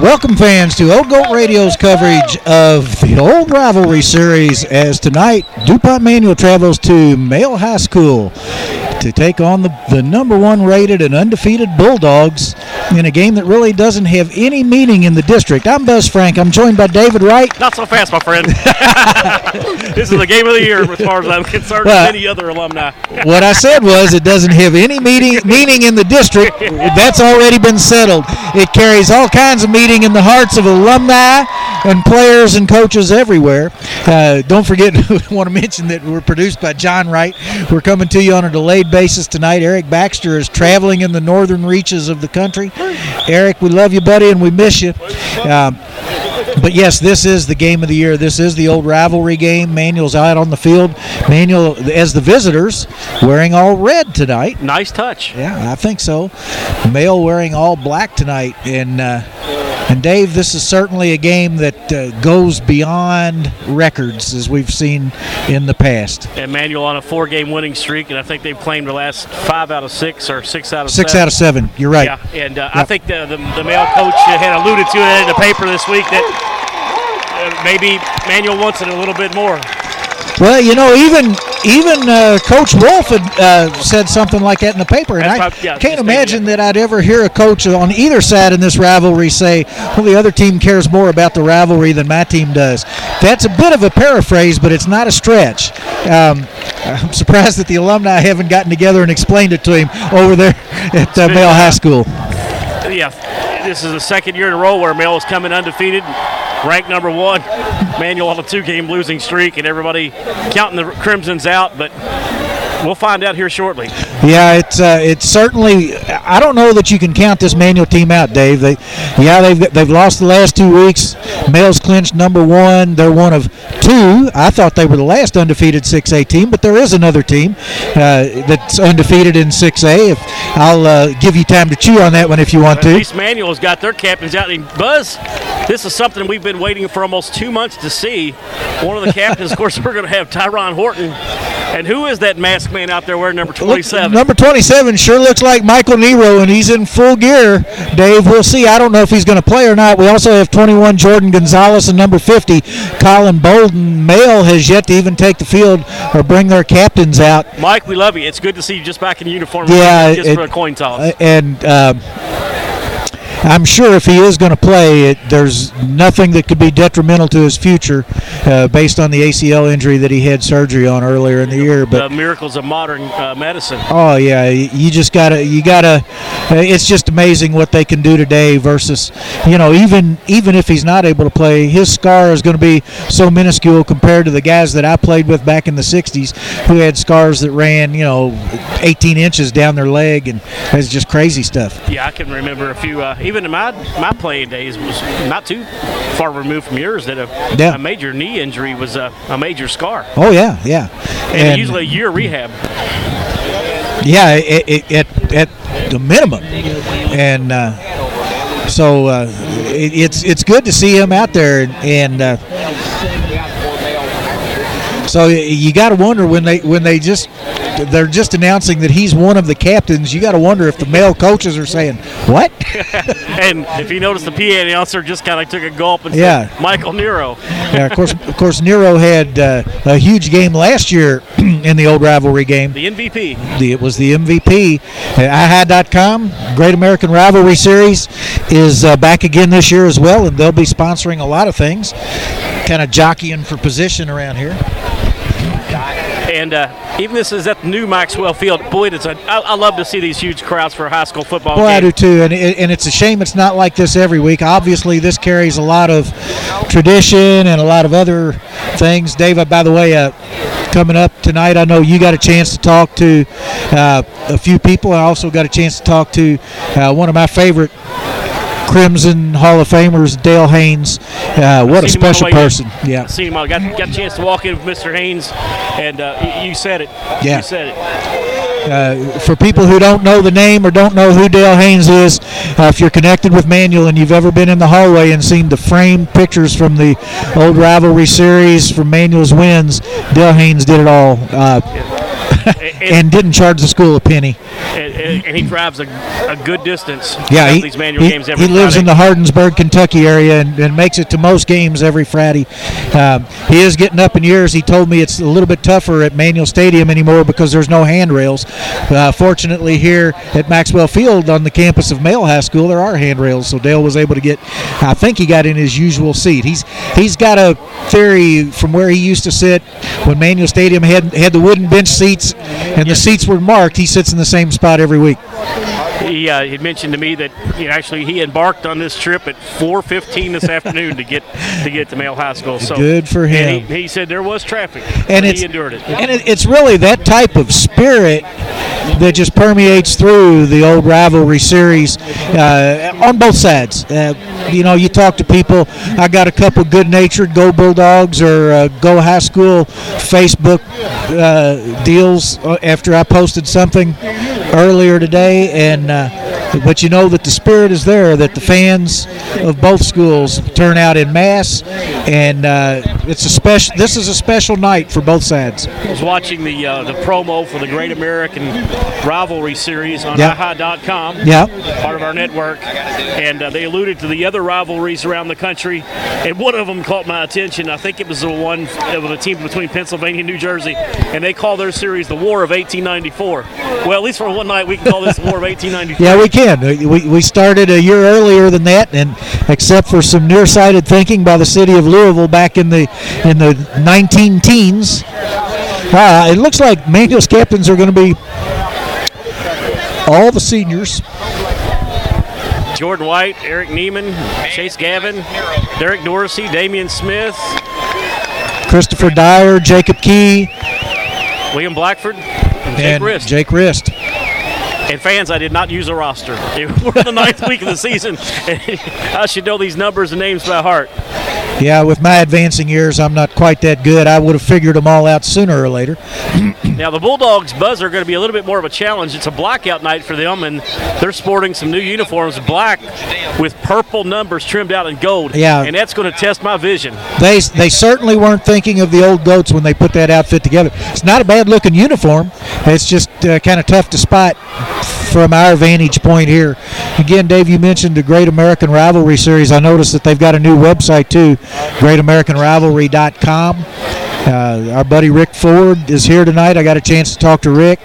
Welcome, fans, to Old Goat Radio's coverage of the old rivalry series. As tonight, DuPont Manual travels to Male High School to take on the, the number one rated and undefeated Bulldogs in a game that really doesn't have any meaning in the district. I'm Buzz Frank. I'm joined by David Wright. Not so fast, my friend. this is the game of the year, as far as I'm concerned, Well, with any other alumni. What I said was it doesn't have any meaning, meaning in the district. That's already been settled. It carries all kinds of meaning in the hearts of alumni and players and coaches everywhere. Uh, don't forget, we want to mention that we're produced by John Wright. We're coming to you on a delayed basis tonight. Eric Baxter is traveling in the northern reaches of the country. Eric, we love you, buddy, and we miss you. Um, but yes, this is the game of the year. This is the old rivalry game. Manual's out on the field. Manual, as the visitors, wearing all red tonight. Nice touch. Yeah, I think so. Male wearing all black tonight, and uh, and Dave, this is certainly a game that uh, goes beyond records as we've seen in the past. And Manual on a four-game winning streak, and I think they've claimed the last five out of six or six out of Six seven. out of seven. You're right. Yeah, and uh, I think the, the the male coach had alluded to it in the paper this week that uh, maybe Manual wants it a little bit more. Well, you know, even even uh, Coach Wolf had uh, said something like that in the paper, and That's I yeah, can't imagine that I'd ever hear a coach on either side in this rivalry say, "Well, the other team cares more about the rivalry than my team does." That's a bit of a paraphrase, but it's not a stretch. Um, I'm surprised that the alumni haven't gotten together and explained it to him over there at uh, uh, High School. Yeah, this is the second year in a row where Male is coming undefeated, ranked number one. Manual on a two-game losing streak, and everybody counting the Crimsons out, but we'll find out here shortly. Yeah, it's uh, it's certainly. I don't know that you can count this manual team out, Dave. They, yeah, they've they've lost the last two weeks. Males clinched number one. They're one of two. I thought they were the last undefeated 6A team, but there is another team uh, that's undefeated in 6A. If I'll uh, give you time to chew on that one if you want At to. least Manual's got their captains out. And Buzz, this is something we've been waiting for almost two months to see. One of the captains, of course, we're going to have Tyron Horton. And who is that masked man out there wearing number Look, 27? Number 27 sure looks like Michael Nero, and he's in full gear. Dave, we'll see. I don't know if he's going to play or not. We also have 21 Jordan Gonzalez and number 50 Colin Bolden. Male has yet to even take the field or bring their captains out. Mike, we love you. It's good to see you just back in uniform. Yeah, just it- for a coin toss. Uh, and um, I'm sure if he is going to play, it, there's nothing that could be detrimental to his future uh, based on the ACL injury that he had surgery on earlier in the year. But the miracles of modern uh, medicine. Oh yeah, you just gotta, you gotta. uh, It's just amazing what they can do today versus, you know, even even if he's not able to play, his scar is going to be so minuscule compared to the guys that I played with back in the '60s, who had scars that ran, you know, 18 inches down their leg, and it's just crazy stuff. Yeah, I can remember a few. Uh, even in my my playing days was not too far removed from yours. That a, Yeah. a major knee injury was a, a major scar, Oh yeah, yeah, and, usually a year rehab. yeah, it, it, at at the minimum, and. Uh, so uh, it, it's it's good to see him out there, and uh, so you got to wonder when they when they just they're just announcing that he's one of the captains. You got to wonder if the male coaches are saying what? And if you notice, the PA announcer just kind of took a gulp and Yeah. said, "Michael Nero." yeah, of course, of course, Nero had uh, a huge game last year in the old rivalry game. The MVP. The, it was the MVP. IHI.com, Great American Rivalry Series, is uh, back again this year as well, and they'll be sponsoring a lot of things, kind of jockeying for position around here. And uh, even this is at the new Maxwell Field. Boy, it's a, I, I love to see these huge crowds for a high school football Well, I do too, and it, and it's a shame it's not like this every week. Obviously, this carries a lot of tradition and a lot of other things. David, by the way, uh, coming up tonight, I know you got a chance to talk to uh, a few people. I also got a chance to talk to uh, one of my favorite Crimson Hall of Famers, Dale Haynes. Uh, what a Seen him on the special way in. person! Yeah, Seen him. I got got a chance to walk in with Mr. Haynes, and uh, you said it. Yeah. You said it. Uh, for people who don't know the name or don't know who Dale Haynes is, uh, if you're connected with Manual and you've ever been in the hallway and seen the framed pictures from the old rivalry series from Manual's wins, Dale Haynes did it all. Uh, and, and didn't charge the school a penny. and, and he drives a, a good distance. Yeah, he, these manual he, games every he lives Friday. in the Hardinsburg, Kentucky area and, and makes it to most games every Friday. Um, he is getting up in years. He told me it's a little bit tougher at Manual Stadium anymore because there's no handrails. Uh, fortunately, here at Maxwell Field on the campus of Male High School, there are handrails, so Dale was able to get. I think he got in his usual seat. He's he's got a theory from where he used to sit when Manual Stadium had had the wooden bench seats and the seats were marked. He sits in the same spot every week. He uh, had mentioned to me that you know, actually he embarked on this trip at 4:15 this afternoon to get to get to Male High School. So Good for him. he, he said there was traffic, and he endured it. and it, it's really that type of spirit that just permeates through the old rivalry series uh, on both sides. Uh, you know, you talk to people. I got a couple good-natured Go Bulldogs or uh, Go High School Facebook uh, deals uh, after I posted something earlier today, and. Uh, but you know that the spirit is there, that the fans of both schools turn out in mass, and uh, it's a special. This is a special night for both sides. I was watching the uh, the promo for the Great American Rivalry Series on Yeah. aha.com. Yeah. part of our network, and uh, they alluded to the other rivalries around the country, and one of them caught my attention. I think it was the one with a team between Pennsylvania and New Jersey, and they call their series the War of 1894. Well, at least for one night, we can call this the War of 1894. Yeah, we can. We, we started a year earlier than that, and except for some nearsighted thinking by the city of Louisville back in the in the 19 teens, uh, it looks like Manual's captains are going to be all the seniors. Jordan White, Eric Neiman, Chase Gavin, Derek Dorsey, Damian Smith, Christopher Dyer, Jacob Key, William Blackford, and Jake and Rist. Jake Rist. And fans, I did not use a roster. We're in the ninth week of the season. I should know these numbers and names by heart. Yeah, with my advancing years, I'm not quite that good. I would have figured them all out sooner or later. Now, the Bulldogs buzz are going to be a little bit more of a challenge. It's a blackout night for them, and they're sporting some new uniforms, black with purple numbers trimmed out in gold. Yeah. And that's going to test my vision. They they certainly weren't thinking of the old goats when they put that outfit together. It's not a bad looking uniform. It's just uh, kind of tough to spot from our vantage point here. Again, Dave, you mentioned the Great American Rivalry Series. I noticed that they've got a new website too, GreatAmericanRivalry.com. Uh, our buddy Rick Ford is here tonight. I got a chance to talk to Rick.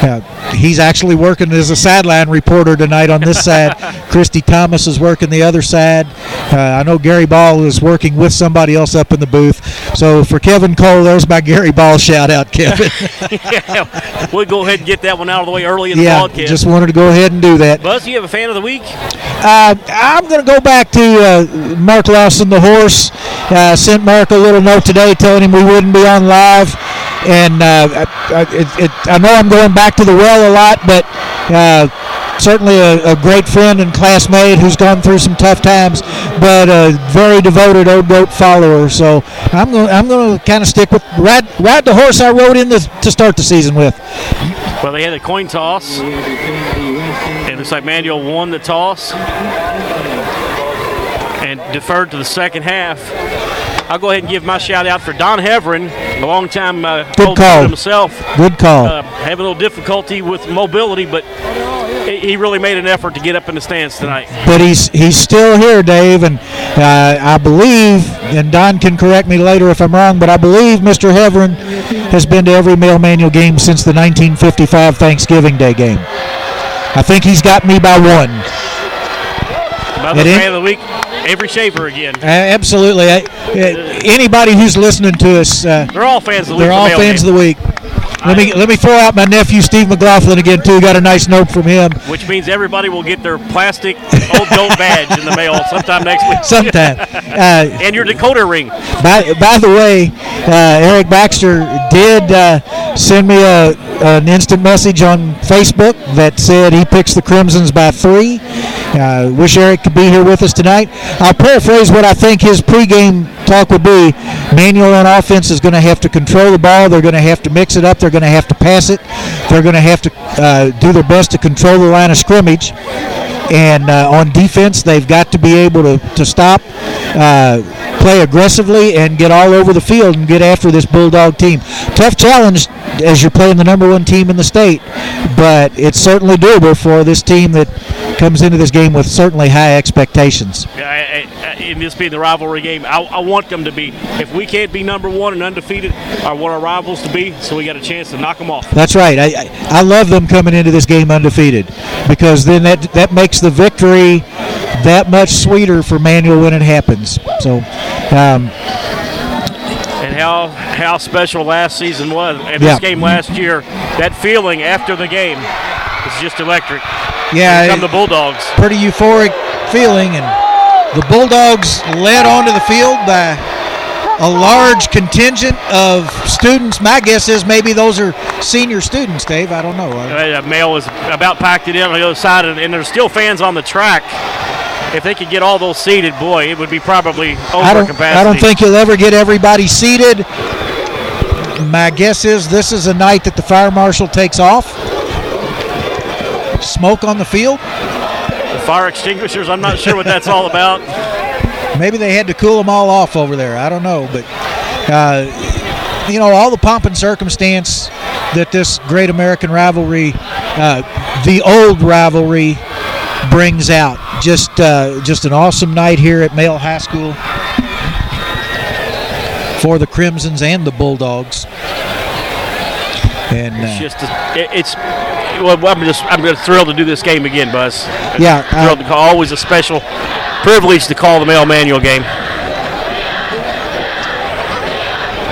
Uh, he's actually working as a sideline reporter tonight on this side. Christy Thomas is working the other side. Uh, I know Gary Ball is working with somebody else up in the booth. So for Kevin Cole, there's my Gary Ball shout out, Kevin. yeah, we'll go ahead and get that one out of the way early in the yeah, broadcast. just wanted to go ahead and do that. Buzz, you have a fan of the week? Uh, I'm going to go back to uh, Mark Lawson, the horse. Uh, sent Mark a little note today telling him we wouldn't be on live. And uh, I, I, it, it, I know I'm going back to the well a lot, but uh, certainly a, a great friend and classmate who's gone through some tough times, but a very devoted old goat follower. So I'm going I'm going to kind of stick with ride, ride the horse I rode in the, to start the season with. Well, they had a coin toss. It looks like Manual won the toss and deferred to the second half. I'll go ahead and give my shout out for Don Heverin, a long time uh, Good call. himself. Good call. Uh, having a little difficulty with mobility, but he really made an effort to get up in the stands tonight. but he's he's still here, Dave, and uh, I believe, and Don can correct me later if I'm wrong, but I believe Mr. Heverin has been to every male manual game since the 1955 Thanksgiving Day game. I think he's got me by one. By the It is- fan of the week, Avery Schaefer again. Uh, absolutely. I, uh, anybody who's listening to us, uh, They're all fans of the week. they're all fans game, of the week. Let me let me throw out my nephew Steve McLaughlin again too. Got a nice note from him. Which means everybody will get their plastic old gold badge in the mail sometime next week. Sometime. Uh, and your Dakota ring. By, by the way, uh, Eric Baxter did uh, send me a, an instant message on Facebook that said he picks the Crimsons by three. Uh, wish Eric could be here with us tonight. I'll paraphrase what I think his pregame talk would be. Manual on offense is going to have to control the ball. They're going to have to mix it up. They're going to have to pass it. They're going to have to uh, do their best to control the line of scrimmage. And uh, on defense, they've got to be able to, to stop, uh, play aggressively, and get all over the field and get after this Bulldog team. Tough challenge as you're playing the number one team in the state, but it's certainly doable for this team that comes into this game with certainly high expectations. Yeah, in this being the rivalry game, I, I, want them to be. If we can't be number one and undefeated, I want our rivals to be, so we got a chance to knock them off. That's right. I, I, I love them coming into this game undefeated because then that that makes the victory that much sweeter for Manual when it happens. So. Um, and how how special last season was, and this yeah. game last year. That feeling after the game is just electric. Yeah, come the Bulldogs. Pretty euphoric feeling, and the Bulldogs led onto the field by a large contingent of students. My guess is maybe those are senior students, Dave. I don't know. Uh, Male is about packed it in on the other side, and, and there's still fans on the track if they could get all those seated, boy, it would be probably over I don't, capacity. I don't think you'll ever get everybody seated. My guess is this is a night that the fire marshal takes off. Smoke on the field. The fire extinguishers, I'm not sure what that's all about. Maybe they had to cool them all off over there. I don't know. But, uh, you know, all the pomp and circumstance that this great American rivalry, uh, the old rivalry, brings out. Just, uh, just an awesome night here at Male High School for the Crimsons and the Bulldogs. And it's uh, just, a, it's. Well, I'm just, I'm just thrilled to do this game again, Buzz. Yeah, thrilled to uh, call. Always a special privilege to call the Male Manual game.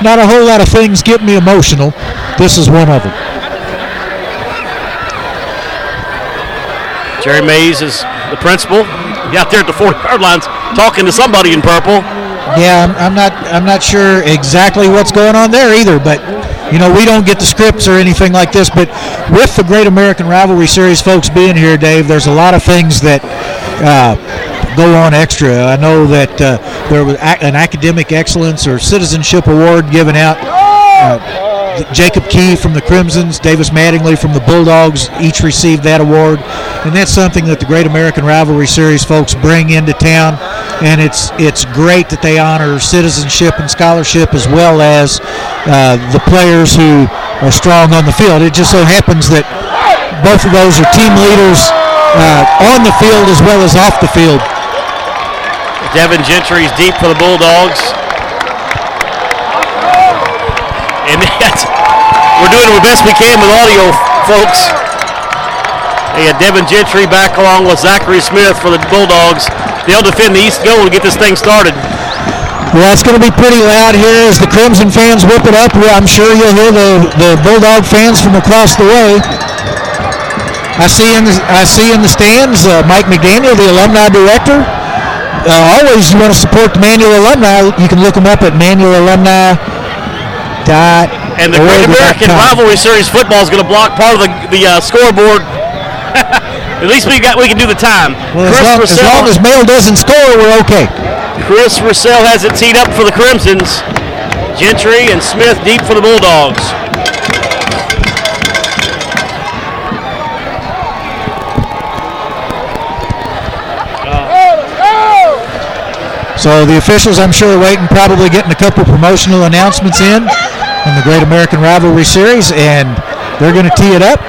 Not a whole lot of things get me emotional. This is one of them. Jerry Mays is the principal. Out there at the 40 yard lines talking to somebody in purple. Yeah, I'm, I'm not. I'm not sure exactly what's going on there either. But you know, we don't get the scripts or anything like this. But with the Great American Rivalry Series folks being here, Dave, there's a lot of things that uh, go on extra. I know that uh, there was an academic excellence or citizenship award given out. Uh, Jacob Key from the Crimsons, Davis Mattingly from the Bulldogs, each received that award, and that's something that the Great American Rivalry Series folks bring into town, and it's it's great that they honor citizenship and scholarship as well as uh, the players who are strong on the field. It just so happens that both of those are team leaders uh, on the field as well as off the field. Devin Gentry's deep for the Bulldogs. And we're doing the best we can with audio, folks. They Devin Gentry back along with Zachary Smith for the Bulldogs. They'll defend the East goal to get this thing started. Well, it's going to be pretty loud here as the Crimson fans whip it up. I'm sure you'll hear the, the Bulldog fans from across the way. I see in the, I see in the stands uh, Mike McDaniel, the alumni director. Uh, always, you want to support the Manual alumni. You can look them up at manualalumni. Dot and the Great American Rivalry Series football is going to block part of the the uh, scoreboard. At least we got we can do the time. Well, as long, as, long, as Male doesn't score, we're okay. Chris Russell has it teed up for the Crimsons. Gentry and Smith deep for the Bulldogs. So the officials, I'm sure, are waiting, probably getting a couple promotional announcements in in the Great American Rivalry Series, and they're going to tee it up.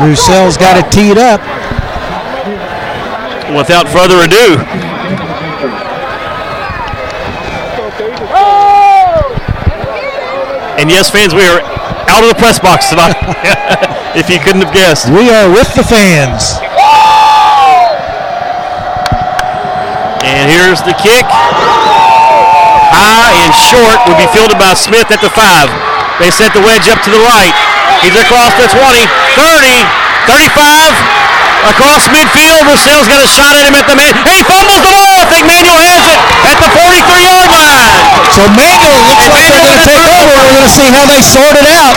Russell's got it teed up. Without further ado, And yes, fans, we are out of the press box tonight. if you couldn't have guessed, we are with the fans. And here's the kick. High and short would be fielded by Smith at the five. They set the wedge up to the right. He's across the 20, 30, 35, across midfield. Russell's got a shot at him at the man. He fumbles the ball. I think Manual has it at the 43-yard line. So Manual looks and like Manual they're going to take over. We're going to see how they sort it out.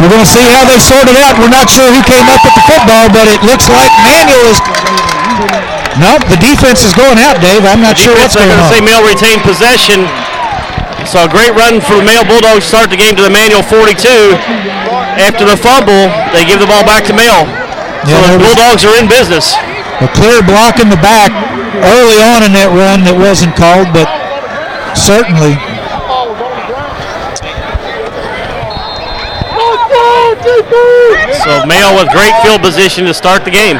We're going to see how they sort it out. We're not sure who came up with the football, but it looks like Manual is no, the defense is going out, Dave. I'm not sure what's going on. Say Male retained possession. So a great run for the Male Bulldogs start the game to the Manual 42. After the fumble, they give the ball back to Male. so the Bulldogs are in business. A clear block in the back early on in that run that wasn't called, but certainly. So Male with great field position to start the game.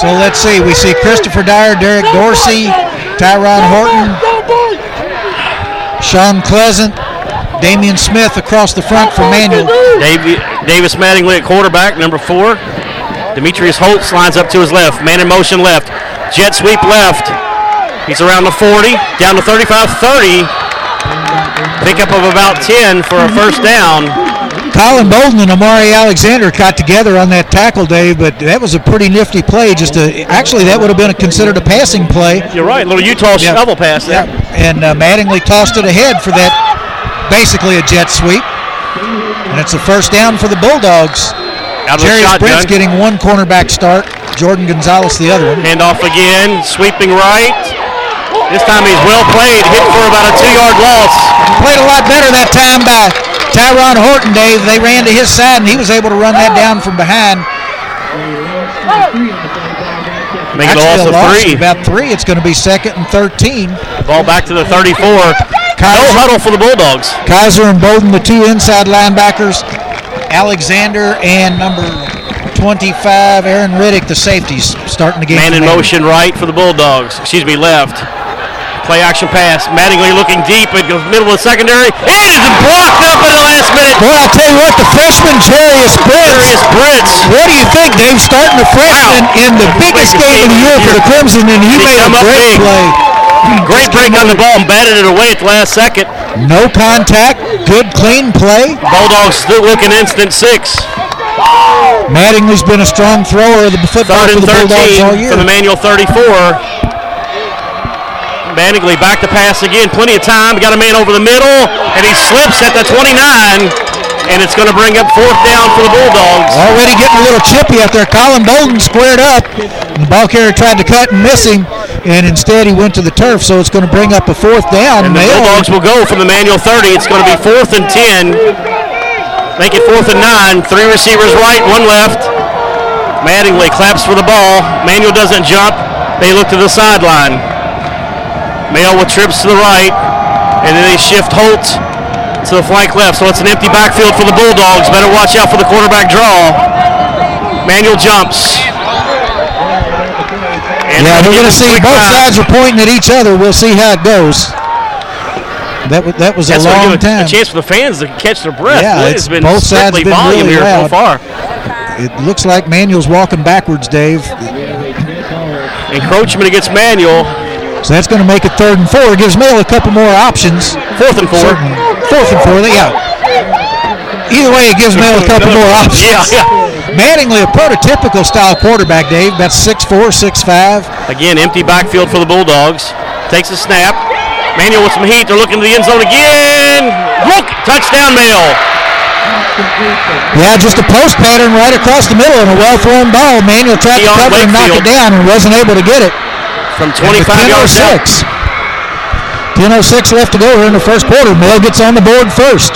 So let's see. We see Christopher Dyer, Derek Dorsey, Tyron Horton, Sean Pleasant, Damian Smith across the front for. Davey, Davis Mattingly at quarterback, number four. Demetrius Holtz lines up to his left. Man in motion left. Jet sweep left. He's around the 40, down to 35 30. Pickup of about 10 for a first down. Colin Bolden and Amari Alexander got together on that tackle, Dave, but that was a pretty nifty play. Just a, actually, that would have been a, considered a passing play. You're right, little Utah yep. shovel pass there. Yep. And uh, Mattingly tossed it ahead for that, basically a jet sweep. And it's a first down for the Bulldogs. Out Jerry Sprint's getting one cornerback start. Jordan Gonzalez the other one. Hand off again, sweeping right. This time he's well played, hit for about a two-yard loss. Played a lot better that time by Tyron Horton, Dave. They ran to his side, and he was able to run that down from behind. Make it a loss of three. About three. It's going to be second and 13. Ball back to the 34. Kaiser, no huddle for the Bulldogs. Kaiser and Bolden, the two inside linebackers. Alexander and number 25, Aaron Riddick, the safeties, starting the game. Man in motion right for the Bulldogs. Excuse me, left. Play action pass. Mattingly looking deep. It goes middle of the secondary. It is blocked up at the last minute. Boy, I'll tell you what, the freshman Jarius Brits. Jarius Brits. What do you think, Dave? Starting the freshman wow. in the biggest, game, of the year for the Crimson, and he, he made a great play. Great break on the ball and batted it away at the last second. No contact. Good, clean play. Bulldogs still looking instant six. Mattingly's been a strong thrower of the football for the Bulldogs all year. For the manual 34. Mattingly back to pass again. Plenty of time. Got a man over the middle, and he slips at the 29 and it's going to bring up fourth down for the Bulldogs. Already getting a little chippy out there. Colin Bolden squared up. The ball carrier tried to cut and miss him, and instead he went to the turf, so it's going to bring up a fourth down. And the Bulldogs will go from the manual 30. It's going to be fourth and 10. Make it fourth and nine. Three receivers right, one left. Mattingly claps for the ball. Manual doesn't jump. They look to the sideline. Male with trips to the right, and then they shift Holt to the flank left. So it's an empty backfield for the Bulldogs. Better watch out for the quarterback draw. Manual jumps. And yeah, we're going to see both sides are pointing at each other. We'll see how it goes. That, w- that was That's a long a, time. A chance for the fans to catch their breath. Yeah, it's been both sides been volume really here loud. so far. It looks like Manual's walking backwards, Dave. Encroachment against Manual. So that's going to make it third and four. It gives Male a couple more options. Fourth and four. Certainly. Fourth and four. Yeah. Either way, it gives Male a couple more options. Yeah, yeah. Mattingly, a prototypical style quarterback, Dave. That's 6'4", 6'5". Again, empty backfield for the Bulldogs. Takes a snap. Manual with some heat. They're looking to the end zone again. Look, touchdown, Male. Yeah, just a post pattern right across the middle and a well-thrown ball. Manual tried to cover and knock it down and wasn't able to get it from 25 yards out. 10.06 left to go here in the first quarter. Mill gets on the board first.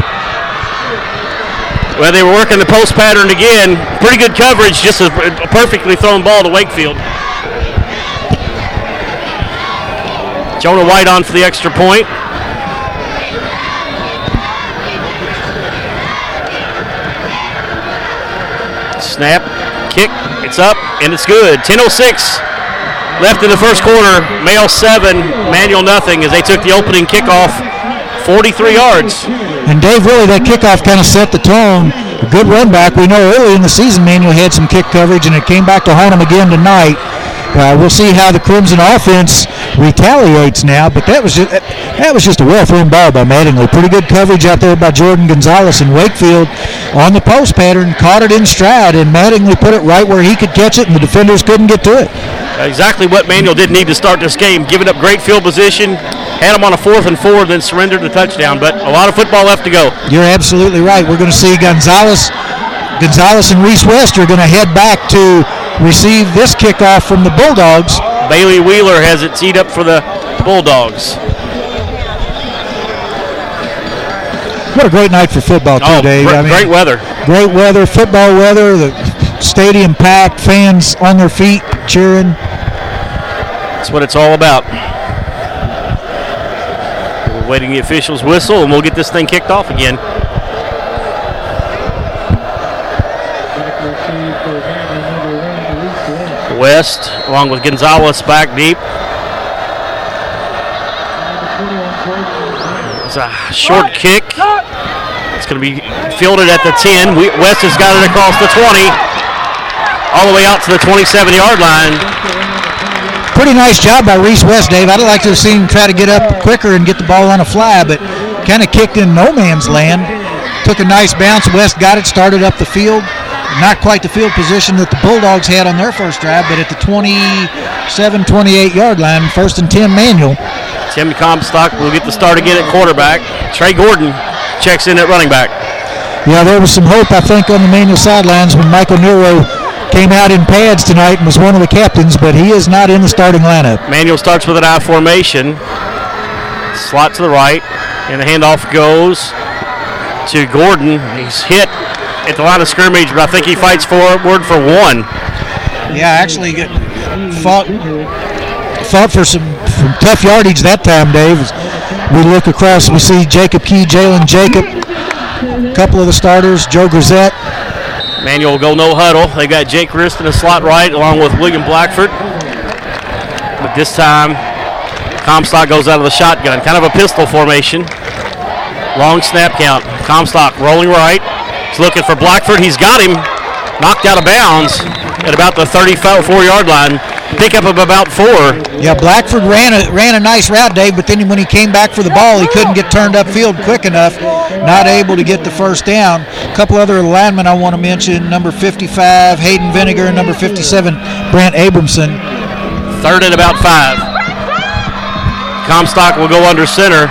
Well, they were working the post pattern again. Pretty good coverage, just a, perfectly thrown ball to Wakefield. Jonah White on for the extra point. Snap, kick, it's up, and it's good. 10.06 left in the first quarter. Male seven, Manual nothing as they took the opening kickoff 43 yards. And Dave, really, that kickoff kind of set the tone. A good run back. We know early in the season, Manual had some kick coverage, and it came back to haunt him again tonight. Uh, we'll see how the Crimson offense retaliates now, but that was just, that was just a well-thrown ball by Mattingly. Pretty good coverage out there by Jordan Gonzalez and Wakefield on the post pattern, caught it in stride, and Mattingly put it right where he could catch it, and the defenders couldn't get to it. Exactly what Manual did need to start this game, giving up great field position, had him on a fourth and four, then surrendered the touchdown. But a lot of football left to go. You're absolutely right. We're going to see Gonzalez, Gonzalez and Reese West are going to head back to receive this kickoff from the Bulldogs. Bailey Wheeler has it teed up for the Bulldogs. What a great night for football, too, oh, Dave. Great, I mean, great weather. Great weather, football weather. The stadium packed, fans on their feet cheering. That's what it's all about. We're waiting the officials' whistle, and we'll get this thing kicked off again. West, along with Gonzalez, back deep. It's a short kick. It's going to be fielded at the 10. West has got it across the 20, all the way out to the 27 yard line. Pretty nice job by Reese West, Dave. I'd like to have seen him try to get up quicker and get the ball on a fly, but kind of kicked in no man's land. Took a nice bounce. West got it, started up the field. Not quite the field position that the Bulldogs had on their first drive, but at the 27, 28 yard line, first and 10 manual. Tim Comstock will get the start again at quarterback. Trey Gordon checks in at running back. Yeah, there was some hope, I think, on the manual sidelines when Michael Nero came out in pads tonight and was one of the captains, but he is not in the starting lineup. Manual starts with an I formation. Slot to the right, and the handoff goes to Gordon. He's hit at the line of scrimmage, but I think he fights forward for one. Yeah, actually get, fought fought for some, some tough yardage that time, Dave. We look across, we see Jacob Key, Jalen Jacob, a couple of the starters, Joe Grisette. Manual will go no huddle. They got Jake Rist in the slot right, along with William Blackford. But this time, Comstock goes out of the shotgun, kind of a pistol formation. Long snap count. Comstock rolling right. He's looking for Blackford. He's got him. Knocked out of bounds at about the 34 yard line. Pickup of about four. Yeah, Blackford ran a ran a nice route, Dave, but then when he came back for the ball, he couldn't get turned upfield quick enough, not able to get the first down. A couple other linemen I want to mention: number 55 Hayden Vinegar and number 57 Brent Abramson. Third and about five. Comstock will go under center.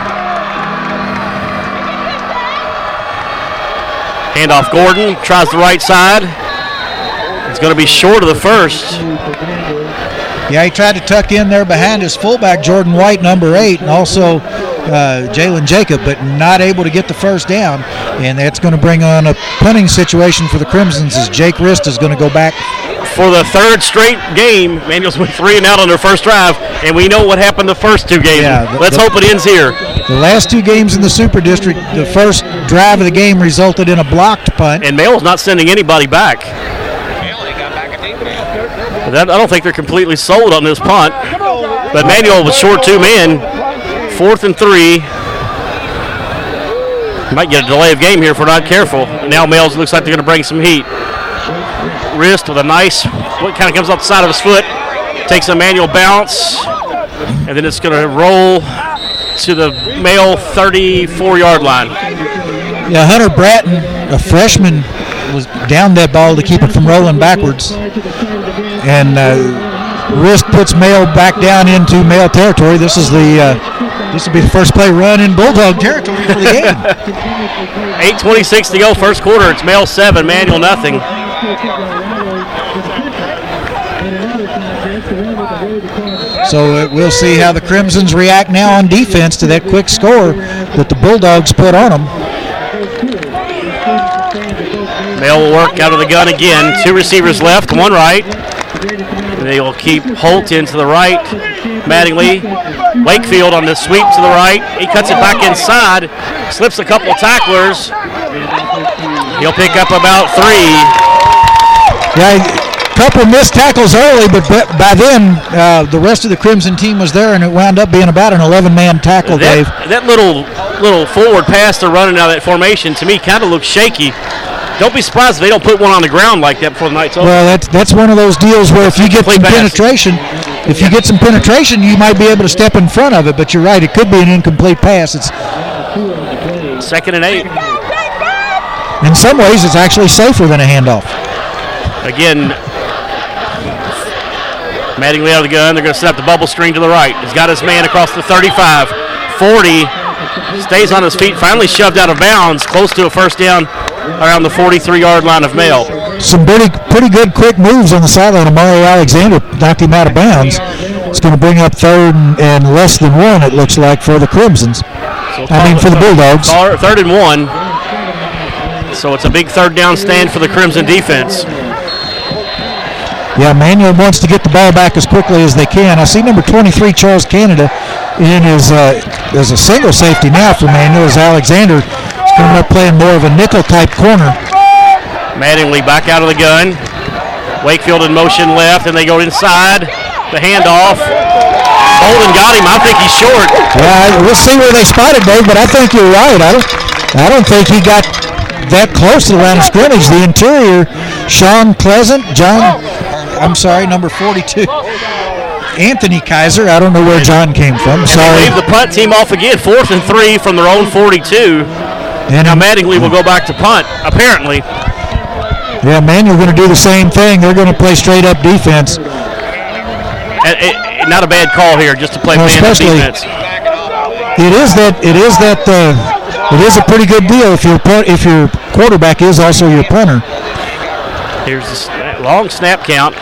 Handoff Gordon tries the right side. It's going to be short of the first. Yeah, he tried to tuck in there behind his fullback, Jordan White, number eight, and also uh, Jalen Jacob, but not able to get the first down. And that's going to bring on a punting situation for the Crimsons as Jake Rist is going to go back. For the third straight game, Manuals went three and out on their first drive, and we know what happened the first two games. Yeah, the- Let's the- hope it ends here. The last two games in the Super District, the first drive of the game resulted in a blocked punt. And Male's not sending anybody back. That, I don't think they're completely sold on this punt. But Manual was short two men. Fourth and three. Might get a delay of game here if we're not careful. Now Mills looks like they're going to bring some heat. Rist with a nice, what kind of comes off the side of his foot. Takes a manual bounce. And then it's going to roll to the male 34 yard line. Yeah, Hunter Bratton, a freshman, was down that ball to keep it from rolling backwards. And uh, Rist puts Male back down into Male territory. This is the uh, this will be the first play run in Bulldog territory for the game. 8.26 to go, first quarter. It's male seven, manual nothing. So uh, we'll see how the Crimsons react now on defense to that quick score that the Bulldogs put on them. Male will work out of the gun again. Two receivers left, one right. They will keep Holt into the right. Mattingly, Wakefield on the sweep to the right. He cuts it back inside, slips a couple tacklers. He'll pick up about three. Yeah, a couple missed tackles early, but by then uh, the rest of the Crimson team was there, and it wound up being about an 11-man tackle, Dave. That, that little little forward pass they're running out of that formation to me kind of looks shaky. Don't be surprised if they don't put one on the ground like that before the night's over. Well, that's that's one of those deals where if you get some pass. penetration, if you get some penetration, you might be able to step in front of it. But you're right; it could be an incomplete pass. It's Second and eight. in some ways it's actually safer than a handoff. Again, Mattingly out of the gun. They're going to set up the bubble screen to the right. He's got his man across the 35. 40. Stays on his feet. Finally shoved out of bounds. Close to a first down around the 43 yard line of Male. Some pretty pretty good quick moves on the sideline. Amari Alexander knocked him out of bounds. It's going to bring up third and, less than one. It looks like for the Crimsons. I mean for the Bulldogs. Third and one. So it's a big third down stand for the Crimson defense. Yeah, Manual wants to get the ball back as quickly as they can. I see number 23, Charles Canada, in his uh, as a single safety now for Manual as Alexander coming up playing more of a nickel type corner. Mattingly back out of the gun. Wakefield in motion left, and they go inside. The handoff. Bolden got him. I think he's short. Yeah, we'll see where they spotted Dave, but I think you're right. I don't, I don't think he got that close to the line of scrimmage. The interior, Sean Pleasant, John, I'm sorry, number 42. Anthony Kaiser. I don't know where John came from. And Sorry. they leave the punt team off again, fourth and three from their own 42. And Now Mattingly will go back to punt, apparently. yeah, man, you're going to do the same thing. They're going to play straight up defense. It- not a bad call here, just to play Well, man especially- defense. It is that. It is that. Uh, it is a pretty good deal if your if your quarterback is also your punter. Here's the long snap count.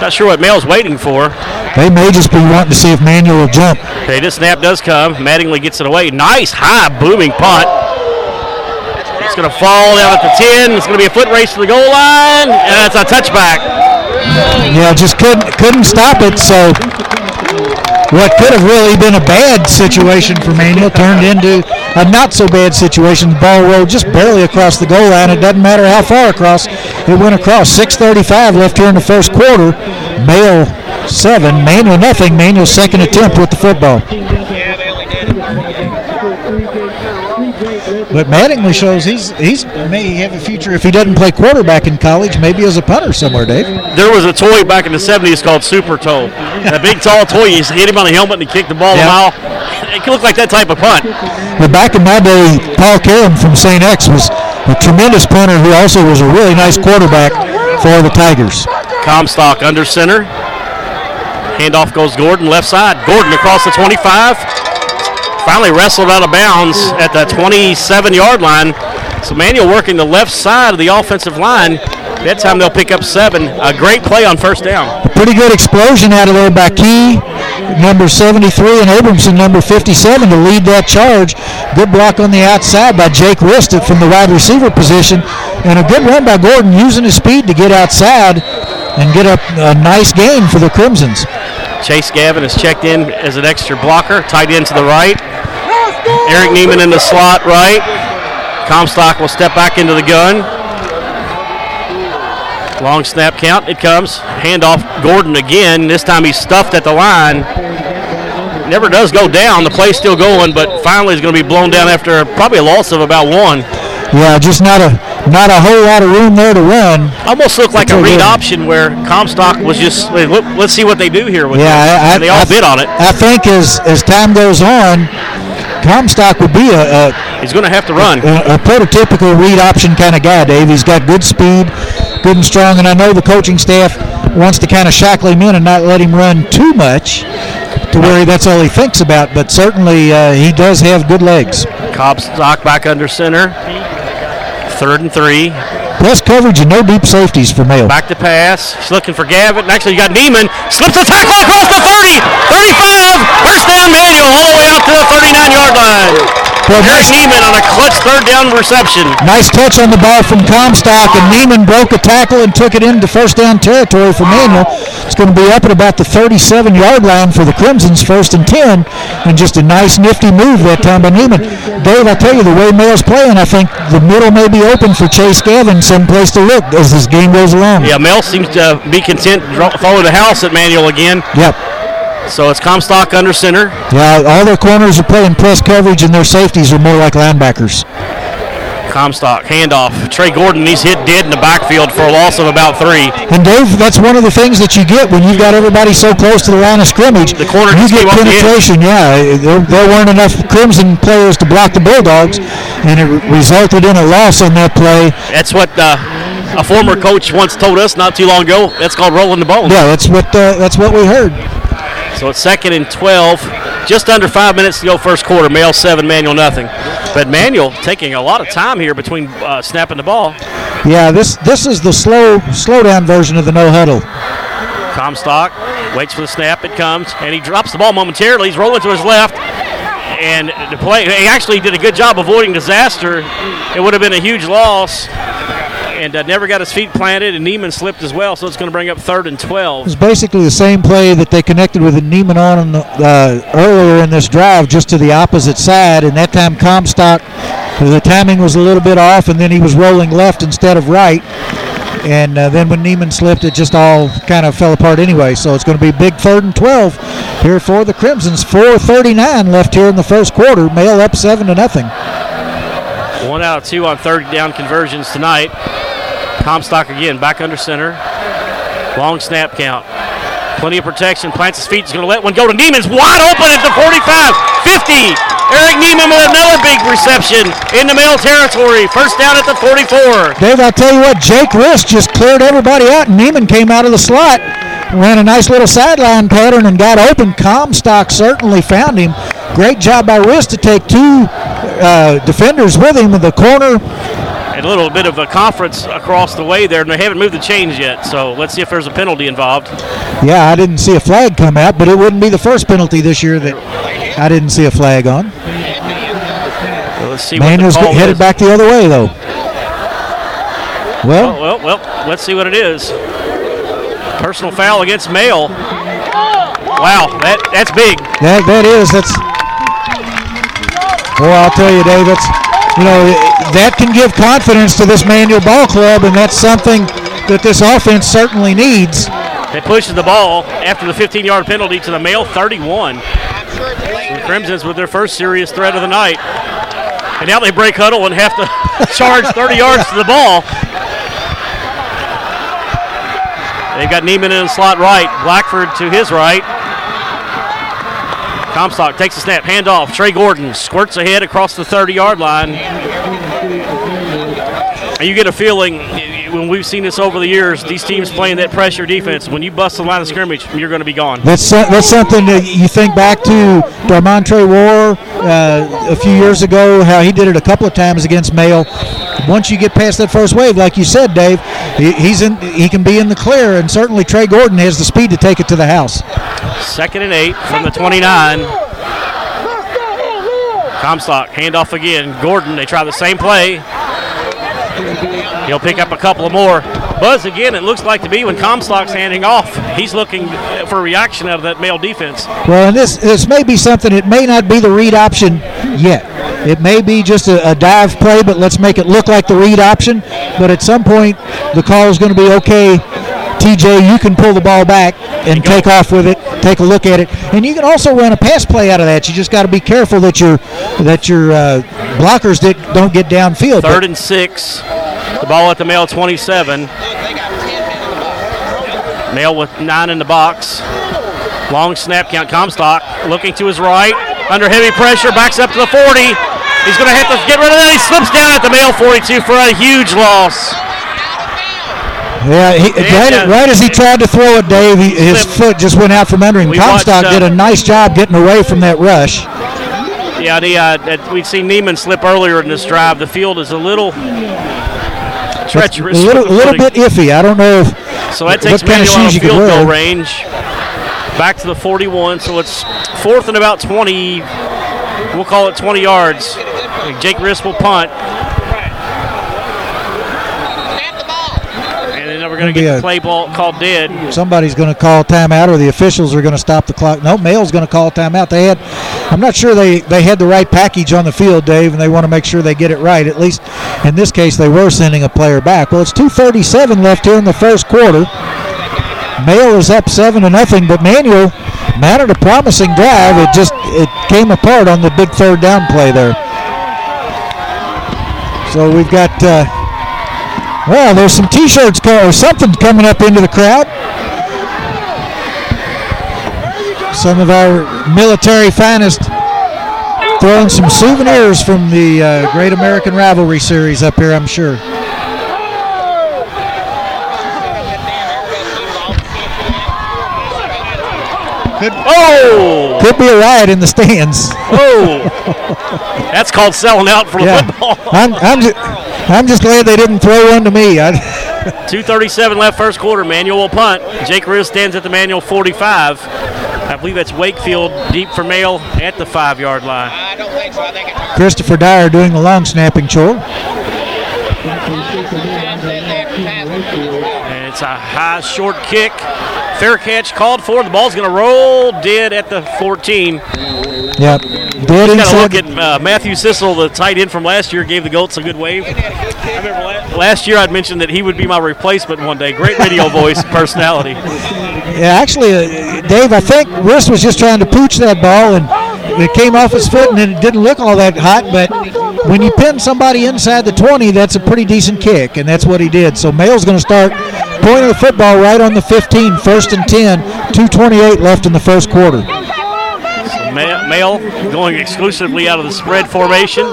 Not sure what Male's waiting for. They may just be wanting to see if Manual will jump. Okay, this snap does come. Mattingly gets it away. Nice high booming punt. It's going to fall down at the 10. It's going to be a foot race to the goal line. And it's a touchback. Yeah, just couldn't couldn't stop it. So what could have really been a bad situation for Manual turned into a not so bad situation. The ball rolled just barely across the goal line. It doesn't matter how far across. It went across. 6:35 left here in the first quarter. Male seven, Manual nothing. Manual's second attempt with the football. But Mattingly shows he's he's may have a future if he doesn't play quarterback in college, maybe as a punter somewhere, Dave. There was a toy back in the 70s called Super Toe. A big, tall toy. You hit him on the helmet and he kicked the ball Yeah. a mile. It looked like that type of punt. But back in my day, Paul Karam from St. X was a tremendous punter who also was a really nice quarterback for the Tigers. Comstock under center. Handoff goes Gordon left side. Gordon across the 25. Finally wrestled out of bounds at the 27 yard line. So Manual working the left side of the offensive line. That time they'll pick up seven. A great play on first down. Pretty good explosion out of there by Key, number 73, and Abramson, number 57, to lead that charge. Good block on the outside by Jake Ristet from the wide receiver position, and a good run by Gordon using his speed to get outside and get a, a nice gain for the Crimsons. Chase Gavin is checked in as an extra blocker, tight end to the right. Eric Neiman in the slot right. Comstock will step back into the gun. Long snap count. It comes. Handoff Gordon again. This time he's stuffed at the line. Never does go down. The play's still going, but finally is going to be blown down after probably a loss of about one. Yeah, just not a not a whole lot of room there to run. Almost looked like a read okay. option where Comstock was just, let's see what they do here with Yeah. I, they all I- bid on it. I think as as time goes on, Comstock would be a, a, He's going to have to run. a, a prototypical read option kind of guy, Dave. He's got good speed, good and strong, and I know the coaching staff wants to kind of shackle him in and not let him run too much to where that's all he thinks about. But certainly uh, he does have good legs. Comstock back under center. Third and three. Plus coverage and no deep safeties for Male. Back to pass. He's looking for Gavin. Actually, you got Neiman. Slips a tackle across the 30. 35. First down manual all the way out to the 39 yard line. Well, Neiman on a clutch third down reception. nice touch on the ball from Comstock, and Neiman broke a tackle and took it into first down territory for Manual. It's going to be up at about the 37-yard line for the Crimsons, first and 10, and just a nice, nifty move that time by Neiman. Dave, I tell you, the way Male's playing, I think the middle may be open for Chase Gavin, someplace to look as this game goes along. Yeah, Mel seems to be content to follow the house at Manual again. Yep. So it's Comstock under center. Yeah, all their corners are playing press coverage, and their safeties are more like linebackers. Comstock handoff. Trey Gordon, he's hit dead in the backfield for a loss of about three. And Dave, that's one of the things that you get when you've got everybody so close to the line of scrimmage. The corner you get penetration. Yeah, there, there weren't enough Crimson players to block the Bulldogs, and it resulted in a loss on that play. That's what uh, a former coach once told us not too long ago. That's called rolling the ball. Yeah, that's what uh, that's what we heard. So it's second and 12. Just under five minutes to go first quarter. Male seven, Manual nothing. But Manual taking a lot of time here between uh, snapping the ball. Yeah, this this is the slow slow down version of the no huddle. Comstock waits for the snap. It comes, and he drops the ball momentarily. He's rolling to his left, and the play. He actually did a good job avoiding disaster. It would have been a huge loss. And uh, never got his feet planted, and Neiman slipped as well, so it's going to bring up third and 12. It's basically the same play that they connected with Neiman on the, uh, earlier in this drive, just to the opposite side. And that time, Comstock, the timing was a little bit off, and then he was rolling left instead of right. And uh, then when Neiman slipped, it just all kind of fell apart anyway. So it's going to be big third and 12 here for the Crimsons. 4:39 left here in the first quarter. Male up seven to nothing. One out of two on third down conversions tonight. Comstock again back under center. Long snap count. Plenty of protection. Plants his feet. He's going to let one go to Neiman's wide open at the 45, 50. Eric Neiman with another big reception in the middle territory. First down at the 44. Dave, I'll tell you what, Jake Rist just cleared everybody out, and Neiman came out of the slot, ran a nice little sideline pattern, and got open. Comstock certainly found him. Great job by Rist to take two uh, defenders with him in the corner. A little bit of a conference across the way there, and they haven't moved the chains yet. So let's see if there's a penalty involved. Yeah, I didn't see a flag come out, but it wouldn't be the first penalty this year that I didn't see a flag on. So let's see Manual's what the headed is. back the other way, though. Oh, Well, well, well, let's see what it is. Personal foul against Male. Wow, that that's big. that, that is, that's. Well, I'll tell you, Dave, it's, you know, that can give confidence to this Manual Ball Club, and that's something that this offense certainly needs. They pushes the ball after the 15-yard penalty to the Male 31. The Crimsons with their first serious threat of the night. And now they break huddle and have to charge 30 yards to the ball. They've got Neiman in the slot right, Blackford to his right. Comstock takes a snap, handoff. Trey Gordon squirts ahead across the 30 yard line. And you get a feeling when we've seen this over the years, these teams playing that pressure defense, when you bust the line of scrimmage, you're going to be gone. That's that's something that you think back to Darmontre War uh, a few years ago, how he did it a couple of times against Male. Once you get past that first wave, like you said, Dave, he's in. He can be in the clear, and certainly Trey Gordon has the speed to take it to the house. Second and eight from the 29. Comstock, handoff again. Gordon, they try the same play. He'll pick up a couple of more. Buzz again, it looks like to be when Comstock's handing off. He's looking for a reaction out of that male defense. Well, and this this may be something. It may not be the read option yet. It may be just a, a dive play, but let's make it look like the read option. But at some point, the call is going to be okay. TJ, you can pull the ball back and take off with it. Take a look at it, and you can also run a pass play out of that. You just got to be careful that your that your uh, blockers that don't get downfield. Third and six. The ball at the male 27. Male with nine in the box. Long snap count. Comstock looking to his right. Under heavy pressure. Backs up to the 40. He's going to have to get rid of that. He slips down at the male 42 for a huge loss. Yeah, he, right, right as he tried to throw it, Dave, he, his foot just went out from under him. We Comstock watched, uh, did a nice job getting away from that rush. Yeah, the, uh, that- we'd seen Neiman slip earlier in this drive. The field is a little treacherous. A little, little bit iffy. I don't know if So that what takes kind of shoes of you could field goal range. Back to the 41. So it's fourth and about 20. We'll call it 20 yards. Jake Rist will punt. And then we're going to get a- the play ball called dead. somebody's going to call a timeout or the officials are going to stop the clock. No, Male's going to call a timeout. They had, I'm not sure they, they had the right package on the field, Dave, and they want to make sure they get it right. At least in this case, they were sending a player back. Well, it's 2:37 left here in the first quarter. Male is up seven to nothing, but Manual mounted a promising drive. It just it came apart on the big third down play there. So we've got. Uh, well, there's some T-shirts or something coming up into the crowd. Some of our military finest throwing some souvenirs from the uh, Great American Rivalry Series up here, I'm sure. Oh! Could be a riot in the stands. Oh! That's called selling out for the Yeah, football. I'm, I'm, just, I'm just glad they didn't throw one to me. I, 237 left first quarter. Manual will punt. Jake Rist stands at the manual 45. I believe that's Wakefield deep for Male at the five yard line. I don't think so. I think it's Christopher Dyer doing the long snapping chore. in there. It's a high, short kick. Fair catch called for. The ball's going to roll dead at the 14. Yep. Dead Got to inside. look at uh, Matthew Sissel, the tight end from last year, gave the Goats a good wave. I remember la- last year I'd mentioned that he would be my replacement one day. Great radio voice, personality. Yeah, actually, uh, Dave, I think Rist was just trying to pooch that ball, and it came off his foot, and it didn't look all that hot. But when you pin somebody inside the 20, that's a pretty decent kick, and that's what he did. So Male's going to start pointing the football right on the 15, first and 10, 2:28 left in the first quarter. Ma- Male going exclusively out of the spread formation.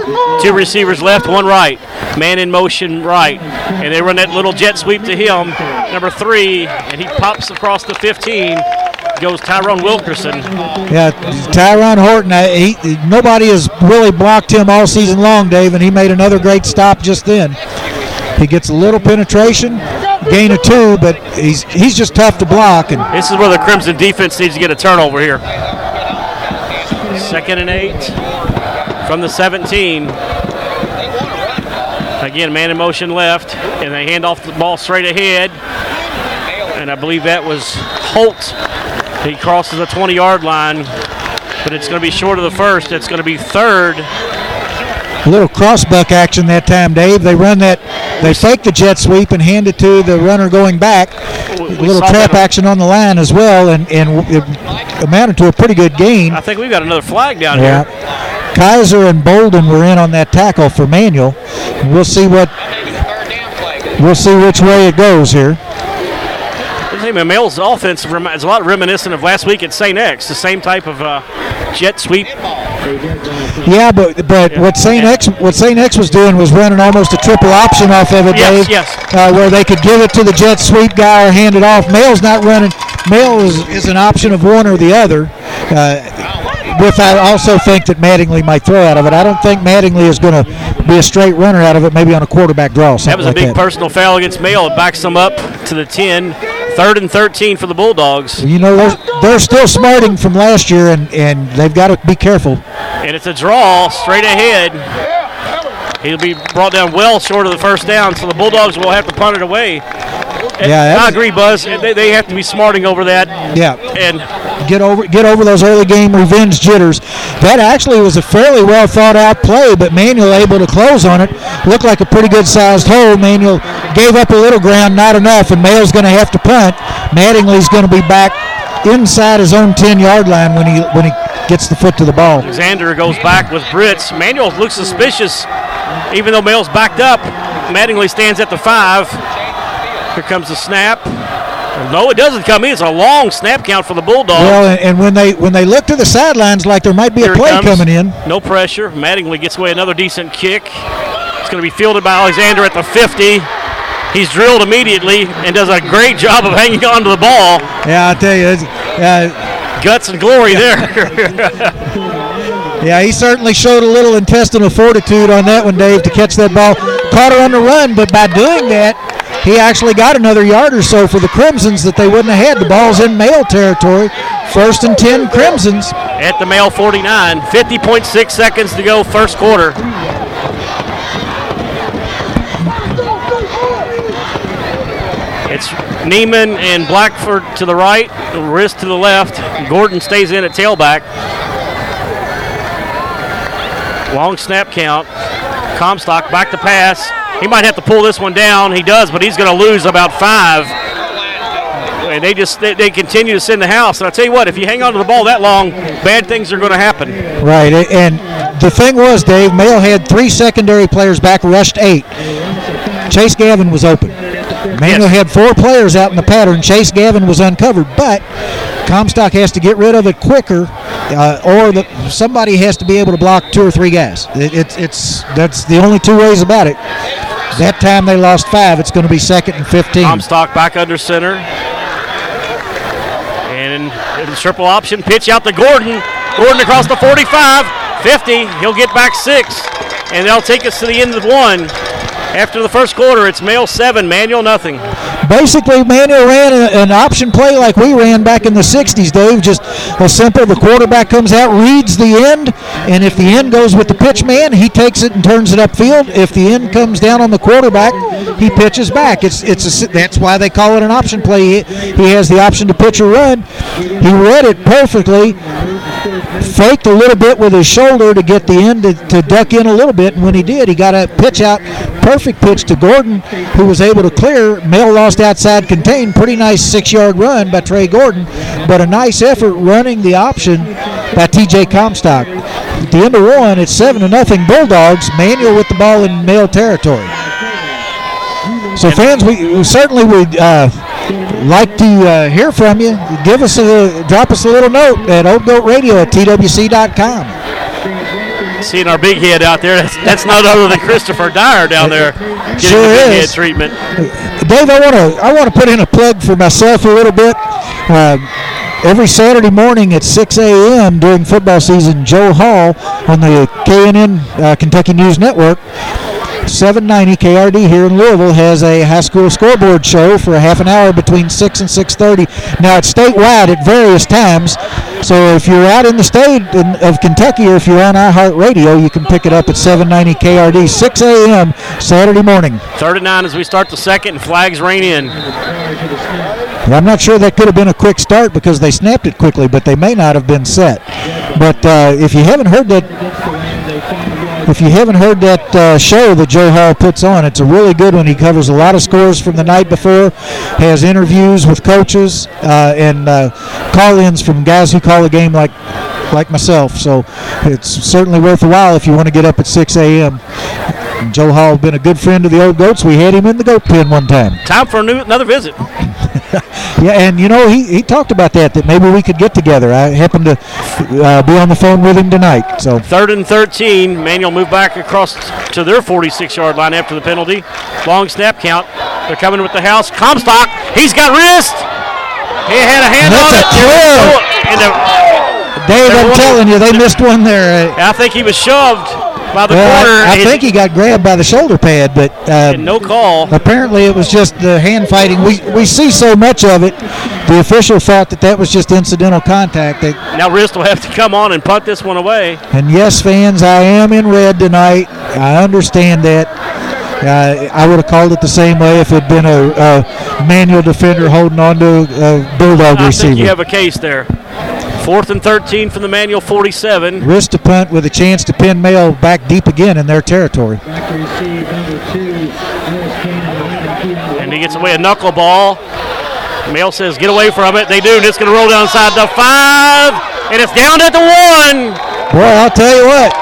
Two receivers left, one right. Man in motion right. And they run that little jet sweep to him, number three, and he pops across the 15. Goes Tyrone Wilkerson. Yeah, Tyrone Horton. I, he, nobody has really blocked him all season long, Dave, and he made another great stop just then. He gets a little penetration, gain of two, but he's he's just tough to block. And This is where the Crimson defense needs to get a turnover here. Second and eight from the 17. Again, man in motion left, and they hand off the ball straight ahead. And I believe that was Holt. He crosses the 20 yard line, but it's going to be short of the first. It's going to be third. a little crossbuck action that time, Dave. They run that, they fake the jet sweep and hand it to the runner going back. A We- we little trap action on the line as well, and and it amounted to a pretty good gain. I think we've got another flag down Yeah. here. Kaiser and Bolden were in on that tackle for Manual. We'll see what we'll see which way it goes here. Hey, man, Male's offense is a lot reminiscent of last week at St. X, the same type of uh, jet sweep. Yeah, but but what Saint X what Saint X was doing was running almost a triple option off of it, Yes, Dave. yes. Uh, where they could give it to the jet sweep guy or hand it off. Male's not running. Male is, is an option of one or the other. Uh, with I also think that Mattingly might throw out of it. I don't think Mattingly is going to be a straight runner out of it. Maybe on a quarterback draw. That was a like big that. personal foul against Male. It backs them up to the 10. Third and 13 for the Bulldogs. You know they're, they're still smarting from last year, and, and they've got to be careful. And it's a draw straight ahead. He'll be brought down well short of the first down, so the Bulldogs will have to punt it away. Yeah, I agree, Buzz. They, they have to be smarting over that. Yeah, And get over get over those early game revenge jitters. That actually was a fairly well thought out play, but Manual able to close on it. Looked like a pretty good sized hole. Manual gave up a little ground, not enough, and Male's going to have to punt. Mattingly's going to be back inside his own 10 yard line when he when he gets the foot to the ball. Xander goes back with Brits. Manual looks suspicious, even though Male's backed up. Mattingly stands at the five. Here comes the snap. No, it doesn't come in. It's a long snap count for the Bulldogs. Well, and, and when they when they look to the sidelines like there might be Here a play coming in, No pressure. Mattingly gets away another decent kick. It's going to be fielded by Alexander at the 50. He's drilled immediately and does a great job of hanging on to the ball. yeah, I tell you, uh, Guts and glory there. Yeah, he certainly showed a little intestinal fortitude on that one, Dave, to catch that ball. Caught her on the run, but by doing that, he actually got another yard or so for the Crimsons that they wouldn't have had. The ball's in male territory. First and 10 Crimsons. at the male 49. 50.6 seconds to go, first quarter. It's Neiman and Blackford to the right, Rist to the left. Gordon stays in at tailback. Long snap count. Comstock back to pass. He might have to pull this one down. He does, but he's going to lose about five. And they just they, they continue to send the house. And I tell you what, if you hang on to the ball that long, bad things are going to happen. Right, and the thing was, Dave, Male had three secondary players back, rushed eight. Chase Gavin was open. Manual Yes. had four players out in the pattern. Chase Gavin was uncovered, but Comstock has to get rid of it quicker, uh, or the, somebody has to be able to block two or three guys. It, it's it's that's the only two ways about it. That time they lost five. It's going to be second and 15. Comstock back under center. And the triple option pitch out to Gordon. Gordon across the 45, 50. He'll get back six. And they'll take us to the end of one. After the first quarter, it's Male 7, Manual nothing. Basically, Manual ran an option play like we ran back in the 60s, Dave. Just a simple the quarterback comes out, reads the end, and if the end goes with the pitch man, he takes it and turns it upfield. If the end comes down on the quarterback, he pitches back. It's it's a, that's why they call it an option play. He, he has the option to pitch or run. He read it perfectly, faked a little bit with his shoulder to get the end to, to duck in a little bit, and when he did, he got a pitch out, perfect pitch to Gordon, who was able to clear. Male lost outside contained. Pretty nice six-yard run by Trey Gordon, but a nice effort running the option by T.J. Comstock. At the end of one, it's seven to nothing. Bulldogs. Manual with the ball in male territory. So fans, we, we certainly would uh, like to uh, hear from you. Give us a drop us a little note at Old Goat Radio at twc.com. Seeing our big head out there, that's, that's not other than Christopher Dyer down there getting Sure the big is. head treatment. Dave, I want to I want to put in a plug for myself a little bit. Uh, every Saturday morning at 6 a.m. during football season, Joe Hall on the KNN uh, Kentucky News Network. 790 KRD here in Louisville has a high school scoreboard show for a half an hour between 6 and 6:30. Now it's statewide at various times, so if you're out in the state of Kentucky or if you're on iHeartRadio, you can pick it up at 790 KRD 6 a.m. Saturday morning. Third and nine as we start the second, and flags rain in. I'm not sure that could have been a quick start because they snapped it quickly, but they may not have been set. But uh, if you haven't heard that, if you haven't heard that uh, show that Joe Hall puts on, it's a really good one. He covers a lot of scores from the night before, has interviews with coaches uh, and uh, call-ins from guys who call the game like like myself. So it's certainly worth a while if you want to get up at 6 a.m. Joe Hall has been a good friend of the old goats. We had him in the goat pen one time. Time for a new, another visit. Yeah, and you know he, he talked about that that maybe we could get together. I happened to uh, be on the phone with him tonight. So Third and 13. Manual moved back across to their 46 yard line after the penalty. Long snap count. They're coming with the house. Comstock, he's got Rist. He had a hand That's on a it. And the- Dave, I'm telling you, they missed one there. Uh, I think he was shoved by the well, corner. I, I think he got grabbed by the shoulder pad, but uh, no call. apparently it was just the hand fighting. We we see so much of it. The official thought that that was just incidental contact. They, Now Rist will have to come on and punt this one away. And yes, fans, I am in red tonight. I understand that. Uh, I would have called it the same way if it had been a, a manual defender holding on to a bulldog I receiver. think you have a case there. Fourth and 13 from the manual 47. Rist to punt with a chance to pin Male back deep again in their territory. Back to receive number two, Mills Cannon. And he gets away a knuckleball. Male says, get away from it. They do. And it's going to roll down inside the five. And it's down at the one. Boy, I'll tell you what.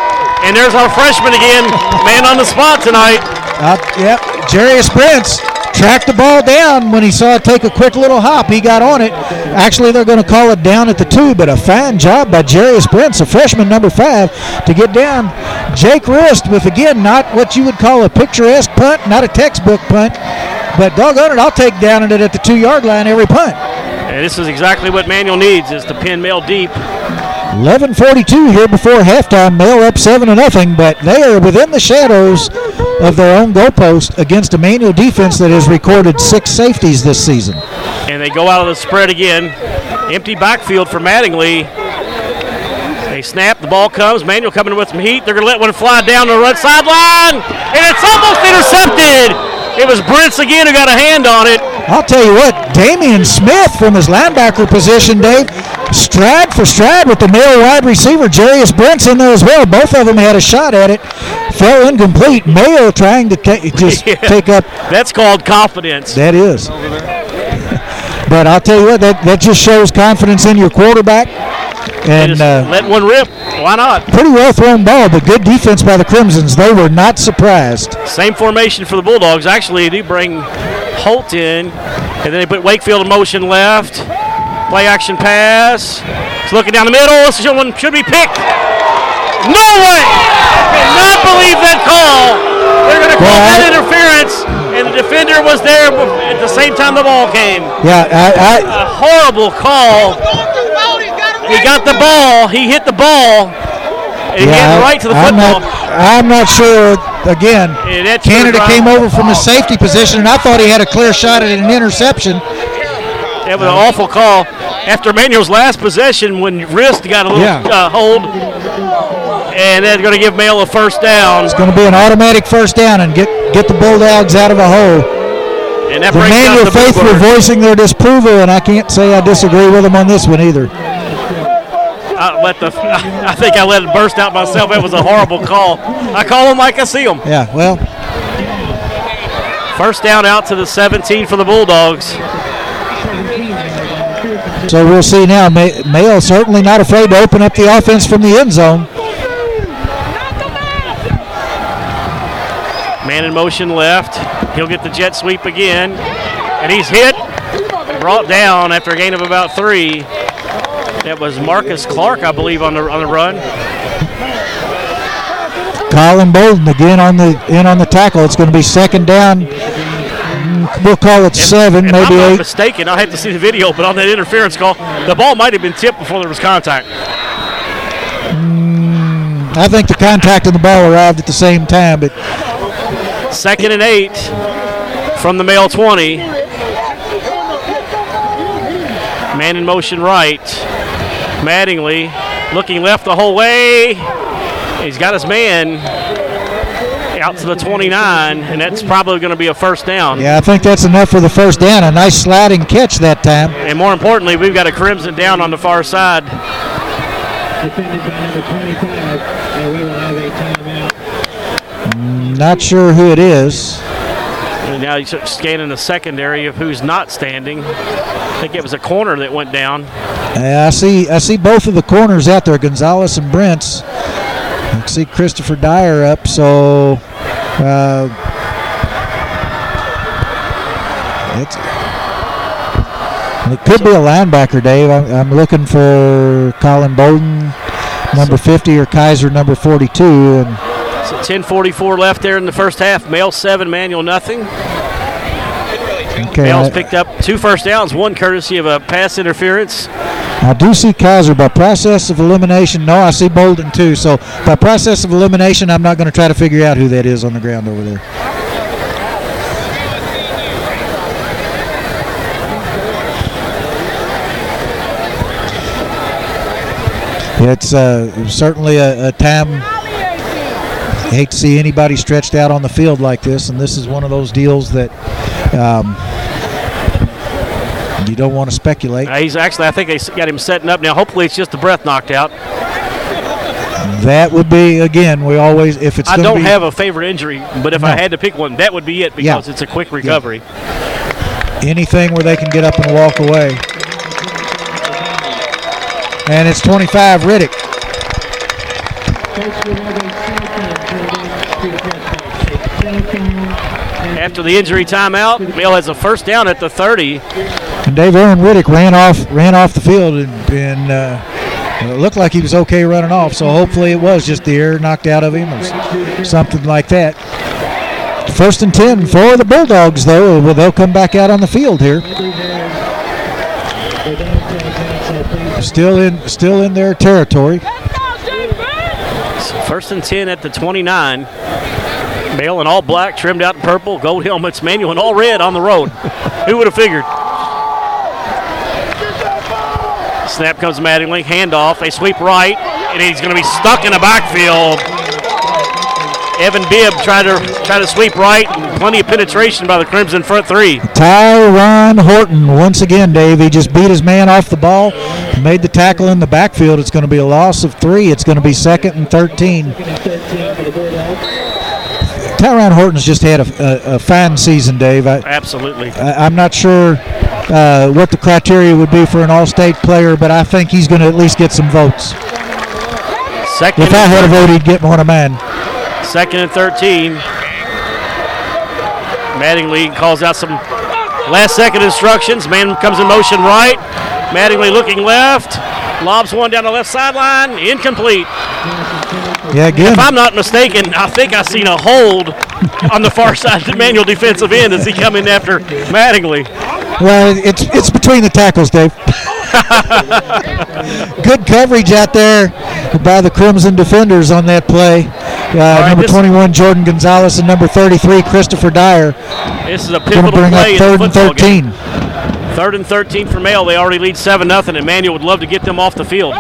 And there's our freshman again. Man on the spot tonight. Uh, yep, Jarius Prince tracked the ball down when he saw it take a quick little hop. He got on it. Actually, they're going to call it down at the two, but a fine job by Jarius Prince, a freshman number five, to get down. Jake Rist with, again, not what you would call a picturesque punt, not a textbook punt, but doggone it, I'll take down it at the two yard line every punt. And this is exactly what Manual needs is to pin Male deep. 11:42 here before halftime. Male up seven to nothing, but they are within the shadows of their own goalpost against a manual defense that has recorded six safeties this season. And they go out of the spread again. Empty backfield for Mattingly. They snap, the ball comes. Manual coming with some heat. They're going to let one fly down the right sideline. And it's almost intercepted. It was Brents again who got a hand on it. I'll tell you what, Damian Smith from his linebacker position, Dave, stride for stride with the male wide receiver, Jarius Brent's in there as well. Both of them had a shot at it. Fell incomplete. Mayo trying to ta- just Yeah. take up. That's called confidence. That is. But I'll tell you what, that, that just shows confidence in your quarterback. And uh, let one rip. Why not? pretty well thrown ball, but good defense by the Crimsons. They were not surprised. Same formation for the Bulldogs. Actually, they bring Holt in, and then they put Wakefield in motion left. Play action pass. It's looking down the middle. This one should be picked. No way! I Cannot believe that call. They're going to call I- that interference, and the defender was there at the same time the ball came. Yeah, I, I, A horrible call. He got the ball. He hit the ball. And he had the right to the I'm football. not, I'm not sure. Again, Canada came over from a safety position, and I thought he had a clear shot at an interception. That was an awful call. After Manual's last possession, when Rist got a little Yeah. uh, hold, and they're going to give Male a first down. It's going to be an automatic first down and get get the Bulldogs out of a hole. And that The down faithful board. voicing their disapproval, and I can't say I disagree with them on this one either. I let the. I think I let it burst out myself. It was a horrible call. I call them like I see them. Yeah, well, First down out to the 17 for the Bulldogs. So we'll see now. May- Mayo certainly not afraid to open up the offense from the end zone. Man in motion left. He'll get the jet sweep again, and he's hit, brought down after a gain of about three. That was Marcus Clark, I believe, on the on the run. Colin Bolden again on the in on the tackle. It's going to be second down. Mm, We'll call it seven, If maybe I'm not eight. mistaken, I have to see the video, but on that interference call, the ball might have been tipped before there was contact. I think the contact and the ball arrived at the same time, but Second and eight from the male 20. Man in motion right. Mattingly looking left the whole way. He's got his man out to the 29, and that's probably going to be a first down. yeah, I think that's enough for the first down. A nice sliding catch that time. And more importantly, we've got a crimson down on the far side. Defended by number 25, and we will have a timeout. Not sure who it is. And now he's scanning the secondary of who's not standing. I think it was a corner that went down. Uh, I see. I see both of the corners out there, Gonzalez and Brents. I see Christopher Dyer up. So uh, it's, it could be a linebacker, Dave. I'm, I'm looking for Colin Bolden, number 50, or Kaiser, number 42. And So 10:44 left there in the first half. Male seven, Manual nothing. Okay, picked up two first downs, one courtesy of a pass interference. I do see Kaiser by process of elimination. No, I see Bolden too. So by process of elimination, I'm not going to try to figure out who that is on the ground over there. It's uh, certainly a, a time. Hate to see anybody stretched out on the field like this, and this is one of those deals that um, you don't want to speculate. Uh, he's actually, I think they got him setting up now. Hopefully, it's just the breath knocked out. That would be again. We always if it's. I don't be, have a favorite injury, but if I had to pick one, that would be it Yeah. because it's a quick recovery. anything where they can get up and walk away. And it's 25 Riddick. After the injury timeout, Male has a first down at the 30. And Dave Aaron Riddick ran off ran off the field and, and uh, it looked like he was okay running off. So hopefully it was just the air knocked out of him or something like that. First and 10 for the Bulldogs, though. Well, they'll come back out on the field here. Still in, still in their territory. First and 10 at the 29. Male in all black, trimmed out in purple, gold helmets, manual in all red on the road. Who would have figured? Snap comes Mattingly, handoff, they sweep right, and he's going to be stuck in the backfield. Evan Bibb tried to try to sweep right, plenty of penetration by the Crimson front three. Tyron Horton, once again, Dave, he just beat his man off the ball, made the tackle in the backfield. It's going to be a loss of three. It's going to be second and 13. Tyron Horton's just had a, a, a fine season, Dave. I, Absolutely. I, I'm not sure uh, what the criteria would be for an all-state player, but I think he's going to at least get some votes. Second, If I had a vote, he'd get one of mine. second and 13. Mattingly calls out some last second instructions. Man comes in motion right. Mattingly looking left. Lobs one down the left sideline. Incomplete. Yeah, If I'm not mistaken, I think I seen a hold on the far side of the manual defensive end as he come in after Mattingly. Well, it's it's between the tackles, Dave. Good coverage out there. by the Crimson defenders on that play. Uh, right, number 21, Jordan Gonzalez, and number 33, Christopher Dyer. This is a pivotal bring up play in the third and 13. game. Third and 13 for Male. They already lead 7 0, and Manual would love to get them off the field.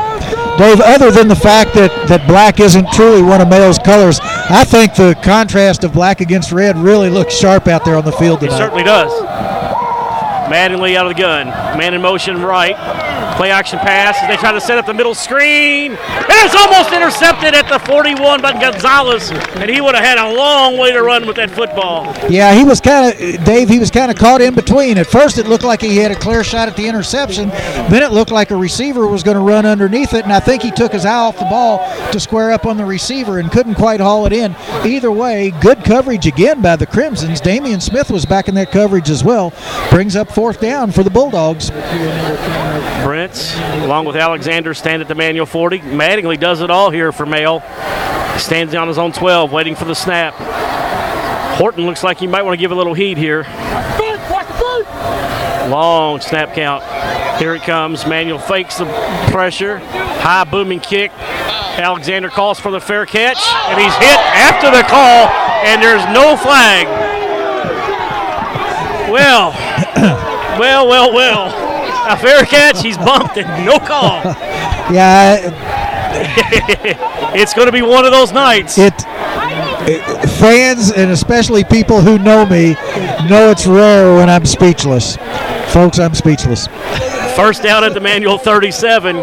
Dave, other than the fact that, that black isn't truly one of Mayo's colors, I think the contrast of black against red really looks sharp out there on the field It tonight. certainly does. Mattingly out of the gun. Man in motion right. Play action pass as they try to set up the middle screen. And it's almost intercepted at the 41 by Gonzalez, and he would have had a long way to run with that football. Yeah, he was kind of Dave. He was kind of caught in between. At first, it looked like he had a clear shot at the interception. Then it looked like a receiver was going to run underneath it, and I think he took his eye off the ball to square up on the receiver and couldn't quite haul it in. Either way, good coverage again by the Crimsons. Damian Smith was back in that coverage as well. Brings up fourth down for the Bulldogs. Along with Alexander, stand at the manual 40. Mattingly does it all here for Male. Stands on his own 12, waiting for the snap. Horton looks like he might want to give a little heat here. Long snap count. Here it comes. Manual fakes the pressure. High booming kick. Alexander calls for the fair catch, and he's hit after the call, and there's no flag. Well, well, well, well. A fair catch, he's bumped, and no call. Yeah, It's going to be one of those nights. it, it fans and especially people who know me know it's rare when I'm speechless. Folks, I'm speechless. First down at the manual 37.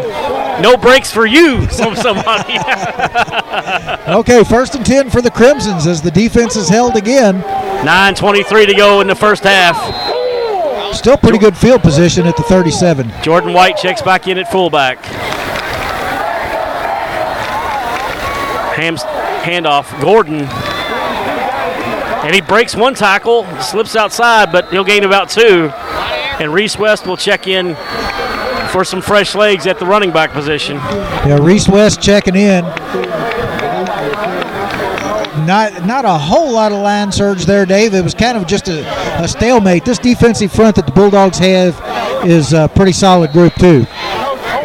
No breaks for you, some somebody. Okay, first and 10 for the Crimsons as the defense is held again. 9:23 to go in the first half. Still pretty good field position at the 37. Jordan White checks back in at fullback. Hams handoff. Gordon. And he breaks one tackle, slips outside, but he'll gain about two. And Reese West will check in for some fresh legs at the running back position. Yeah, Reese West checking in. Not not a whole lot of line surge there, Dave. It was kind of just a, a stalemate. This defensive front that the Bulldogs have is a pretty solid group too.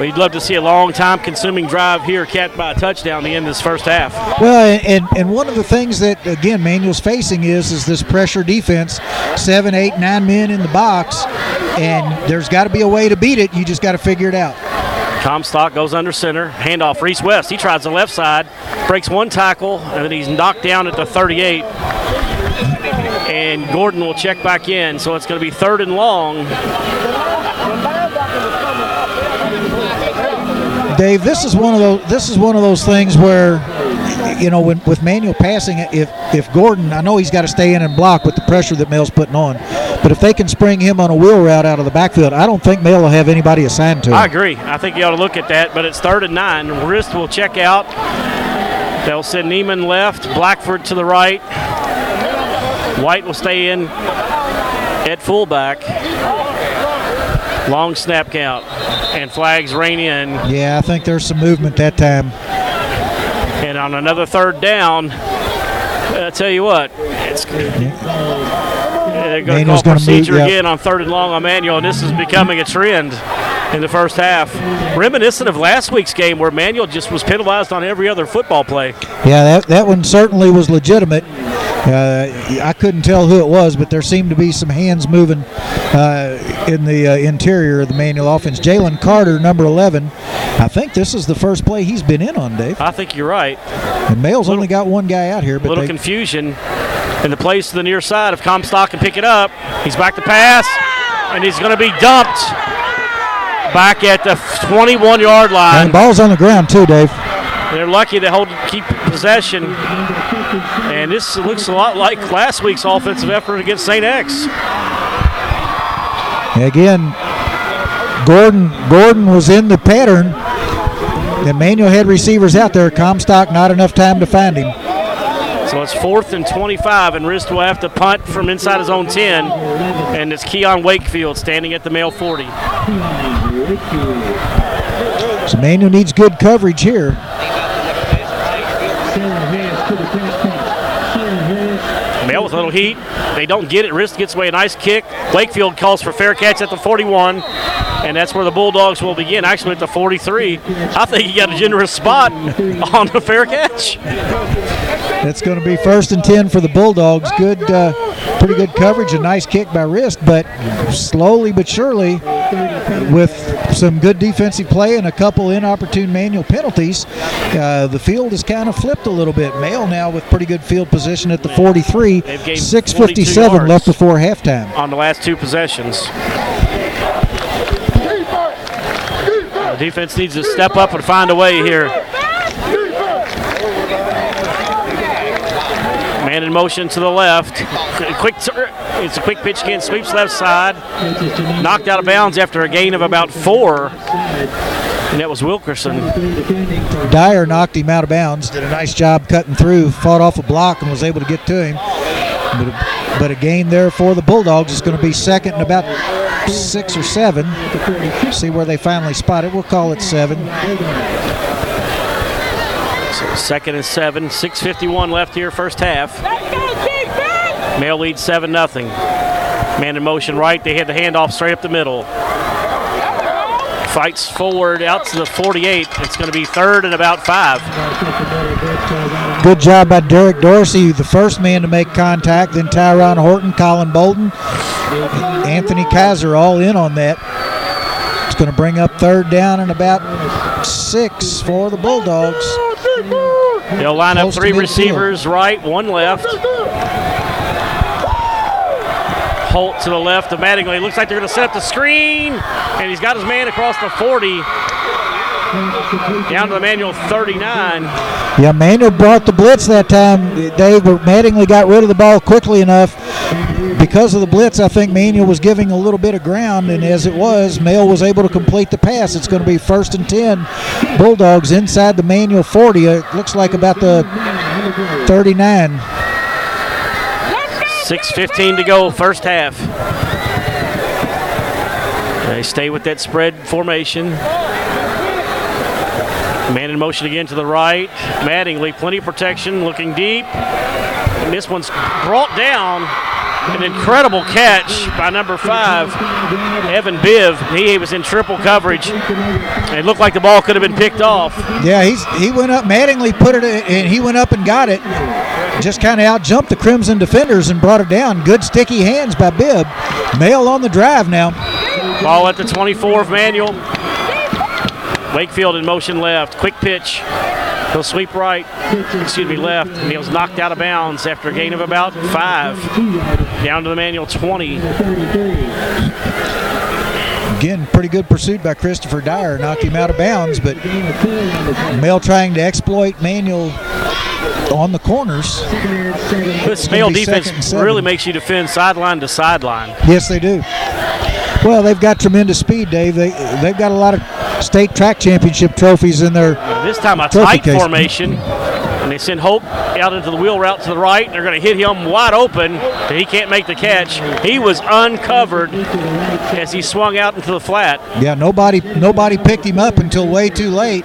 We'd love to see a long time consuming drive here, capped by a touchdown the end of this first half. Well, and, and and one of the things that again Manual's facing is is this pressure defense, seven, eight, nine men in the box, and there's got to be a way to beat it. You just got to figure it out. Comstock goes under center. Handoff, Reese West. He tries the left side, breaks one tackle, and then he's knocked down at the 38. And Gordon will check back in, so it's going to be third and long. Dave, this is one of those. This is one of those things where, you know, when with Manual passing, if if Gordon, I know he's got to stay in and block with the pressure that Male's putting on, but if they can spring him on a wheel route out of the backfield, I don't think Male will have anybody assigned to him. I agree. I think you ought to look at that, but it's third and nine. Rist will check out. They'll send Neiman left, Blackford to the right. White will stay in at fullback. Long snap count. And flags rain in. yeah, I think there's some movement that time. And on another third down, I tell you what, it's yeah. they're going to call Manual's gonna move, procedure yep. again on third and long on Manual, and this is becoming a trend in the first half. Reminiscent of last week's game where Manual just was penalized on every other football play. Yeah, that that one certainly was legitimate. Uh, I couldn't tell who it was, but there seemed to be some hands moving uh, in the uh, interior of the Manual offense. Jalen Carter, number 11. I think this is the first play he's been in on, Dave. I think you're right. And Male's only got one guy out here, A but little they, confusion. And the plays to the near side if Comstock can pick it up. He's back to pass, and he's going to be dumped back at the 21 yard line. the ball's on the ground too, Dave. They're lucky they hold keep possession. And this looks a lot like last week's offensive effort against St. X. Again, Gordon Gordon was in the pattern. And Manual had receivers out there. Comstock, not enough time to find him. So it's fourth and 25, and Rist will have to punt from inside his own 10. And it's Keon Wakefield standing at the male 40. So Manual needs good coverage here. Male with a little heat. They don't get it. Rist gets away. A nice kick. Wakefield calls for fair catch at the 41, and that's where the Bulldogs will begin. Actually, at the 43. I think he got a generous spot on the fair catch. It's going to be first and 10 for the Bulldogs. Good, uh, pretty good coverage. A nice kick by Rist, but slowly but surely, with some good defensive play and a couple inopportune manual penalties, uh, the field has kind of flipped a little bit. Male now with pretty good field position at the 43. They've gained 6.57 left before halftime. on the last two possessions. The defense needs to step up and find a way here. Man in motion to the left. Quick, it's a quick pitch again. Sweeps left side. Knocked out of bounds after a gain of about four, and that was Wilkerson. Dyer knocked him out of bounds. Did a nice job cutting through. Fought off a block and was able to get to him. But a, but a gain there for the Bulldogs is going to be second and about six or seven. See where they finally spot it. We'll call it seven. Second and seven. 6:51 left here, first half. Male leads seven nothing. Man in motion right. They had the handoff straight up the middle. Fights forward out to the 48. It's going to be third and about five. Good job by Derek Dorsey, the first man to make contact. Then Tyron Horton, Colin Bolden, Anthony Kaiser all in on that. It's going to bring up third down and about six for the Bulldogs. They'll line up Close to three receivers right, one left. Holt to the left of Mattingly. Looks like they're going to set up the screen, and he's got his man across the 40. Down to the manual 39. Yeah, Manual brought the blitz that time, Dave, Mattingly got rid of the ball quickly enough. Because of the blitz, I think Manual was giving a little bit of ground, and as it was, Male was able to complete the pass. It's going to be first and 10. Bulldogs inside the Manual 40. It looks like about the 39. 6.15 to go, first half. They stay with that spread formation. Man in motion again to the right. Mattingly, plenty of protection, looking deep. And this one's brought down. An incredible catch by number five, Evan Bibb. He was in triple coverage. It looked like the ball could have been picked off. Yeah, he's he went up. Mattingly put it, in, and he went up and got it. Just kind of out jumped the Crimson defenders and brought it down. Good sticky hands by Bibb. Male on the drive now. Ball at the 24 of Manual. Wakefield in motion left. Quick pitch. He'll sweep right. Excuse me, left. And he was knocked out of bounds after a gain of about five. Down to the Manual 20. Again, pretty good pursuit by Christopher Dyer. Knocked him out of bounds, but Male trying to exploit Manual on the corners. This male defense second and seven. really makes you defend sideline to sideline. Yes, they do. Well, they've got tremendous speed, Dave. They they've got a lot of state track championship trophies in their. This time a tight case. formation. And they send Hope out into the wheel route to the right. They're going to hit him wide open. But he can't make the catch. He was uncovered as he swung out into the flat. Yeah, nobody nobody picked him up until way too late.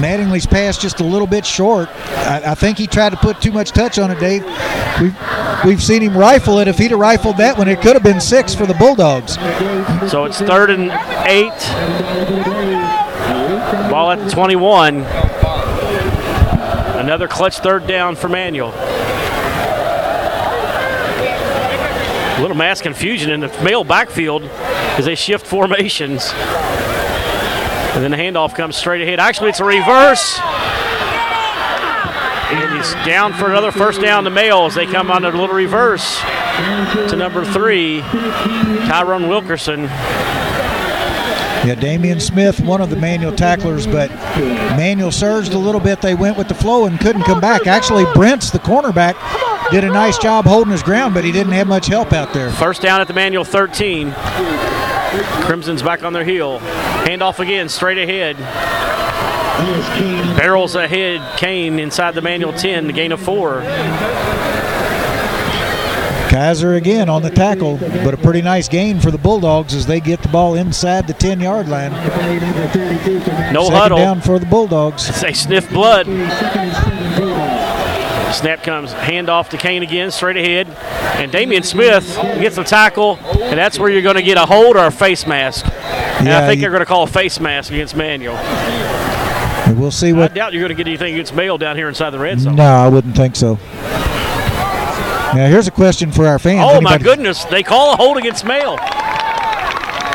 Mattingly's pass just a little bit short. I, I think he tried to put too much touch on it, Dave. We've we've seen him rifle it. If he'd have rifled that one, it could have been six for the Bulldogs. So it's third and eight. Ball at the 21. Another clutch third down for Manual. A little mass confusion in the male backfield as they shift formations. And then the handoff comes straight ahead. Actually, it's a reverse. And he's down for another first down to male as they come on a little reverse to number three, Tyrone Wilkerson. Yeah, Damian Smith, one of the manual tacklers, but manual surged a little bit. They went with the flow and couldn't come back. Actually, Brent's the cornerback did a nice job holding his ground, but he didn't have much help out there. First down at the manual 13. Crimson's back on their heel. Handoff again, straight ahead. Barrels ahead, Kane inside the manual 10, the gain of four. Kaiser again on the tackle, but a pretty nice gain for the Bulldogs as they get the ball inside the 10 yard line. No Second huddle. down for the Bulldogs. They sniff blood. Snap comes handoff to Kane again, straight ahead. And Damian Smith gets the tackle, and that's where you're going to get a hold or a face mask. And I think you- they're going to call a face mask against Manual. We'll see what. I doubt you're going to get anything against Male down here inside the red zone. No, I wouldn't think so. Now here's a question for our fans. Oh my goodness! They call a hold against Male.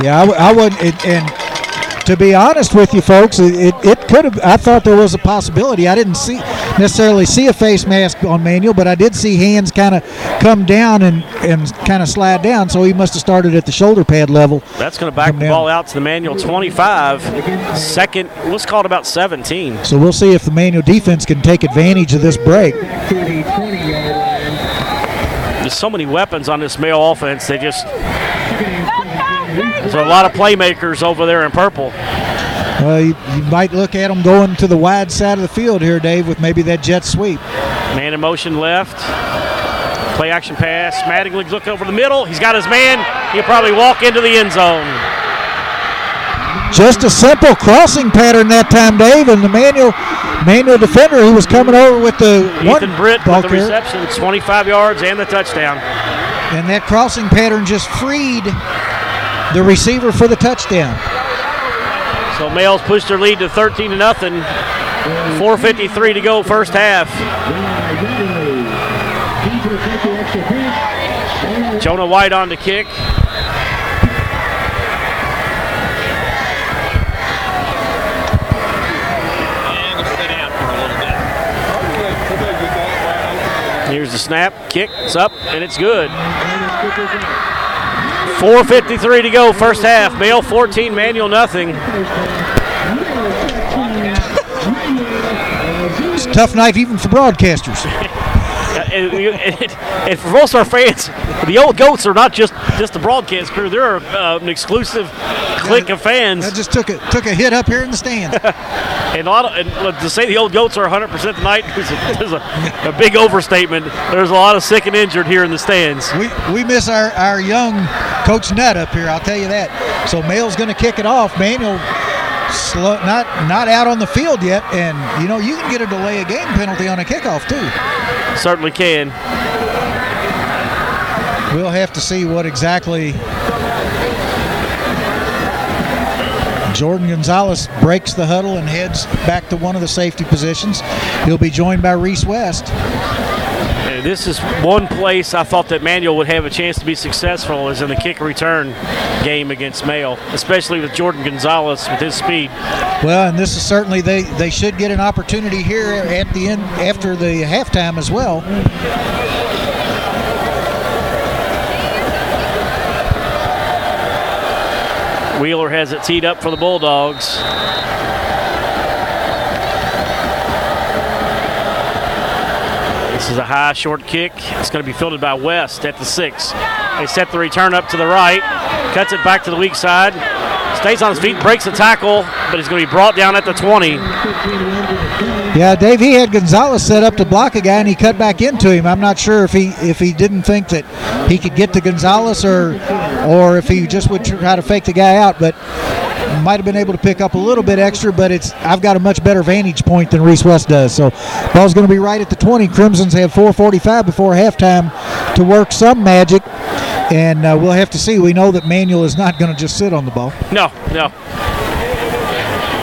Yeah, I, w- I wouldn't. It, and to be honest with you, folks, it, it, it could have. I thought there was a possibility. I didn't see necessarily see a face mask on Manual, but I did see hands kind of come down and and kind of slide down. So he must have started at the shoulder pad level. That's going to back the down. ball out to the Manual 25. Second, let's call it about 17. So we'll see if the Manual defense can take advantage of this break. To the 20-yard line. There's so many weapons on this male offense. They just there's a lot of playmakers over there in purple. Well, you, you might look at them going to the wide side of the field here, Dave, with maybe that jet sweep. Man in motion left. Play action pass. Mattingly's look over the middle. He's got his man. He'll probably walk into the end zone. Just a simple crossing pattern that time, Dave, and the manual manual defender who was coming over with the one Ethan Britt ball with the reception, 25 yards and the touchdown. and that crossing pattern just freed the receiver for the touchdown. So Males pushed their lead to 13 to nothing. 4:53 to go, first half. Jonah White on the kick. Here's the snap, kick, it's up, and it's good. 4.53 to go, first half. Male 14, Manual nothing. It's a tough night even for broadcasters. And, for most of our fans, the old goats are not just just the broadcast crew. They're uh, an exclusive clique of fans. That just took a took a hit up here in the stands. And a lot of, and to say the old goats are 100% tonight is, a, is a, a big overstatement. There's a lot of sick and injured here in the stands. we we miss our, our young Coach Nutt up here. I'll tell you that. So Male's going to kick it off. Manual slow, not not out on the field yet, and you know you can get a delay of game penalty on a kickoff too. Certainly can. We'll have to see what exactly Jordan Gonzalez breaks the huddle and heads back to one of the safety positions. He'll be joined by Reese West. This is one place I thought that Manual would have a chance to be successful is in the kick return game against Male, especially with Jordan Gonzalez with his speed. Well, and this is certainly they they should get an opportunity here at the end after the halftime as well. Wheeler has it teed up for the Bulldogs. This is a high, short kick. It's going to be fielded by West at the six. They set the return up to the right, cuts it back to the weak side, stays on his feet, breaks the tackle, but he's going to be brought down at the 20. Yeah, Dave, he had Gonzalez set up to block a guy, and he cut back into him. I'm not sure if he if he didn't think that he could get to Gonzalez, or or if he just would try to fake the guy out, but might have been able to pick up a little bit extra. But it's I've got a much better vantage point than Reese West does. So ball's going to be right at the 20. Crimsons have 4:45 before halftime to work some magic, and uh, we'll have to see. We know that Manual is not going to just sit on the ball. No, no.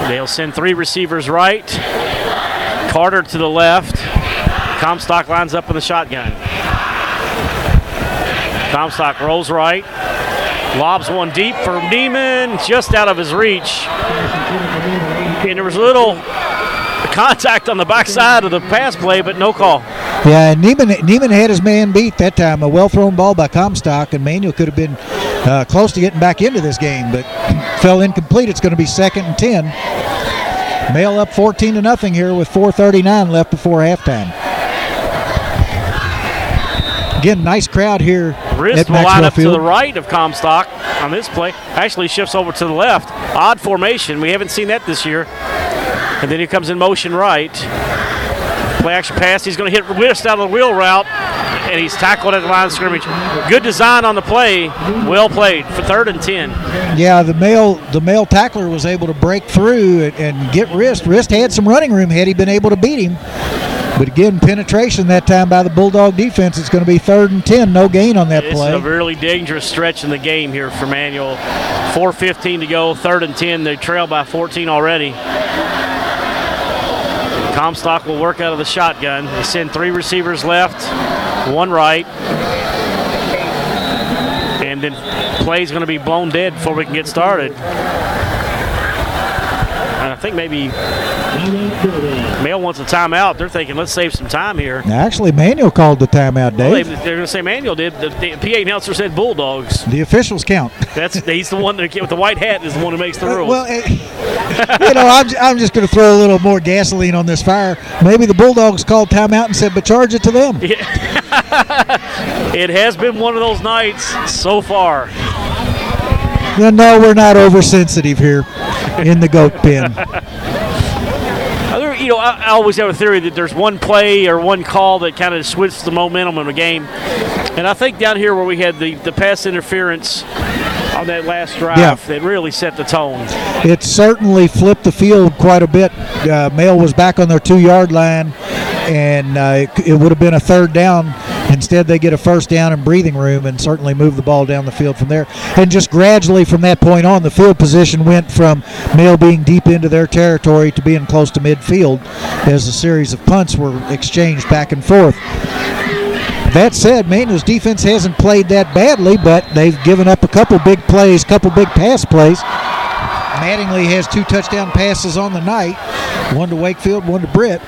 They'll send three receivers right. Carter to the left. Comstock lines up in the shotgun. Comstock rolls right. Lobs one deep for Neiman, just out of his reach. And there was a little contact on the backside of the pass play, but no call. Yeah, Neiman, Neiman had his man beat that time. A well thrown ball by Comstock, and Manual could have been uh, close to getting back into this game, but fell incomplete. It's going to be second and 10. Male up 14 to nothing here with 4:39 left before halftime. Again, nice crowd here Rist at will line up to the right of Comstock on this play. Actually shifts over to the left. Odd formation. We haven't seen that this year. And then he comes in motion right. Play action pass. He's going to hit Rist out of the wheel route. And he's tackled at the line of scrimmage. Good design on the play. Well played for third and 10. Yeah, the male the male tackler was able to break through and, and get Rist. Rist had some running room had he been able to beat him, But again, penetration that time by the Bulldog defense. It's going to be third and 10. No gain on that It's play. a really dangerous stretch in the game here for Manual. 4.15 to go, third and 10. They trail by 14 already. Comstock will work out of the shotgun. They send three receivers left, one right. And then play's going to be blown dead before we can get started. And I think maybe Male wants a timeout. They're thinking, let's save some time here. Actually, Manual called the timeout, Well, they, Dave. they're going to say Manual did. The, the PA announcer said Bulldogs. the officials count. That's he's the one that with the white hat is the one who makes the uh, rules. Well, you know, I'm, I'm just going to throw a little more gasoline on this fire. Maybe the Bulldogs called timeout and said, but charge it to them. it has been one of those nights so far. No, we're not oversensitive here in the goat pen. You know, I, I always have a theory that there's one play or one call that kind of switches the momentum of a game. And I think down here where we had the, the pass interference on that last drive, Yeah. that really set the tone. It certainly flipped the field quite a bit. Uh, Male was back on their two yard line, and uh, it, it would have been a third down. Instead, they get a first down and breathing room and certainly move the ball down the field from there. And just gradually from that point on, the field position went from Male being deep into their territory to being close to midfield as a series of punts were exchanged back and forth. That said, Manual's defense hasn't played that badly, but they've given up a couple big plays, a couple big pass plays. Mattingly has two touchdown passes on the night, one to Wakefield, one to Britt.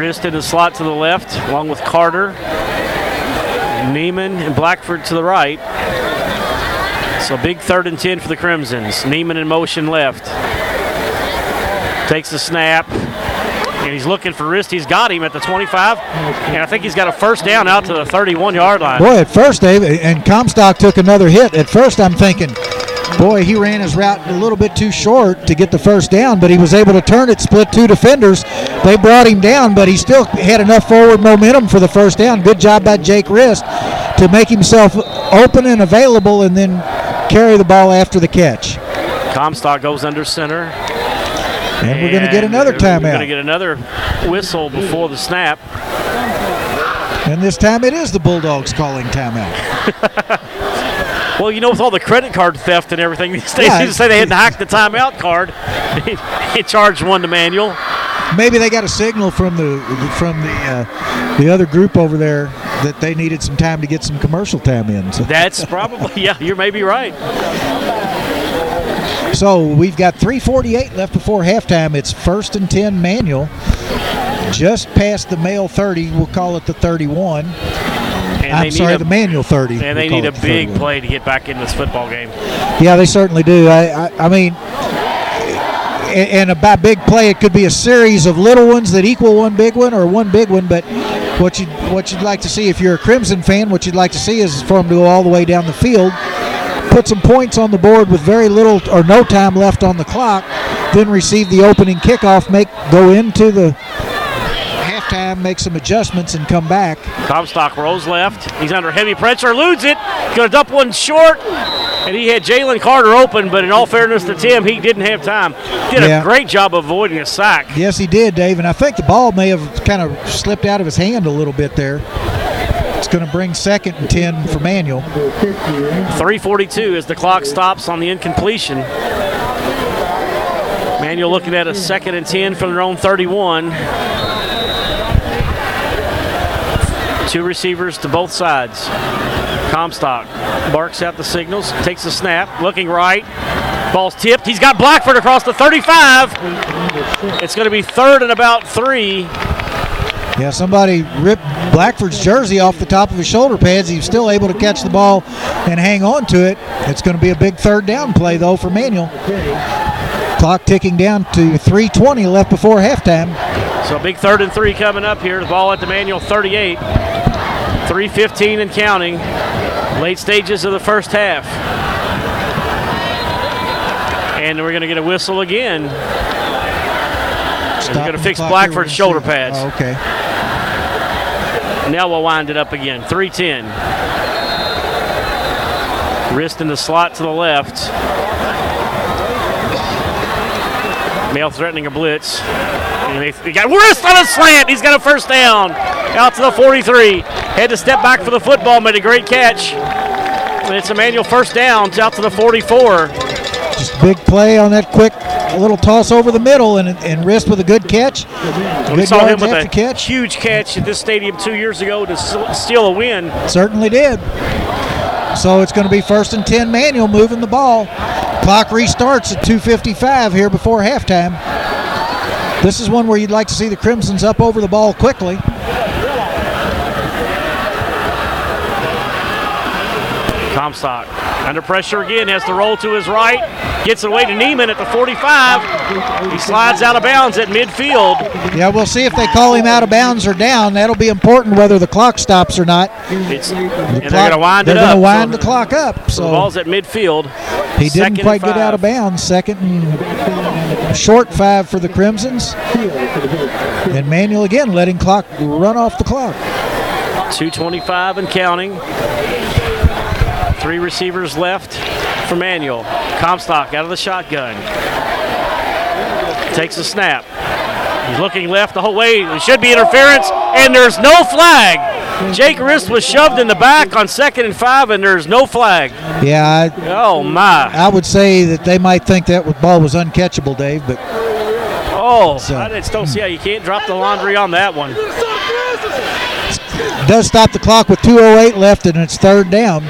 Rist in the slot to the left, along with Carter, Neiman, and Blackford to the right. So big third and 10 for the Crimsons. Neiman in motion left. Takes the snap. And he's looking for Rist. He's got him at the 25. And I think he's got a first down out to the 31 yard line. Boy, at first, Dave, and Comstock took another hit. At first, I'm thinking, boy, he ran his route a little bit too short to get the first down, but he was able to turn it, split two defenders. They brought him down, but he still had enough forward momentum for the first down. Good job by Jake Rist to make himself open and available and then carry the ball after the catch. Comstock goes under center. And we're going to get another timeout. We're going to get another whistle before the snap. And this time it is the Bulldogs calling timeout. Well, you know, with all the credit card theft and everything, these days, Yeah. you say they had to hack the timeout card. he charged one to Manual. Maybe they got a signal from the from the uh, the other group over there that they needed some time to get some commercial time in. So, That's probably, yeah, you're maybe right. so we've got 3:48 left before halftime. It's first and 10 manual, just past the male 30. We'll call it the 31. And I'm they sorry, need the manual 30. and they need a big 31. play to get back in this football game. Yeah, they certainly do. I, I, I mean, a- and a by big play, it could be a series of little ones that equal one big one or one big one. But what you what you'd like to see, if you're a Crimson fan, what you'd like to see is for them to go all the way down the field, put some points on the board with very little or no time left on the clock, then receive the opening kickoff, make go into the make some adjustments, and come back. Comstock rolls left. He's under heavy pressure, eludes it. To dump one short. And he had Jalen Carter open, but in all fairness to Tim, he didn't have time. Did Yeah. a great job avoiding a sack. Yes, he did, Dave, and I think the ball may have kind of slipped out of his hand a little bit there. It's going to bring second and 10 for Manual. 342 as the clock stops on the incompletion. Manual looking at a second and 10 from their own 31. Two receivers to both sides. Comstock barks out the signals, takes the snap, looking right. Ball's tipped. He's got Blackford across the 35. It's going to be third and about three. Yeah, somebody ripped Blackford's jersey off the top of his shoulder pads. He's still able to catch the ball and hang on to it. It's going to be a big third down play, though, for Manual. Clock ticking down to 3.20 left before halftime. So a big third and three coming up here. The ball at the manual 38. 315 and counting. Late stages of the first half. And we're going to get a whistle again. Stopping gonna fix Blackford's shoulder pads. Oh, okay. Now we'll wind it up again. 310. Rist in the slot to the left. Male threatening a blitz. And they, they got Rist on a slant. He's got a first down. Out to the 43. Had to step back for the football, made a great catch. And it's a Manual first down. It's out to the 44. Just big play on that quick little toss over the middle and, and Rist with a good catch. We saw him with a catch. huge catch at this stadium two years ago to steal a win. Certainly did. So it's going to be first and 10 manual moving the ball. Clock restarts at 2.55 here before halftime. This is one where you'd like to see the Crimsons up over the ball quickly. Comstock under pressure again, has to roll to his right, gets it away to Neiman at the 45. He slides out of bounds at midfield. Yeah, we'll see if they call him out of bounds or down. That'll be important whether the clock stops or not. It's, and they're going to wind it up. they're gonna wind So the clock up. So the ball's at midfield. he didn't quite get out of bounds. Second and short five for the Crimsons. And Manual again letting clock run off the clock. 225 and counting. Three receivers left for Manual. Comstock out of the shotgun. Takes a snap. He's looking left the whole way. There should be interference, and there's no flag. Jake Rist was shoved in the back on second and five, and there's no flag. Yeah, I, Oh my! I would say that they might think that ball was uncatchable, Dave, but Oh, So- I just don't see how you can't drop the laundry on that one. does stop the clock with 2.08 left and it's third down.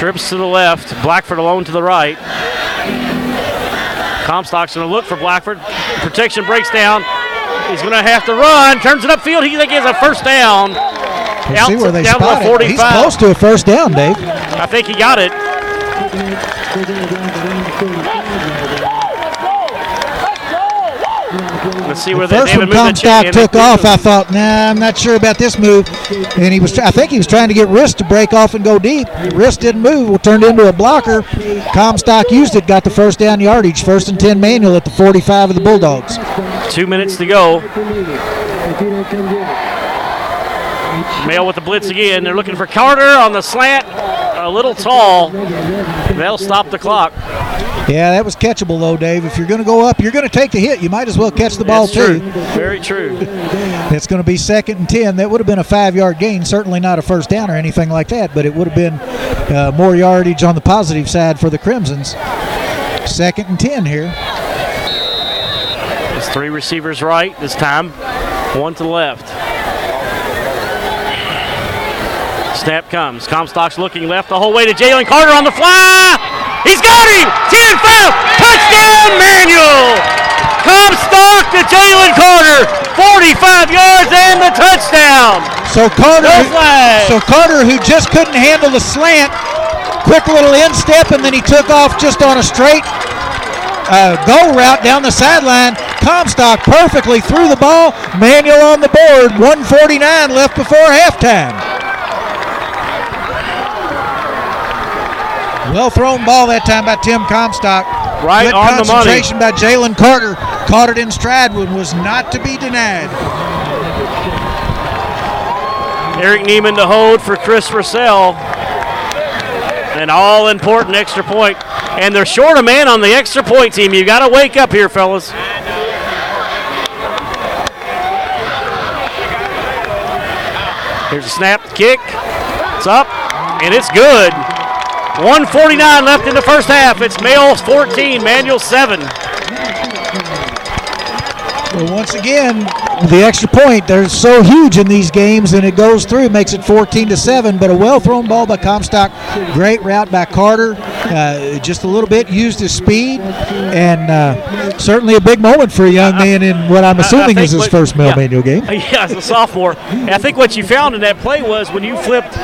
Trips to the left, Blackford alone to the right. Comstock's going to look for Blackford. Protection breaks down. He's going to have to run. Turns it upfield. He thinks he has a first down. We'll Out see where they down spot it. He's close to a first down, Dave. I think he got it. Let's see where they, First they when haven't moved the chain. Comstock took off, I thought, nah, I'm not sure about this move. And he was, I think he was trying to get Rist to break off and go deep. Rist didn't move, well, turned into a blocker. Comstock used it, got the first down yardage. First and 10 manual at the 45 of the Bulldogs. Two minutes to go. Male with the blitz again. They're looking for Carter on the slant. A little tall. They'll stop the clock. Yeah, that was catchable though, Dave. If you're going to go up, you're going to take the hit. You might as well catch the ball That's too. true. Very true. It's going to be second and 10. That would have been a five yard gain. Certainly not a first down or anything like that, but it would have been uh, more yardage on the positive side for the Crimsons. Second and 10 here. It's three receivers right this time, one to the left. Snap comes. Comstock's looking left the whole way to Jalen Carter on the fly. He's got him. 10 foul. Touchdown, Manual. Comstock to Jalen Carter. 45 yards and the touchdown. So Carter, No flag. so Carter, who just couldn't handle the slant, quick little instep, and then he took off just on a straight uh, go route down the sideline. Comstock perfectly threw the ball. Manual on the board. 149 left before halftime. Well thrown ball that time by Tim Comstock. Right Good on the money. concentration by Jalen Carter. Caught it in stride and was not to be denied. Eric Neiman to hold for Chris Russell. An all important extra point. And they're short a man on the extra point team. You got to wake up here, fellas. Here's a snap, kick. It's up, and it's good. 149 left in the first half. It's Males 14, Manual 7. Well, once again, the extra point, they're so huge in these games, and it goes through, makes it 14 to 7. But a well thrown ball by Comstock. Great route by Carter. Uh, just a little bit, used his speed, and uh, certainly a big moment for a young man in what I'm assuming is his what- first Male yeah. Manual game. Yeah, as a sophomore. And I think what you found in that play was when you flipped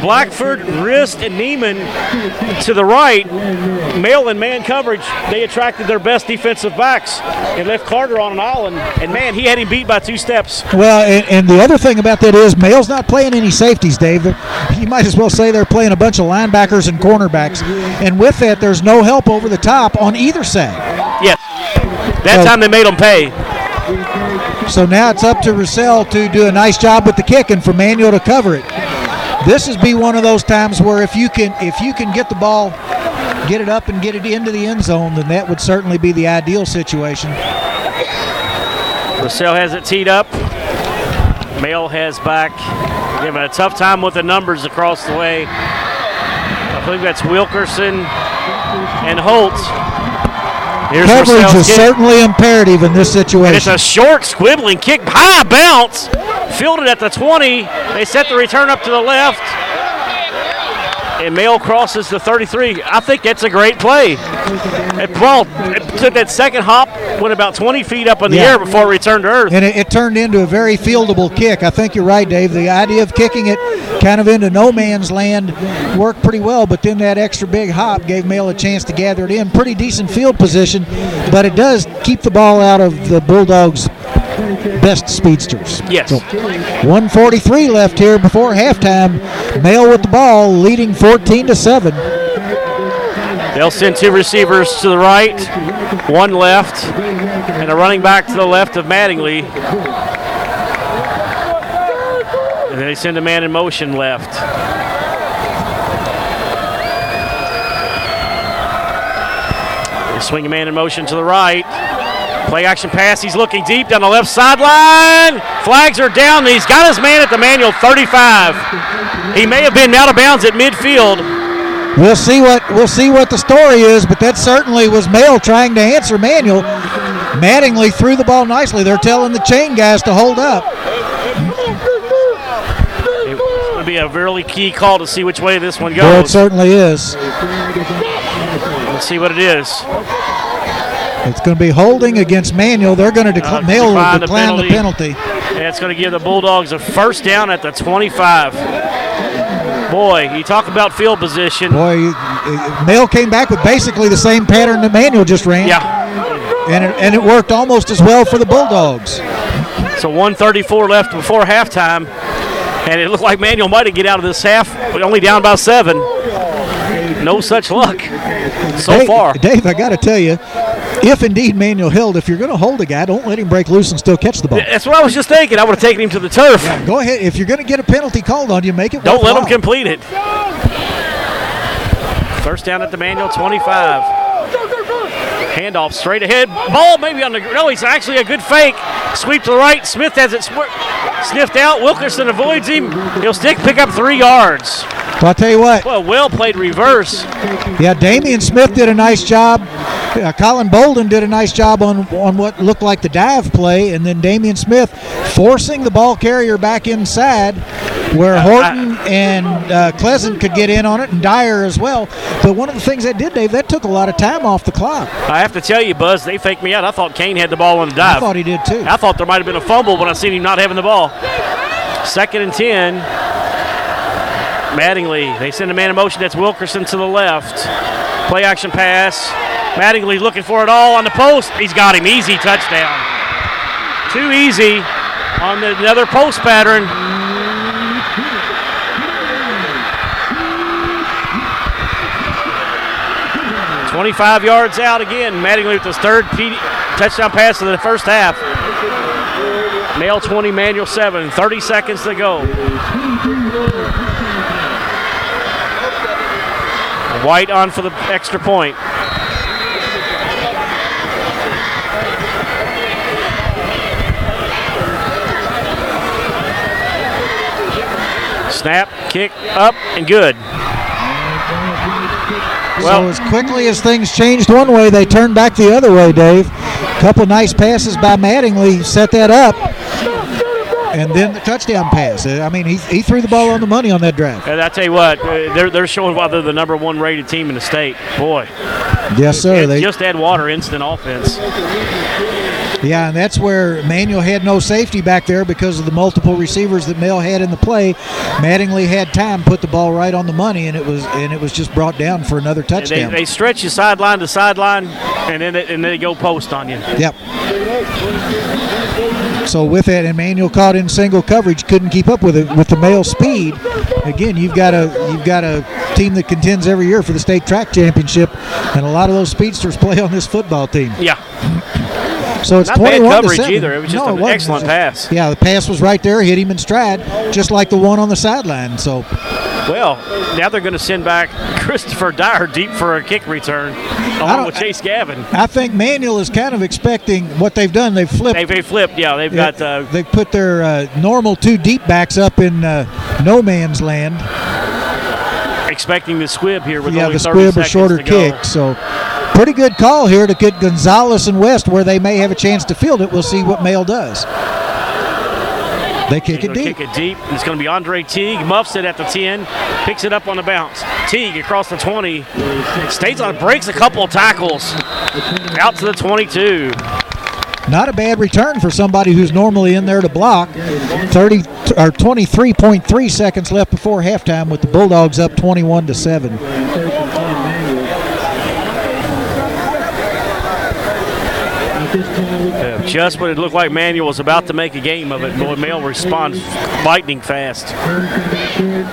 Blackford, Wrist, and Neiman to the right, male and man coverage, they attracted their best defensive backs and left Carter on an island. And man, he had him beat by two steps. Well, and, and the other thing about that is Male's not playing any safeties, Dave. You might as well say they're playing a bunch of linebackers and cornerbacks. And with that, there's no help over the top on either side. Yes. That So- time they made them pay. So now it's up to Russell to do a nice job with the kick and for Manual to cover it. This is be one of those times where if you can if you can get the ball get it up and get it into the end zone, then that would certainly be the ideal situation. Russell has it teed up. Male has back. Giving a tough time with the numbers across the way. I believe that's Wilkerson and Holt. Here's Coverage is kick. certainly imperative in this situation. it's a short, squibbling kick, high bounce, fielded at the 20. They set the return up to the left and Male crosses the 33. I think that's a great play. It, ball it took that second hop, went about 20 feet up in the yeah. air before it returned to earth. And it, it, turned into a very fieldable kick. I think you're right, Dave. The idea of kicking it kind of into no man's land worked pretty well, but then that extra big hop gave Male a chance to gather it in. Pretty decent field position, but it does keep the ball out of the Bulldogs' best speedsters. Yes. So 143 left here before halftime. Male with the ball, leading 14 to 7. They'll send two receivers to the right, one left, and a running back to the left of Mattingly. And they send a man in motion left. They swing a man in motion to the right. Play action pass. He's looking deep down the left sideline. Flags are down. He's got his man at the manual 35. He may have been out of bounds at midfield. We'll see what we'll see what the story is, but that certainly was Male trying to answer Manual. Mattingly threw the ball nicely. They're telling the chain guys to hold up. It's going to be a really key call to see which way this one goes. Well, it certainly is. Let's see what it is. It's going to be holding against Manual. They're going to decl- uh, Male decline, decline the penalty. The penalty. Yeah, it's going to give the Bulldogs a first down at the 25. Boy, you talk about field position. Boy, Male came back with basically the same pattern that Manual just ran. Yeah. And it, and it worked almost as well for the Bulldogs. So 134 left before halftime. And it looked like Manual might have get out of this half, but only down by seven. No such luck so Dave, far. Dave, I got to tell you, if indeed Manual held, if you're going to hold a guy, don't let him break loose and still catch the ball. That's what I was just thinking. I would have taken him to the turf. Yeah, go ahead. If you're going to get a penalty called on you, make it. Don't let him complete it. First down at the Manual 25. Handoff straight ahead. Ball maybe on the. No, he's actually a good fake. Sweep to the right. Smith has it sniffed out. Wilkerson avoids him. He'll stick, pick up three yards. Well, I'll tell you what. Well, well played reverse. Yeah, Damian Smith did a nice job. Uh, Colin Bolden did a nice job on on what looked like the dive play, and then Damian Smith forcing the ball carrier back inside, where Horton and uh, could get in on it, and Dyer as well. But one of the things that did, Dave, that took a lot of time off the clock. I have to tell you, Buzz, they faked me out. I thought Kane had the ball on the dive. I thought he did too. I thought there might have been a fumble when I seen him not having the ball. Second and ten. Mattingly, they send a man in motion. That's Wilkerson to the left. Play action pass. Mattingly looking for it all on the post. He's got him. Easy touchdown. Too easy on the, another post pattern. Twenty-five yards out again. Mattingly with his third PD, touchdown pass of the first half. Male 20, Manual 7. 30 seconds to go. White on for the extra point. Snap, kick, up, and good. Well, so as quickly as things changed one way, they turned back the other way, Dave. A couple nice passes by Mattingly set that up. And then the touchdown pass. I mean, he, he threw the ball on the money on that drive. And I tell you what, uh, they're, they're showing why they're the number one rated team in the state. Boy. Yes, sir. They just add water, instant offense. Yeah, and that's where Manual had no safety back there because of the multiple receivers that Male had in the play. Mattingly had time, put the ball right on the money, and it was and it was just brought down for another touchdown. They, they stretch you sideline to sideline, and then they, and they go post on you. Yep. So with that, Emmanuel caught in single coverage, couldn't keep up with it with the Male speed. Again, you've got a you've got a team that contends every year for the state track championship, and a lot of those speedsters play on this football team. Yeah. So it's Not bad 21 to coverage 7. either. It was just No, an excellent was pass. Yeah, the pass was right there, hit him in stride, just like the one on the sideline. So Well, now they're going to send back Christopher Dyer deep for a kick return, along with Chase Gavin. I think Manual is kind of expecting what they've done. They've flipped. They, they flipped. Yeah, they've Yeah, got uh, they put their uh, normal two deep backs up in uh, no man's land. expecting the squib here with yeah, only the 30 squib or shorter kick. So pretty good call here to get Gonzalez and West where they may have a chance to field it. We'll see what Male does. They kick it deep. Kick it deep. It's going to be Andre Teague. Muffs it at the 10. Picks it up on the bounce. Teague across the 20. Stays on, breaks a couple of tackles. Out to the 22. Not a bad return for somebody who's normally in there to block. 30 or 23.3 seconds left before halftime with the Bulldogs up 21 to 7. First and 10 manual. At this time, we got Just when it looked like Manual was about to make a game of it, boy, Male responds lightning fast. home come back short.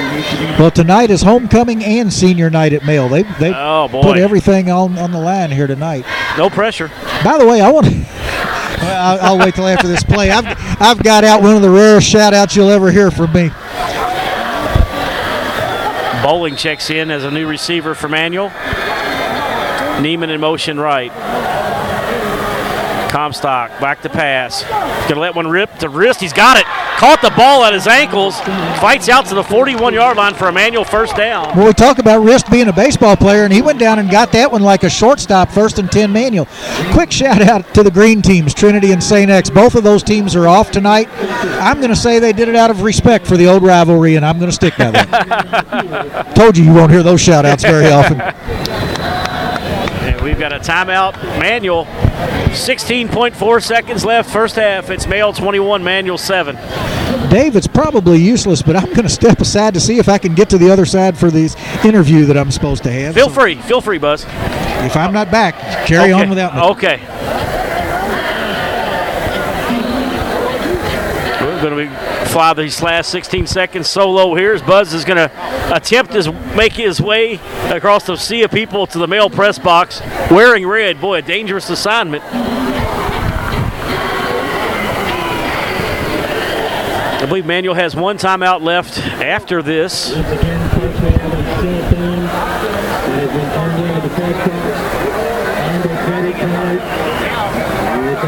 We need to be Well, tonight is homecoming and senior night at Male. They they Oh, put everything on, on the line here tonight. No pressure. By the way, I want. I'll, I'll wait till after this play. I've, I've got out one of the rarest shout outs you'll ever hear from me. Bowling checks in as a new receiver for Manual. Neiman in motion right. Comstock back to pass. Gonna let one rip to Rist. He's got it. Caught the ball at his ankles. Fights out to the 41 yard line for a Manual first down. Well, we talk about Rist being a baseball player, and he went down and got that one like a shortstop, first and 10 manual. Quick shout out to the green teams, Trinity and St. X. Both of those teams are off tonight. I'm going to say they did it out of respect for the old rivalry, and I'm going to stick by that. Told you you won't hear those shout outs very often. And we've got a timeout. Manual. 16.4 seconds left. First half. It's male 21, manual 7. Dave, it's probably useless, but I'm going to step aside to see if I can get to the other side for this interview that I'm supposed to have. Feel So free. Feel free, Buzz. If I'm not back, carry okay. on without me. Okay. We're going to fly these last 16 seconds solo here as Buzz is going to attempt to make his way across the sea of people to the male press box wearing red. Boy, a dangerous assignment. I believe Manual has one timeout left after this. It's a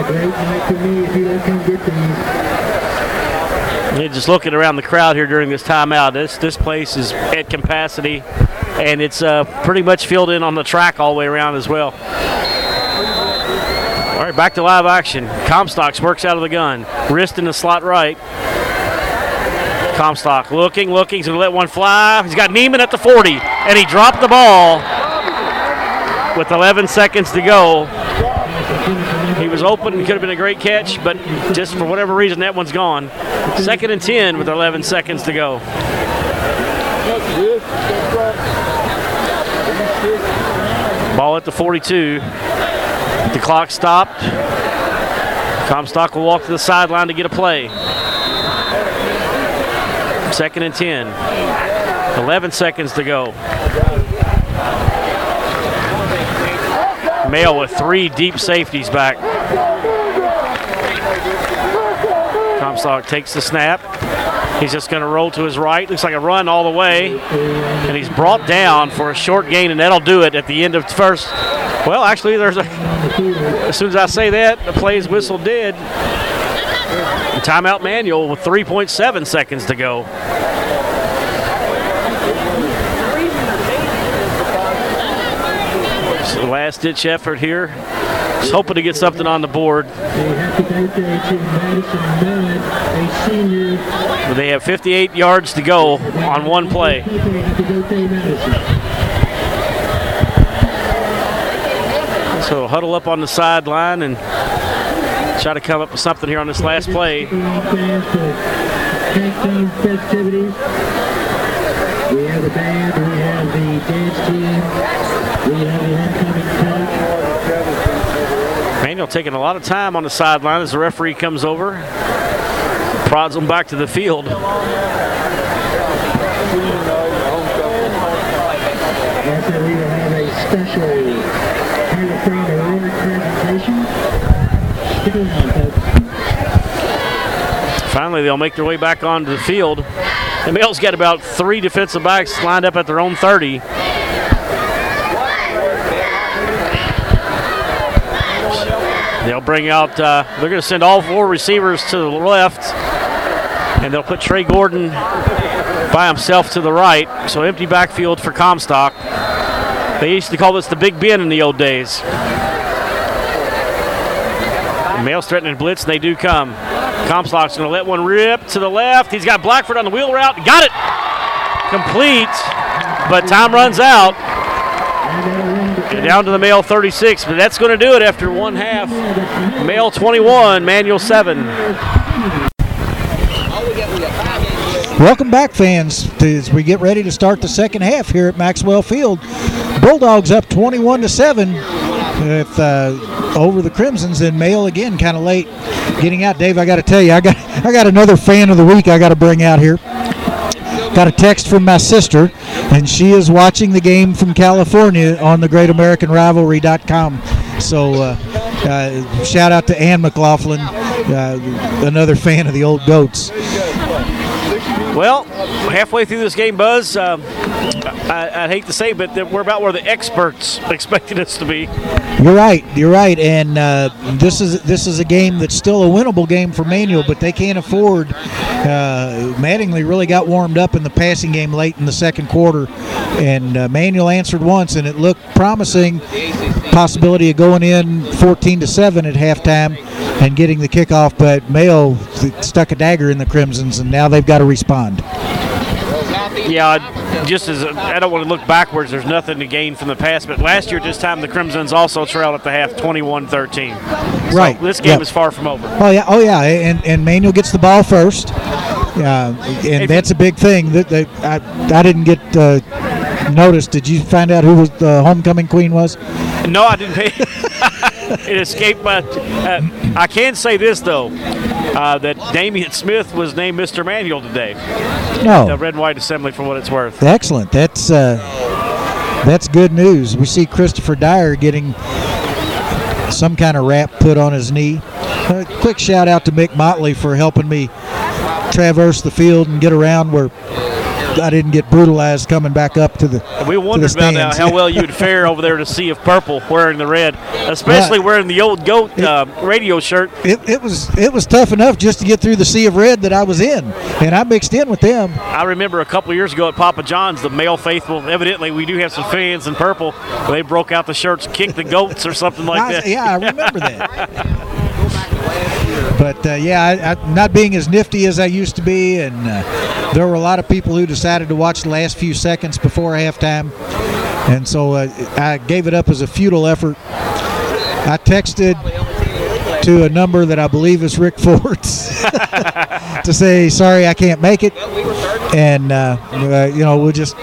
great night me if you don't come get. Just looking around the crowd here during this timeout, this this place is at capacity, and it's uh, pretty much filled in on the track all the way around as well. All right, back to live action. Comstocks works out of the gun, Rist in the slot right. Comstock looking, looking. He's gonna let one fly. He's got Neiman at the 40, and he dropped the ball with 11 seconds to go. He was open. It could have been a great catch, but just for whatever reason, that one's gone. Second and 10 with 11 seconds to go. Ball at the 42. The clock stopped. Comstock will walk to the sideline to get a play. Second and 10. 11 seconds to go. Male with three deep safeties back. Comstock takes the snap. He's just going to roll to his right. Looks like a run all the way. And he's brought down for a short gain, and that'll do it at the end of first. Well, actually, there's a. As soon as I say that, the play's whistle did. Timeout manual with 3.7 seconds to go. Last ditch effort here. Just hoping to get something on the board. Senior. But they have 58 yards to go on one play. So huddle up on the sideline and try to come up with something here on this last play. We have the band, we have the dance team, we have the. Manual taking a lot of time on the sideline as the referee comes over, prods them back to the field. Finally, they'll make their way back onto the field. The Males got about three defensive backs lined up at their own 30. They'll bring out, uh, they're going to send all four receivers to the left, and they'll put Trey Gordon by himself to the right. So empty backfield for Comstock. They used to call this the Big Ben in the old days. Males threatening blitz, and they do come. Comstock's going to let one rip to the left. He's got Blackford on the wheel route. Got it. Complete, but time runs out. Down to the male 36, but that's going to do it after one half. Male 21, manual 7. Welcome back, fans, as we get ready to start the second half here at Maxwell Field. Bulldogs up 21 to seven with uh, over the Crimsons. And Male again, kind of late getting out. Dave, I got to tell you, I got I got another fan of the week I got to bring out here. Got a text from my sister, and she is watching the game from California on the GreatAmericanRivalry.com. So, uh, uh, shout out to Ann McLaughlin, uh, another fan of the old goats. Well, halfway through this game, Buzz, um, I, would hate to say, but we're about where the experts expected us to be. You're right. You're right. And uh, this is this is a game that's still a winnable game for Manual, but they can't afford. Uh, Mattingly really got warmed up in the passing game late in the second quarter, and uh, Manual answered once, and it looked promising. Possibility of going in 14 to seven at halftime and getting the kickoff, but Male stuck a dagger in the Crimsons, and now they've got to respond. Yeah, just as I don't want to look backwards, there's nothing to gain from the past. But last year, this time, the Crimsons also trailed at the half 21-13. So right. This game yep. is far from over. Oh yeah, oh yeah, and and Manual gets the ball first. Yeah, and if that's a big thing. That, that I I didn't get. Uh, noticed. Did you find out who was the homecoming queen was? No, I didn't it escaped my. Uh, I can say this though, uh, that Damian Smith was named Mr. Manual today. No, the Red and White Assembly for what it's worth. Excellent. That's uh, that's good news. We see Christopher Dyer getting some kind of wrap put on his knee. Uh, quick shout out to Mick Motley for helping me traverse the field and get around where I didn't get brutalized coming back up to the. We wondered about now how well you would fare over there to see of Purple wearing the red, especially yeah. wearing the old goat it, uh, radio shirt. It, it, was it was tough enough just to get through the sea of red that I was in, and I mixed in with them. I remember a couple years ago at Papa John's, the male faithful. Evidently, we do have some fans in purple. They broke out the shirts, kicked the goats, or something like I, that. Yeah, I remember that. But uh, yeah, I, I, not being as nifty as I used to be, and uh, there were a lot of people who decided to watch the last few seconds before halftime, and so uh, I gave it up as a futile effort. I texted to a number that I believe is Rick Ford's to say sorry I can't make it, and uh, uh, you know we'll just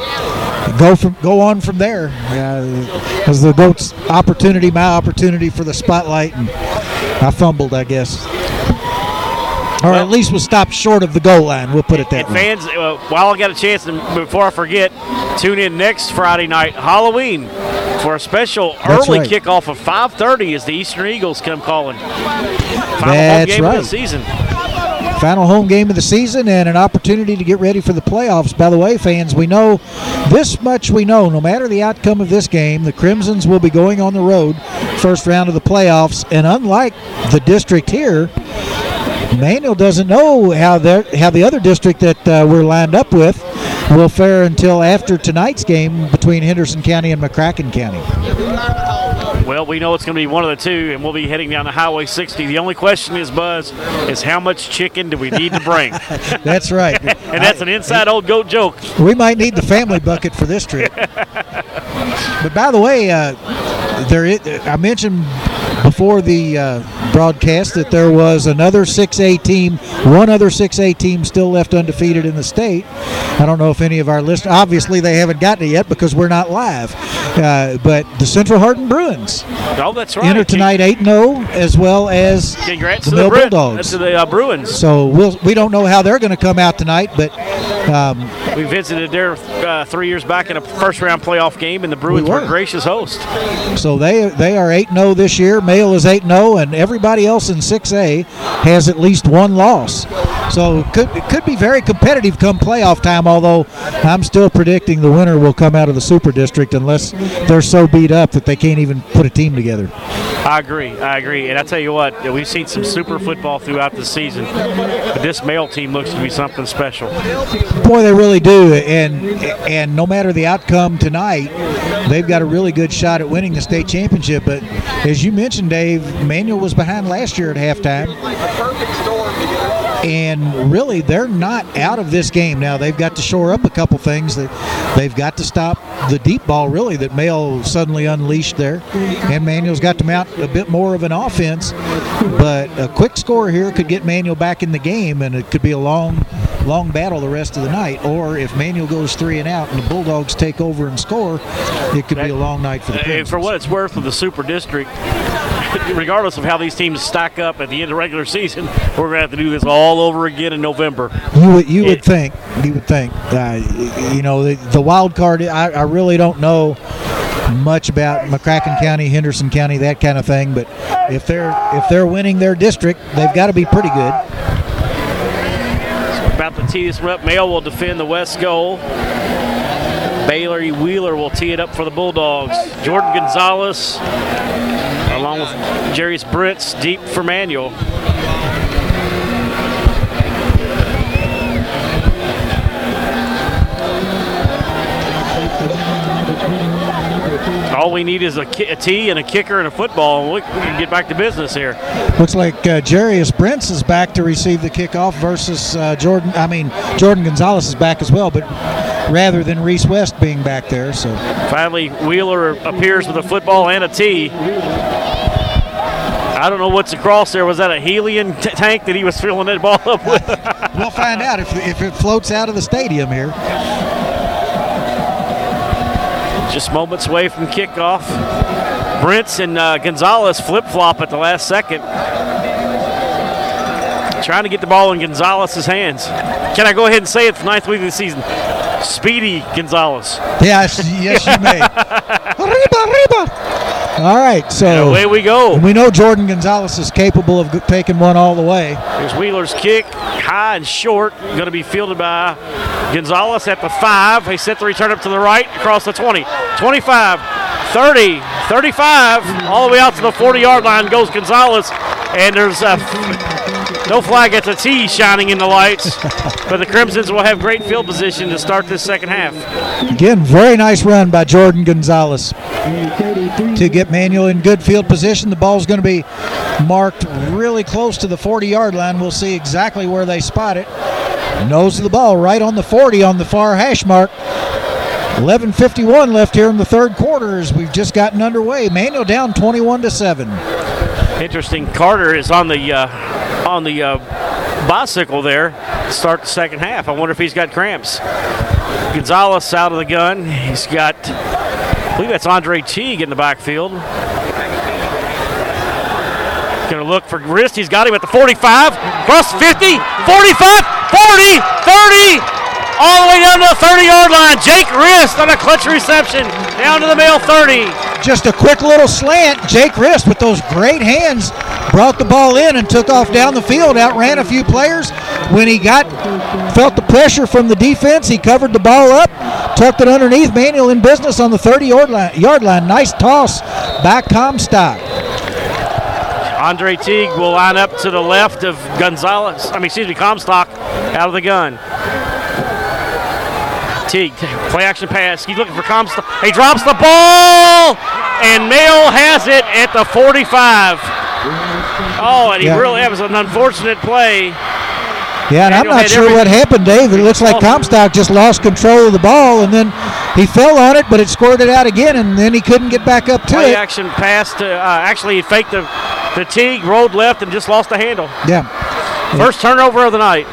go from go on from there. Uh, the goats' opportunity, my opportunity for the spotlight, and I fumbled, I guess. Or well, at least was stopped short of the goal line. We'll put it that and way. Fans, uh, while I got a chance, and before I forget, tune in next Friday night, Halloween, for a special That's early right. kickoff of 5:30 as the Eastern Eagles come calling. Final That's home game right. of the season. Final home game of the season and an opportunity to get ready for the playoffs. By the way, fans, we know this much we know. No matter the outcome of this game, the Crimsons will be going on the road first round of the playoffs. And unlike the district here, Manual doesn't know how how the other district that uh, we're lined up with will fare until after tonight's game between Henderson County and McCracken County. Well, we know it's going to be one of the two, and we'll be heading down to Highway 60. The only question is, Buzz, is how much chicken do we need to bring? that's right. and that's an inside old goat joke. We might need the family bucket for this trip. but by the way, uh, there is, I mentioned before the uh, broadcast that there was another 6A team, one other 6A team still left undefeated in the state. I don't know if any of our list. obviously they haven't gotten it yet because we're not live. Uh, but the Central Hardin Bruins Oh, that's right. enter tonight 8 0, as well as Congrats the to Mill the Bulldogs. To the uh, Bruins. So we'll, we don't know how they're going to come out tonight, but um, We visited there uh, three years back in a first round playoff game, and the Bruins We were. were. gracious host. so they they are 8 0 this year. Male is 8 0, and everybody else in 6A has at least one loss. So it could, it could be very competitive come playoff time, although I'm still predicting the winner will come out of the Super District unless they're so beat up that they can't even put a team together. I agree. I agree. And I tell you what, we've seen some super football throughout the season, but this male team looks to be something special. Boy, they really do, and and no matter the outcome tonight, they've got a really good shot at winning the state championship. But as you mentioned, Dave, Manual was behind last year at halftime, and really they're not out of this game now. They've got to shore up a couple things. That they've got to stop the deep ball really that Male suddenly unleashed there, and Manual's got to mount a bit more of an offense. But a quick score here could get Manual back in the game, and it could be a long, long battle the rest of the night. Or if Manual goes three and out and the Bulldogs take over and score, it could be a long night for the And for what it's worth with the Super District, regardless of how these teams stack up at the end of the regular season, we're going to have to do this all over again in November. You would you would think you would think uh, you know the, the wild card. I, I really don't know much about McCracken County, Henderson County, that kind of thing. But if they're if they're winning their district, they've got to be pretty good. About to tee this one up. Male will defend the west goal. Baylor Wheeler will tee it up for the Bulldogs. Jordan Gonzalez, along with Jarius Brits, deep for Manual. All we need is a, ki- a tee and a kicker and a football, and we, we can get back to business here. Looks like uh, Jarius Brents is back to receive the kickoff versus uh, Jordan. I mean Jordan Gonzalez is back as well, but rather than Reese West being back there. So Finally, Wheeler appears with a football and a tee. I don't know what's across there. Was that a helium t- tank that he was filling that ball up with? we'll find out if, if it floats out of the stadium here. Just moments away from kickoff. Brents and uh, Gonzalez flip flop at the last second. Trying to get the ball in Gonzalez's hands. Can I go ahead and say it for ninth week of the season? Speedy Gonzalez. Yes, yes, you may. arriba, arriba. All right, so Away we go. we know Jordan Gonzalez is capable of taking one all the way. Here's Wheeler's kick, high and short, going to be fielded by Gonzalez at the five. He set the return up to the right, across the 20, 25, 30, 35, all the way out to the 40 yard line goes Gonzalez. And there's uh, no flag at the tee shining in the lights. but the Crimsons will have great field position to start this second half. Again, very nice run by Jordan Gonzalez to get Manual in good field position. The ball's going to be marked really close to the 40 yard line. We'll see exactly where they spot it. Nose of the ball right on the 40 on the far hash mark. 11:51 left here in the third quarter as we've just gotten underway. Manual down 21 to seven. Interesting. Carter is on the uh, on the uh, bicycle there start the second half. I wonder if he's got cramps. Gonzalez out of the gun. He's got, I believe that's Andre Teague in the backfield. Going to look for Rist. He's got him at the 45, cross 50, 45, 40, 30, all the way down to the 30 yard line. Jake Rist on a clutch reception down to the male 30. Just a quick little slant. Jake Rist with those great hands brought the ball in and took off down the field, outran a few players. When he got felt the pressure from the defense, he covered the ball up, tucked it underneath. Manual in business on the 30 yard line. Yard line. Nice toss back Comstock. Andre Teague will line up to the left of Gonzalez. I mean, excuse me, Comstock out of the gun. Teague, play action pass. He's looking for Comstock. He drops the ball, and Male has it at the 45. Oh, and he Yeah. really that was an unfortunate play. Yeah, and I'm not sure what happened, Dave. It looks like Oh. Comstock just lost control of the ball, and then he fell on it, but it squirted out again, and then he couldn't get back up to Play it. action pass to uh, actually he faked the the Teague, rolled left, and just lost the handle. Yeah. First turnover of the night.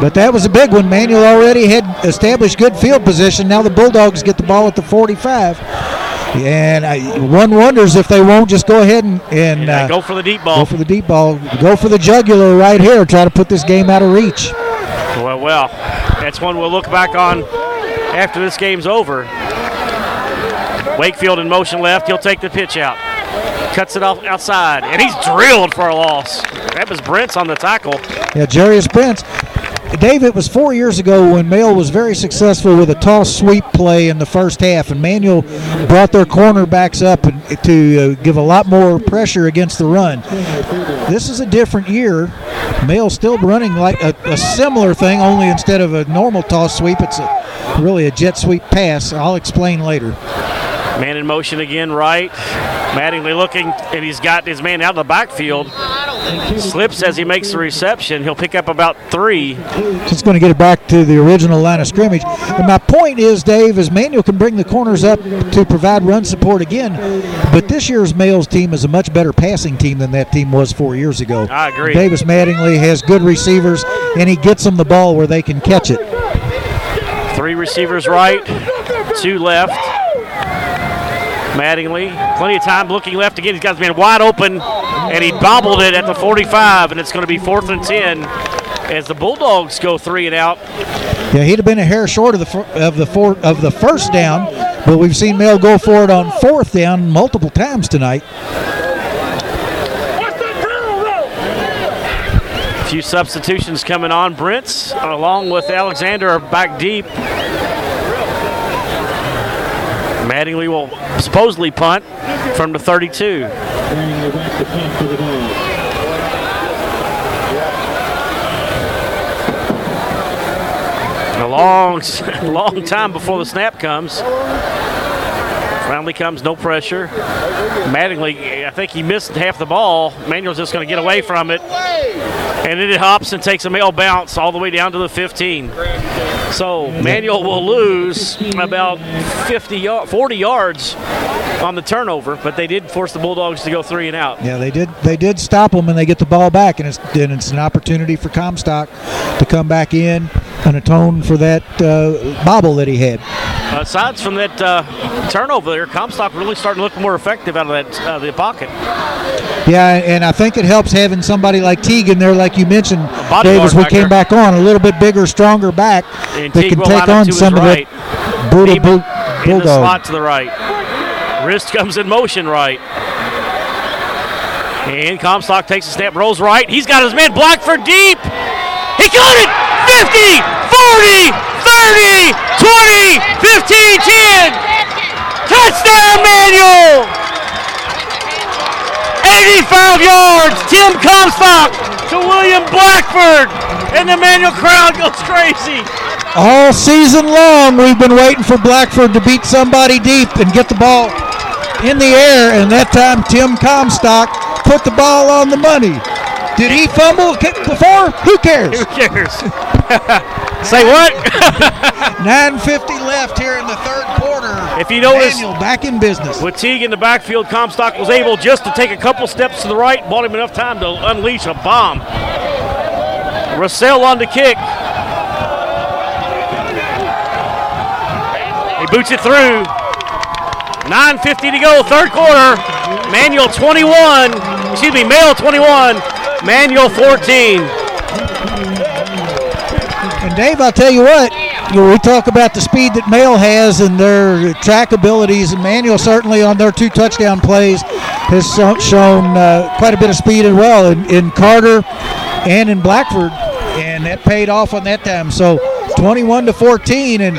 But that was a big one. Manual already had established good field position. Now the Bulldogs get the ball at the 45. And I, one wonders if they won't just go ahead and, and uh, go for the deep ball. go for the deep ball, go for the jugular right here, try to put this game out of reach. Well, well, that's one we'll look back on after this game's over. Wakefield in motion left. He'll take the pitch out. Cuts it off outside, and he's drilled for a loss. That was Brents on the tackle. Yeah, Jarius Brents. Dave, it was four years ago when Male was very successful with a toss sweep play in the first half, and Manual brought their cornerbacks up to uh, give a lot more pressure against the run. This is a different year. Male still running like a, a similar thing, only instead of a normal toss sweep, it's a, really a jet sweep pass. I'll explain later. Man in motion again, right. Mattingly looking, and he's got his man out of the backfield. Slips as he makes the reception. He'll pick up about three. It's going to get it back to the original line of scrimmage. And my point is, Dave, is Manual can bring the corners up to provide run support again. But this year's Male's team is a much better passing team than that team was four years ago. I agree. Davis Mattingly has good receivers, and he gets them the ball where they can catch it. Three receivers right, two left. Mattingly, plenty of time looking left again. He's got his man wide open, and he bobbled it at the 45, and it's going to be fourth and 10 as the Bulldogs go three and out. Yeah, he'd have been a hair short of the of the four, of the first down, but we've seen Male go for it on fourth down multiple times tonight. A few substitutions coming on. Brents, along with Alexander, are back deep. Mattingly will supposedly punt from the 32. Running the back to punt for the Dogs. A long, long time before the snap comes. Finally comes, no pressure. Mattingly, I think he missed half the ball. Manual's just going to get away from it. And then it hops and takes a male bounce all the way down to the 15. So Manual will lose about 50, yard, 40 yards on the turnover, but they did force the Bulldogs to go three and out. Yeah, they did. They did stop them, and they get the ball back, and it's and it's an opportunity for Comstock to come back in and atone for that uh, bobble that he had. Aside from that uh, turnover there, Comstock really starting to look more effective out of that uh, the pocket. Yeah, and I think it helps having somebody like Teague in there, like you mentioned, Davis. We came there. back on a little bit bigger, stronger back And that Teague can take on some of right. that brutal bull, in the bulldog. slot to the right. Rist comes in motion right. And Comstock takes a step, rolls right. He's got his man blocked Blackford deep. He got it! 50, 40, 30, 20, 15, 10. Touchdown, Manual! 85 yards, Tim Comstock to William Blackford. And the Manual crowd goes crazy. All season long, we've been waiting for Blackford to beat somebody deep and get the ball in the air, and that time Tim Comstock put the ball on the money. Did he fumble kick before? Who cares? Who cares? Say what? 9.50 left here in the third quarter. If you notice- Daniel back in business. With Teague in the backfield, Comstock was able just to take a couple steps to the right, bought him enough time to unleash a bomb. Russell on the kick. He boots it through. 9.50 to go, third quarter. Manual 21, excuse me, Male 21, Manual 14. And Dave, I'll tell you what, we talk about the speed that Male has and their track abilities, and Manual certainly on their two touchdown plays has shown uh, quite a bit of speed as well in, in Carter and in Blackford, and that paid off on that time. So 21 to 14, and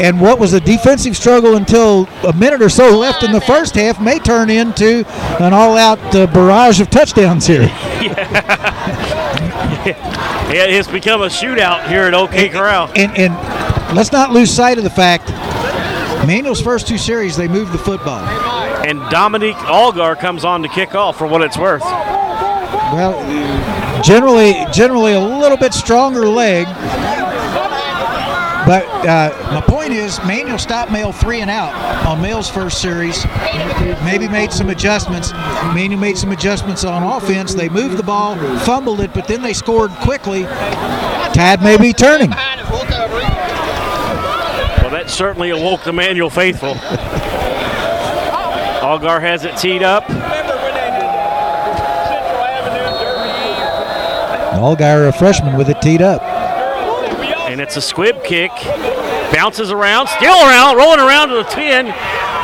and what was a defensive struggle until a minute or so left in the first half may turn into an all-out uh, barrage of touchdowns here. It has become a shootout here at OK Corral. And and let's not lose sight of the fact. Manual's first two series, they moved the football. And Dominique Algar comes on to kick off for what it's worth. Well, generally, generally a little bit stronger leg. But uh, my point is, Manual stopped Male three and out on Male's first series. Maybe made some adjustments. Manual made some adjustments on offense. They moved the ball, fumbled it, but then they scored quickly. Tad may be turning. Well, that certainly awoke the Manual faithful. Algar has it teed up. Allgaier, a freshman, with it teed up. And it's a squib kick. Bounces around, still around, rolling around to the 10.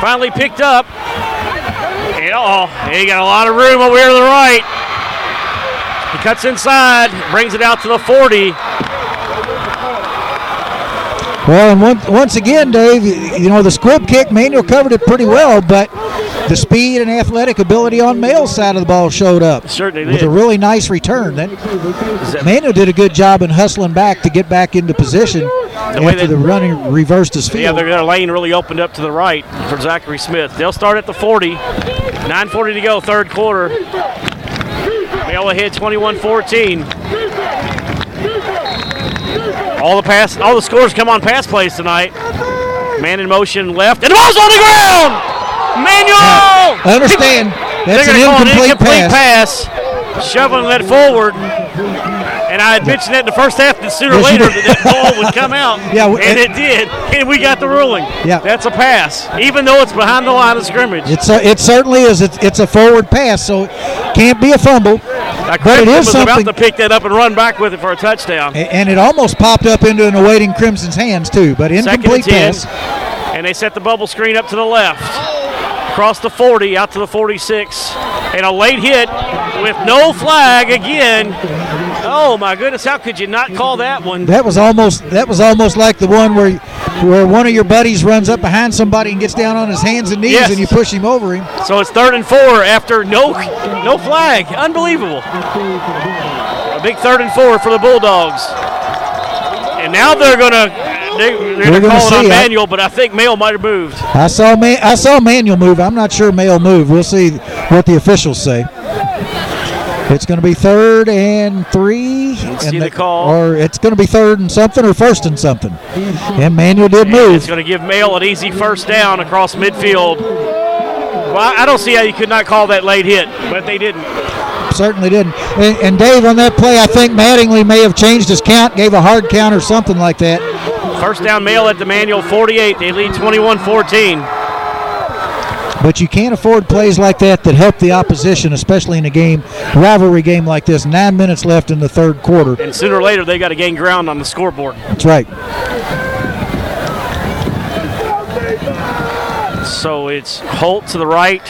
Finally picked up. Oh, he got a lot of room over here to the right. He cuts inside, brings it out to the 40. Well, and once, once again, Dave, you know, the squib kick, Manual covered it pretty well, but the speed and athletic ability on Male's side of the ball showed up. Certainly With did. a really nice return. That- Manual did a good job in hustling back to get back into position way after that- the running reversed his Yeah, field. their, their lane really opened up to the right for Zachary Smith. They'll start at the 40. 9.40 to go, third quarter. Male ahead 21 14. All the pass, all the scores come on pass plays tonight. Man in motion left, and the ball's on the ground. Manual. I understand. That's an call an incomplete incomplete pass. pass. shoveling that forward. And I had mentioned that in the first half that sooner or later that, that ball would come out. Yeah, and w- and- it did. And we got the ruling. Yeah. That's a pass, even though it's behind the line of scrimmage. It's a, it certainly is. It's, it's a forward pass, so it can't be a fumble. Now, but it Crimson is was something- about to pick that up and run back with it for a touchdown. And it almost popped up into an awaiting Crimson's hands too, but Second and incomplete 10. pass. And they set the bubble screen up to the left. Across the 40, out to the 46. And a late hit with no flag again. Oh my goodness, how could you not call that one? That was almost that was almost like the one where where one of your buddies runs up behind somebody and gets down on his hands and knees Yes. and you push him over him. So it's third and four after no no flag. Unbelievable. A big third and four for the Bulldogs. And now they're gonna they, they're We're gonna gonna call it on. Manual, but I think Male might have moved. I saw man, I saw Manual move. I'm not sure Male moved. We'll see what the officials say. It's going to be third and three, and see the they- call. or it's going to be third and something, or first and something. And Manual did It's move. It's going to give Male an easy first down across midfield. Well, I I don't see how you could not call that late hit, but they didn't. Certainly didn't. And, and Dave, on that play, I think Mattingly may have changed his count, gave a hard count or something like that. First down Male at the manual 48. They lead 21 14. But you can't afford plays like that that help the opposition, especially in a game, rivalry game like this. Nine minutes left in the third quarter. And sooner or later, they got to gain ground on the scoreboard. That's right. So it's Holt to the right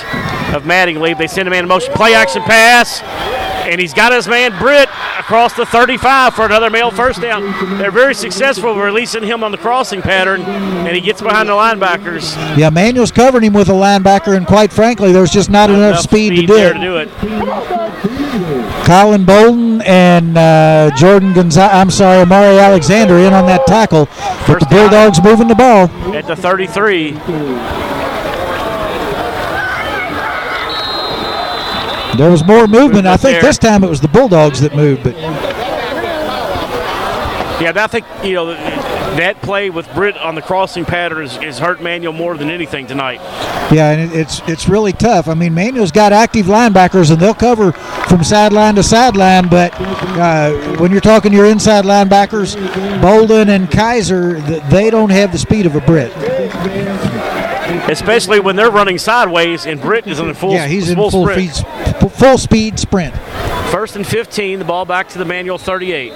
of Mattingly. They send a man in motion, play action pass, and he's got his man Britt across the 35 for another male first down. They're very successful releasing him on the crossing pattern, and he gets behind the linebackers. Yeah, Manual's covering him with a linebacker, and quite frankly, there's just not enough, Enough speed, to do to do it. Colin Bolden and uh, Jordan Gonzalez, I'm sorry, Amari Alexander in on that tackle. But First the Bulldogs moving the ball. At the 33, There was more movement. I think there. this time it was the Bulldogs that moved, but yeah, I think you know that play with Britt on the crossing pattern is, is hurt Manual more than anything tonight. yeah, and it's it's really tough. I mean, Manual's got active linebackers, and they'll cover from sideline to sideline. But uh, when you're talking your inside linebackers, Bolden and Kaiser, they don't have the speed of a Britt. Especially when they're running sideways and Britt is in full Yeah, he's in full, full, sprint. speed, full speed sprint. First and 15, the ball back to the manual 38.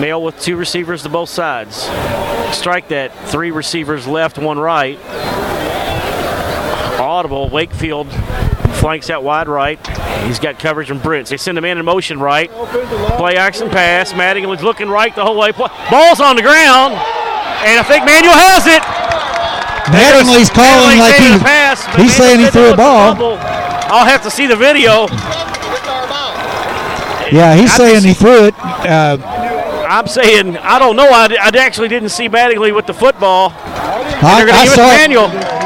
Male with two receivers to both sides. Strike that. Three receivers left, one right. Audible. Wakefield flanks out wide right. He's got coverage from Brits. They send a man in motion right. Play action pass. Madigan was looking right the whole way. Ball's on the ground. And I think Manual has it. Mattingly's calling like he, pass, he's saying he threw a ball. I'll have to see the video. Yeah, he's I saying he threw it. Uh, I'm saying I don't know. I, I actually didn't see Mattingly with the football. I, to I to saw it.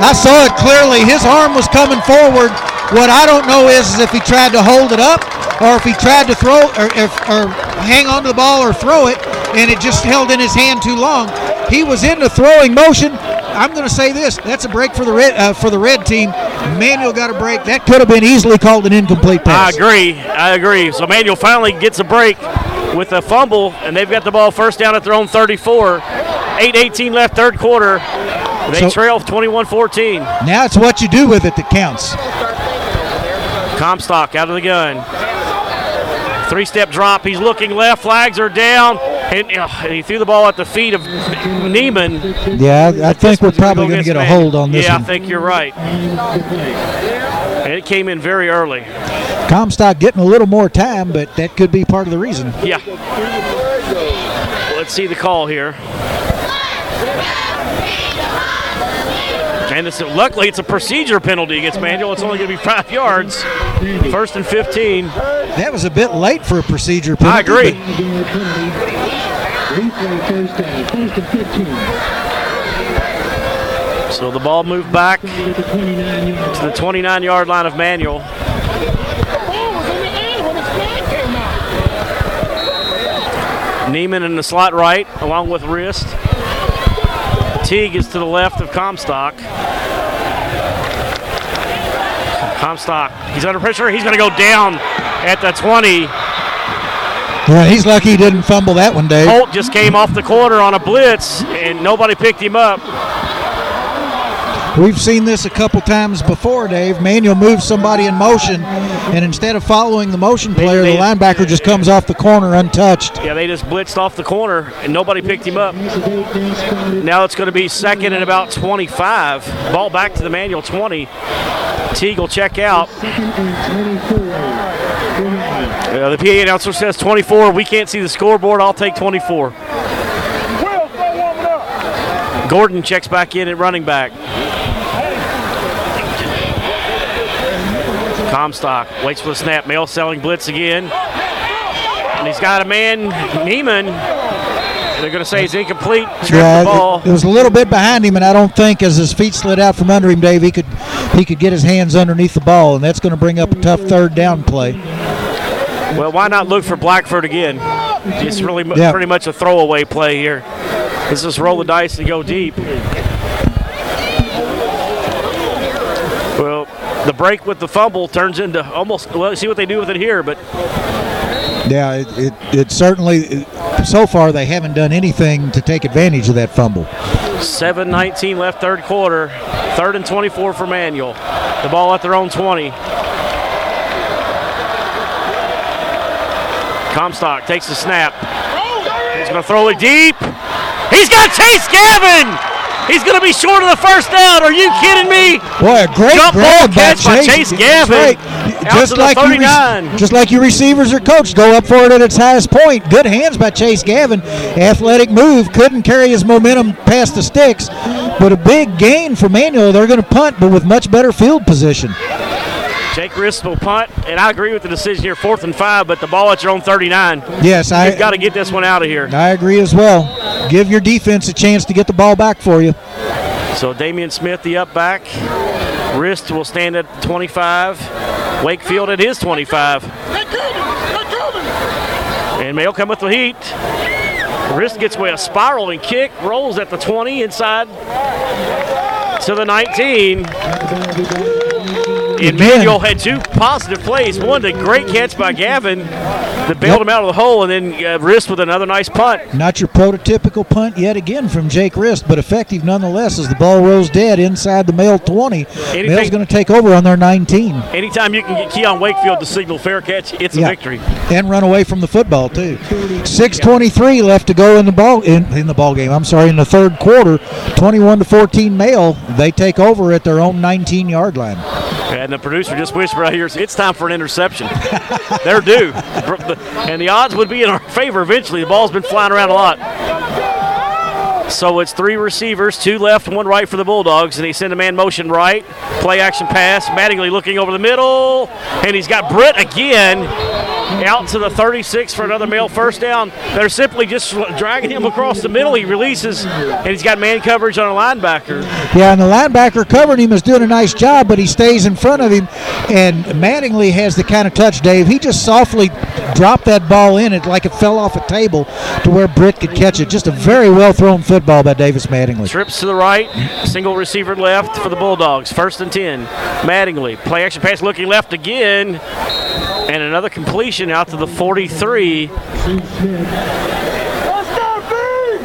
I saw it clearly. His arm was coming forward. What I don't know is, is if he tried to hold it up or if he tried to throw or, if, or hang onto the ball or throw it and it just held in his hand too long. He was in the throwing motion. I'm going to say this: that's a break for the red uh, for the red team. Manual got a break. That could have been easily called an incomplete pass. I agree. I agree. So Manual finally gets a break with a fumble, and they've got the ball first down at their own 34. 8.18 left, third quarter. They So- trail 21-14. Now it's what you do with it that counts. Comstock out of the gun. Three-step drop. He's looking left. Flags are down, and, uh, he threw the ball at the feet of Neiman. Yeah, I, I think we're probably going to get a hold on this Yeah, one. I think you're right. And it came in very early. Comstock getting a little more time, but that could be part of the reason. Yeah. Let's see the call here. And it's, luckily, it's a procedure penalty against Manual. It's only going to be five yards. First and 15. That was a bit late for a procedure penalty. I agree. Replay first down. First and 15. So the ball moved back to the 29 yard the 29 yard line of Manual. Neiman in the slot right, along with Rist. Teague is to the left of Comstock. Comstock, he's under pressure. He's going to go down at the 20. Yeah, he's lucky he didn't fumble that one, Dave. Holt just came off the corner on a blitz, and nobody picked him up. We've seen this a couple times before, Dave. Manual moves somebody in motion, and instead of following the motion player, the they- linebacker just comes off the corner untouched. Yeah, they just blitzed off the corner, and nobody picked him up. This is eight now it's going to be second and about 25. Ball back to the manual 20. Teague will check out. Uh, the PA announcer says 24. We can't see the scoreboard. I'll take 24. Gordon checks back in at running back. Comstock waits for the snap. Male selling blitz again. And he's got a man, Neiman. They're going to say he's incomplete. Yeah, the ball. it, it was a little bit behind him, and I don't think as his feet slid out from under him, Dave, he could he could get his hands underneath the ball, and that's going to bring up a tough third down play. Well, why not look for Blackford again? It's really Yeah. pretty much a throwaway play here. Let's just roll the dice and go deep. Well, the break with the fumble turns into almost. Well, see what they do with it here, but Yeah, it, it, it certainly so far they haven't done anything to take advantage of that fumble. 7:19 left, third quarter. Third and 24 for Manual. The ball at their own 20. Comstock takes the snap. He's going to throw it deep. He's got Chase Gavin. He's going to be short of the first down. Are you kidding me? Boy, a great Jump ball grab by catch by Chase, Chase Gavin. right. Just like you, 39. just like your receivers are coached, go up for it at its highest point. Good hands by Chase Gavin. Athletic move, couldn't carry his momentum past the sticks, but a big gain for Manual. They're going to punt, but with much better field position. Jake Rist will punt, and I agree with the decision here, fourth and five, but the ball at your own 39. Yes, I You've got to get this one out of here. I agree as well. Give your defense a chance to get the ball back for you. So Damian Smith, the up back. Rist will stand at 25. Wakefield at his 25. And Male come with the heat. Rist gets away a spiraling kick, rolls at the 20 inside to the 19. And Manual had two positive plays. One, the great catch by Gavin that bailed Yep. him out of the hole, and then uh, Rist with another nice punt. Not your prototypical punt yet again from Jake Rist, but effective nonetheless as the ball rolls dead inside the male 20. Male's going to take over on their 19 Anytime you can get Keon Wakefield to signal fair catch, it's a victory. and run away from the football too. 6:23 left to go in the ball in, in the ball game. I'm sorry, in the third quarter, 21 to 14 male. They take over at their own 19 yard line. And the producer just whispered right here, it's time for an interception. They're due. And the odds would be in our favor eventually. The ball's been flying around a lot. So it's three receivers, two left, and one right for the Bulldogs, and he send a man motion right. Play action pass. Mattingly looking over the middle, and he's got Britt again out to the 36 for another male first down. They're simply just dragging him across the middle. He releases, and he's got man coverage on a linebacker. Yeah, and the linebacker covering him is doing a nice job, but he stays in front of him. And Mattingly has the kind of touch, Dave. He just softly dropped that ball in it like it fell off a table to where Britt could catch it. Just a very well thrown football by Davis Mattingly. Trips to the right, single receiver left for the Bulldogs. First and 10. Mattingly. Play action pass looking left again. And another completion out to the 43.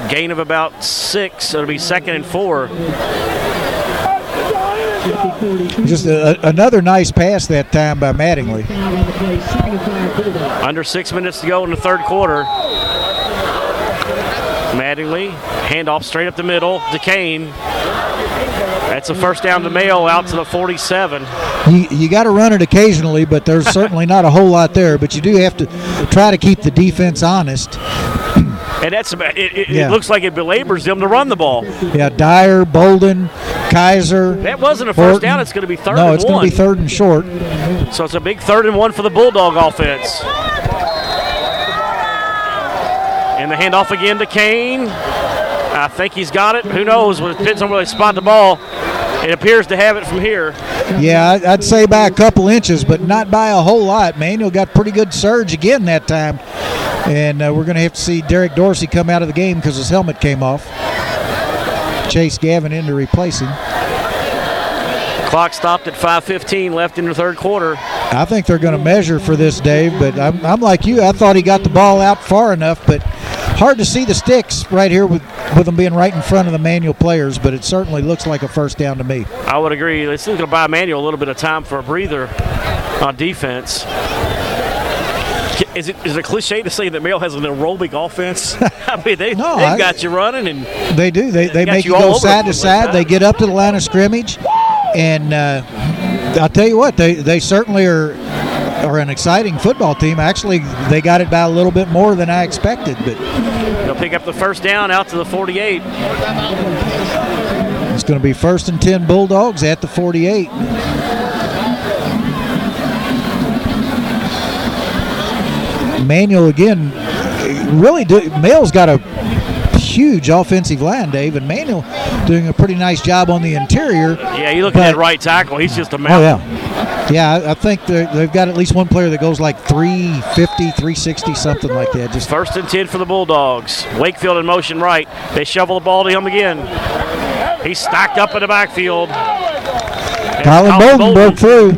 Gain of about six. It'll be second and four. Just a, another nice pass that time by Mattingly. Foul on the play, 75 Bulldogs. Under six minutes to go in the third quarter. Mattingly, handoff straight up the middle to Kane. That's a first down to Male out to the 47. You, you got to run it occasionally, but there's certainly not a whole lot there. But you do have to try to keep the defense honest. And that's about it. It, Yeah. it looks like it belabors them to run the ball. Yeah, Dyer, Bolden, Kaiser. That wasn't a first Horton. down. It's going to be third No, it's going to be third and short. So it's a big third and one for the Bulldog offense. And the handoff again to Kane. I think he's got it. Who knows? It depends on where they spot the ball. It appears to have it from here. Yeah, I'd say by a couple inches, but not by a whole lot. Manual got pretty good surge again that time. And uh, we're going to have to see Derek Dorsey come out of the game because his helmet came off. Chase Gavin in to replace him. Clock stopped at 5:15 left in the third quarter. I think they're going to measure for this, Dave, but I'm, I'm like you. I thought he got the ball out far enough, but hard to see the sticks right here with, with them being right in front of the manual players, but it certainly looks like a first down to me. I would agree. This is going to buy Manual a little bit of time for a breather on defense. Is it is it a cliche to say that Male has an aerobic offense? I mean, they, No, they've I- got you running, and They do. They, they got make you you go side to side. huh? They get up to the line of scrimmage, and uh, I'll tell you what, they, they certainly are are an exciting football team. Actually, they got it by a little bit more than I expected, but they'll pick up the first down out to the 48. it's going to be first and ten Bulldogs at the 48. Manual again, really do. Male's got a huge offensive line, Dave, and Manual doing a pretty nice job on the interior. Yeah, you look at that right tackle. He's just a Oh mountain. yeah, yeah. I, I think they've got at least one player that goes like 350, 360, something like that. Just First and 10 for the Bulldogs. Wakefield in motion right. They shovel the ball to him again. He's stacked up in the backfield. And Colin Bolden broke through,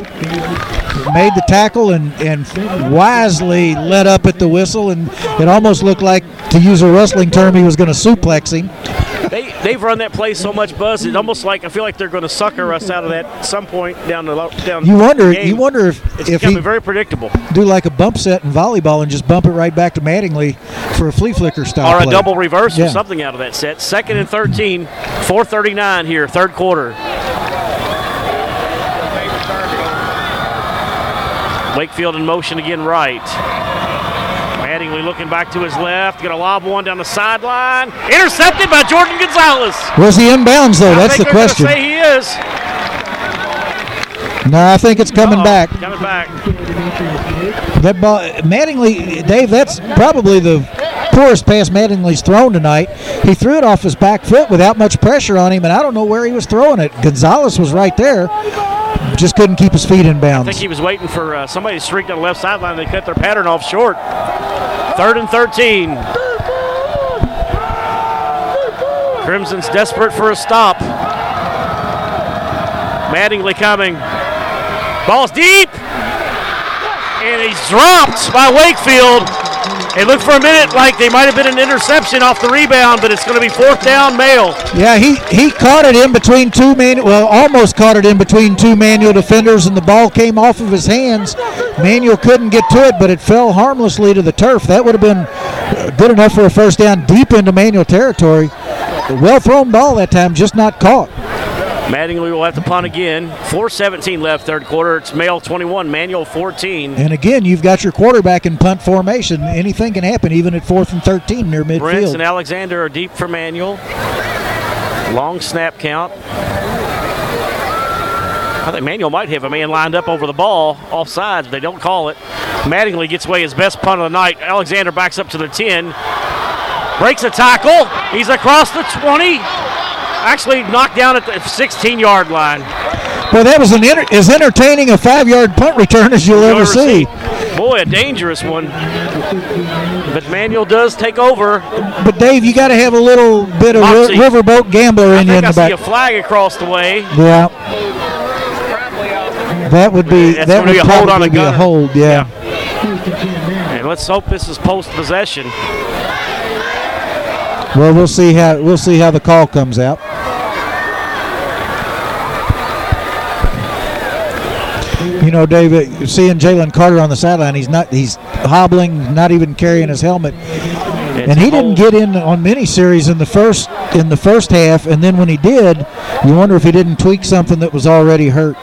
made the tackle, and and wisely let up at the whistle, and it almost looked like, to use a wrestling term, he was going to suplex him. They, they've run that play so much, Buzz. It's almost like I feel like they're going to sucker us out of that some point down the down. You wonder, the game. you wonder if It's if becoming very predictable. do like a bump set in volleyball and just bump it right back to Mattingly for a flea flicker style Or a play. double reverse Yeah. or something out of that set. Second and 13, 439 here, third quarter. Wakefield in motion again right. Mattingly looking back to his left, gonna lob one down the sideline. Intercepted by Jordan Gonzalez. Was he inbounds though? I That's the question. Say he is. No, I think it's coming Uh-oh, back. Coming back. That ball, Mattingly, Dave. That's probably the poorest pass Mattingly's thrown tonight. He threw it off his back foot without much pressure on him, and I don't know where he was throwing it. Gonzalez was right there, just couldn't keep his feet in bounds. I think he was waiting for uh, somebody to streak down the left sideline. They cut their pattern off short. Third and 13. Crimson's desperate for a stop. Mattingly coming. Ball's deep. And he's dropped by Wakefield. It looked for a minute like they might have been an interception off the rebound, but it's going to be fourth down, Male. Yeah, he, he caught it in between two man, well, almost caught it in between two manual defenders, and the ball came off of his hands. Manual couldn't get to it, but it fell harmlessly to the turf. That would have been uh, good enough for a first down deep into manual territory. Well thrown ball that time, just not caught. Mattingly will have to punt again. 4.17 left, third quarter. It's male 21, Manual 14. And again, you've got your quarterback in punt formation. Anything can happen, even at fourth and 13 near Brents midfield. and Alexander are deep for Manual. Long snap count. I think Manual might have a man lined up over the ball, off sides, but they don't call it. Mattingly gets away his best punt of the night. Alexander backs up to the 10. Breaks a tackle. He's across the 20. Actually knocked down at the 16 yard line. Well, that was an enter- as entertaining a five-yard punt return as you'll ever see. Boy, a dangerous one. But Manual does take over. But Dave, you got to have a little bit of Moxie. riverboat gambler I in you in I the see back. a flag across the way. Yeah. That would be That's that would be a hold on a be a hold. Yeah. And let's hope this is post possession. Well, we'll see how we'll see how the call comes out. You know, David, seeing Jalen Carter on the sideline, he's not he's hobbling, not even carrying his helmet. It's and he didn't get in on many series in the first in the first half, and then when he did, you wonder if he didn't tweak something that was already hurt.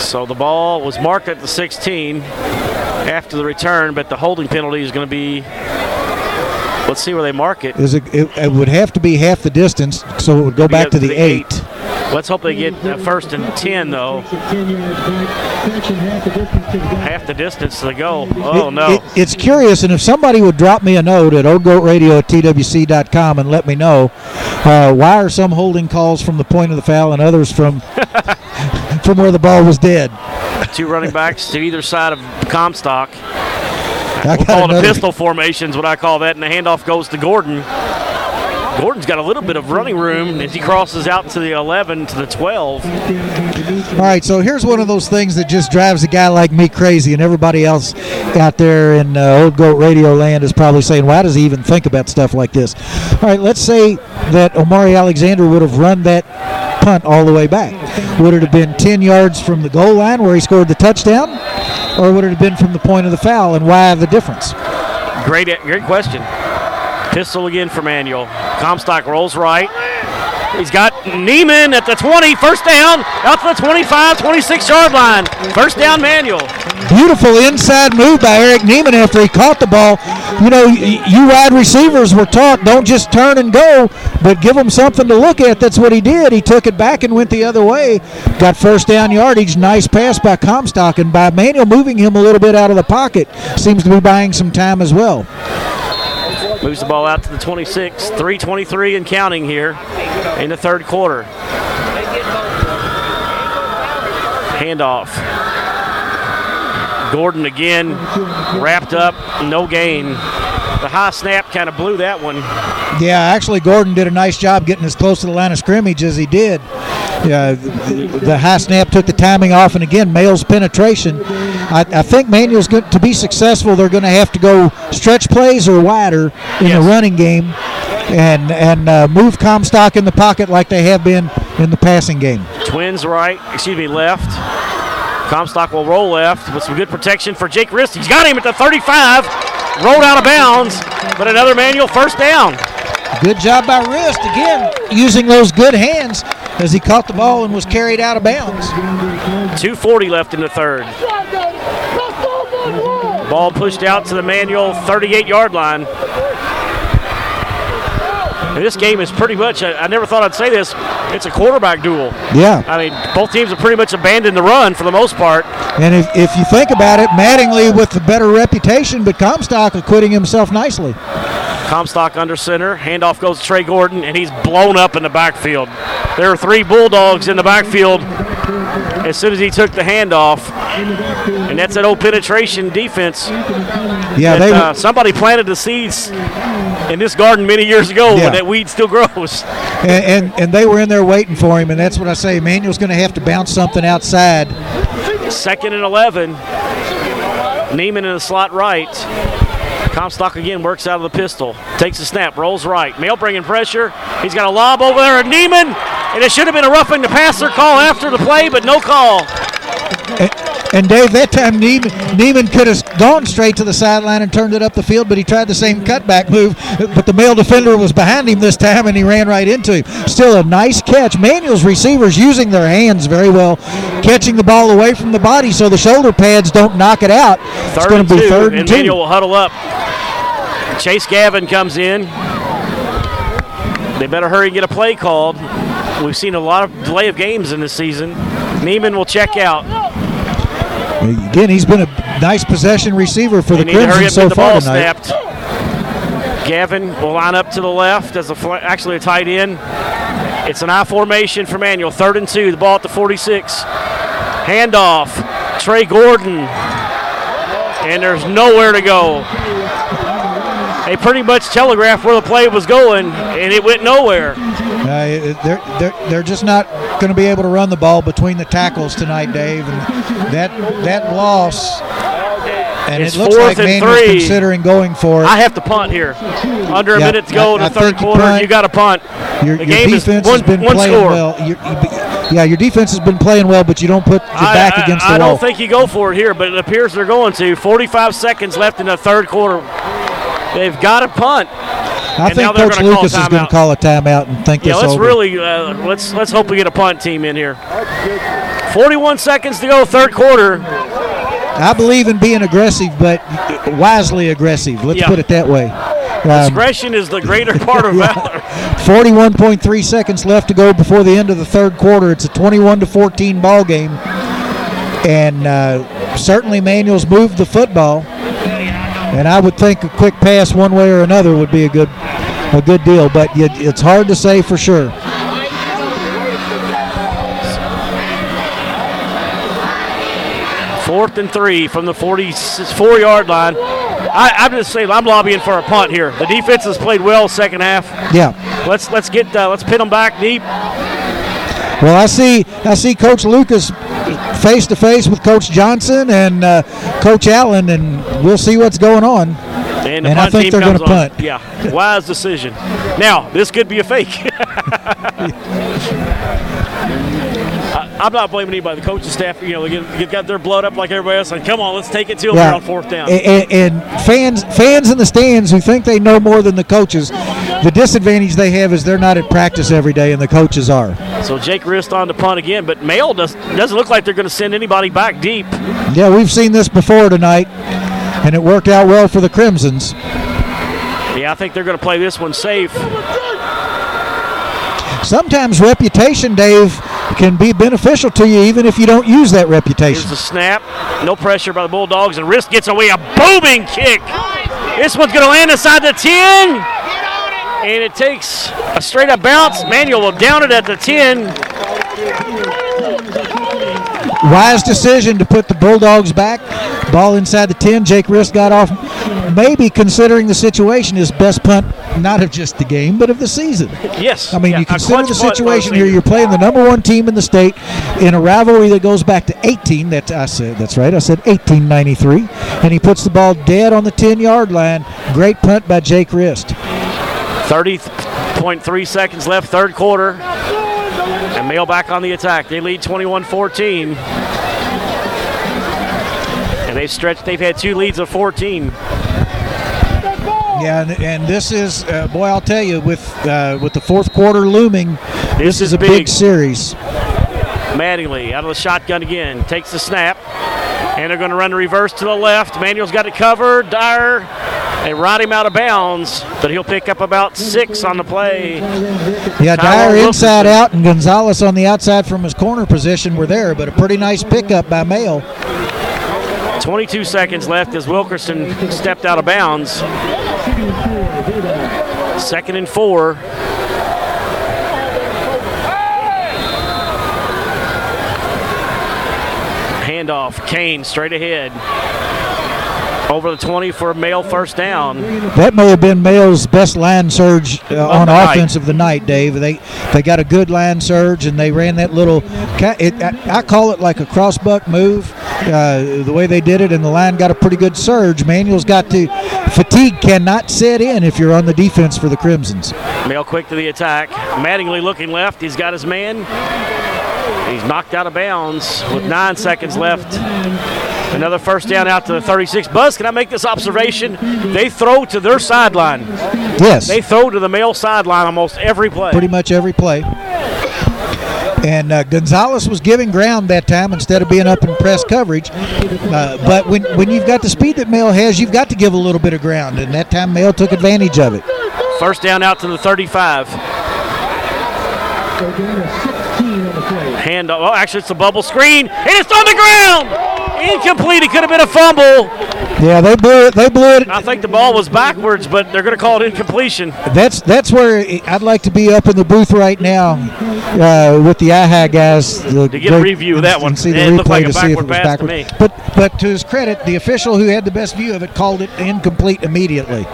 So the ball was marked at the 16 after the return, but the holding penalty is going to be. Let's see where they mark it. Is it, it, it would have to be half the distance, so it would go back to the eight. Let's hope they get uh, first and 10, though. Makes it 10 yards back. Section half the distance to the guy. Half the distance to go. Oh, It- no. it- it's curious, and if somebody would drop me a note at oldgoatradio at twc.com and let me know uh, why are some holding calls from the point of the foul and others from from where the ball was dead. Two running backs to either side of Comstock. I got Call it a pistol formation is what I call that, and the handoff goes to Gordon. Gordon's got a little bit of running room as he crosses out to the 11 to the 12. All right, so here's one of those things that just drives a guy like me crazy, and everybody else out there in uh, Old Goat Radio Land is probably saying, "Why does he even think about stuff like this?" All right, let's say that Omari Alexander would have run that punt all the way back. Would it have been 10 yards from the goal line where he scored the touchdown, or would it have been from the point of the foul, and why the difference? Great, great question. Pistol again for Manual. Comstock rolls right. He's got Neiman at the 20, first down, out to the 25, 26 yard line. First down, Manual. Beautiful inside move by Eric Neiman after he caught the ball. You know, you wide receivers were taught don't just turn and go, but give them something to look at. That's what he did. He took it back and went the other way. Got first down yardage. Nice pass by Comstock and by Manual moving him a little bit out of the pocket. Seems to be buying some time as well. Moves the ball out to the 26, 323 and counting here in the third quarter. Handoff. Gordon again wrapped up, no gain. The high snap kind of blew that one. Yeah, actually, Gordon did a nice job getting as close to the line of scrimmage as he did. Yeah, the, the high snap took the timing off, and again, Male's penetration. I, I think Manual's going to be successful. They're going to have to go stretch plays or wider in Yes. the running game, and and uh, move Comstock in the pocket like they have been in the passing game. Twins right, excuse me, left. Comstock will roll left with some good protection for Jake Rist. He's got him at the 35, rolled out of bounds, but another manual first down. Good job by Rist again, using those good hands as he caught the ball and was carried out of bounds. 240 left in the third. Ball pushed out to the manual 38 yard line. And this game is pretty much, I I never thought I'd say this, it's a quarterback duel. Yeah. I mean, both teams have pretty much abandoned the run for the most part. And if, if you think about it, Mattingly with the better reputation, but Comstock acquitting himself nicely. Comstock under center. Handoff goes to Trey Gordon, and he's blown up in the backfield. There are three Bulldogs in the backfield as soon as he took the handoff. And that's that old penetration defense Yeah, that they uh, somebody planted the seeds in this garden many years ago Yeah. when that weed still grows. and, and and they were in there waiting for him, and that's what I say. Manual's going to have to bounce something outside. Second and 11. Neiman in the slot right. Comstock again works out of the pistol. Takes a snap, rolls right. Male bringing pressure. He's got a lob over there at Neiman. And it should have been a roughing the passer call after the play, but no call. And, Dave, that time Neiman, Neiman could have gone straight to the sideline and turned it up the field, but he tried the same cutback move. But the male defender was behind him this time, and he ran right into him. Still a nice catch. Manual's receivers using their hands very well, catching the ball away from the body so the shoulder pads don't knock it out. it's going to be two, third and, and two. Manual will huddle up. Chase Gavin comes in. They better hurry and get a play called. We've seen a lot of delay of games in this season. Neiman will check out. Again, he's been a nice possession receiver for the They hurry Crimson so the far ball tonight. snapped. Gavin will line up to the left as a fl- actually a tight end. It's an I formation for Manual. Third and two. The ball at the 46. Handoff. Trey Gordon. And there's nowhere to go. They pretty much telegraphed where the play was going, and it went nowhere. Uh, they're, they're, they're just not going to be able to run the ball between the tackles tonight, Dave. And that that loss And It's it looks fourth like and Manual's three. considering going for it. I have to punt here. Under a Yeah, minute to go I- in the I third you quarter. punt. You got to punt. Your, the your game is defense one- has been playing score. well. Your- you- yeah, your defense has been playing well, but you don't put your I- back I, against I the wall. don't think you go for it here, but it appears they're going to. 45 seconds left in the third quarter. They've got to punt. I and think Coach Lucas is going to call a timeout and think Yeah, this let's over. really uh, let's let's hope we get a punt team in here. 41 seconds to go, third quarter. I believe in being aggressive, but wisely aggressive. Let's Yeah. put it that way. Um, Discretion is the greater part of valor. 41.3 seconds left to go before the end of the third quarter. It's a 21 to 14 ball game, and uh, certainly Manual's moved the football. And I would think a quick pass one way or another would be a good a good deal, but it's hard to say for sure. Fourth and three from the 44 yard line. I, I'm just saying I'm lobbying for a punt here. The defense has played well second half. Yeah. Let's let's get uh, let's pin them back deep. Well, I see I see Coach Lucas face to face with Coach Johnson and uh, Coach Allen, and we'll see what's going on. And, And I think they're gonna on. punt. Yeah, wise decision. Now this could be a fake. I, I'm not blaming anybody. The coaching staff, you know, they got their blood up like everybody else, and come on, let's take it to them here on fourth down. A- a- And, fans, fans in the stands who think they know more than the coaches, the disadvantage they have is they're not at practice every day, and the coaches are. So Jake Rist on to punt again, but Male does, doesn't look like they're going to send anybody back deep. Yeah, we've seen this before tonight, and it worked out well for the Crimsons. Yeah, I think they're going to play this one safe. Sometimes reputation, Dave, can be beneficial to you even if you don't use that reputation. Here's the snap. No pressure by the Bulldogs, and Rist gets away a booming kick. This one's going to land inside the 10. And it takes a straight up bounce. Manual will down it at the 10. Wise decision to put the Bulldogs back. Ball inside the 10. Jake Rist got off. Maybe considering the situation, his best punt, not of just the game, but of the season. Yes. I mean, Yeah, you consider the situation here. You're playing the number one team in the state in a rivalry that goes back to 18. That I said that's right. I said 1893, and he puts the ball dead on the 10 yard line. Great punt by Jake Rist. 30.3 seconds left, third quarter. And Male back on the attack. They lead 21 14. And they've stretched, they've had two leads of 14. Yeah, and, and this is uh, boy, I'll tell you, with uh, with the fourth quarter looming, this, is is, a big, big. series. Mattingly out of the shotgun again, takes the snap. And they're going to run the reverse to the left. Manual's got it covered. Dyer, they ride him out of bounds, but he'll pick up about six on the play. Yeah, Tyrone Dyer inside Wilkinson. out and Gonzalez on the outside from his corner position were there, but a pretty nice pickup by Male. 22 seconds left as Wilkerson stepped out of bounds. Second and four. Handoff, Kane straight ahead. Over the 20 for a male first down. That may have been Male's best line surge uh, on night. offense of the night, Dave. They they got a good line surge and they ran that little. It, I, I call it like a crossbuck move. Uh, the way they did it, and the line got a pretty good surge. Manual's got to fatigue cannot set in if you're on the defense for the Crimsons. Male quick to the attack. Mattingly looking left. He's got his man. He's knocked out of bounds with nine seconds left. Another first down out to the 36. Buzz, can I make this observation? They throw to their sideline. Yes, They throw to the male sideline almost every play. pretty much every play. And uh, Gonzalez was giving ground that time instead of being up in press coverage. Uh, but when, when you've got the speed that Male has, you've got to give a little bit of ground. And that time Male took advantage of it. First down out to the 35. So down to 16 on the play. Hand oh, actually it's a bubble screen, and it's on the ground. Incomplete. It could have been a fumble. Yeah, they blew it. They blew it. I think the ball was backwards, but they're going to call it incompletion. That's that's where I'd like to be up in the booth right now uh, with the IHI guys to get a review of that one. see the It replay like to see if it was pass to backward. me. But but to his credit, the official who had the best view of it called it incomplete immediately.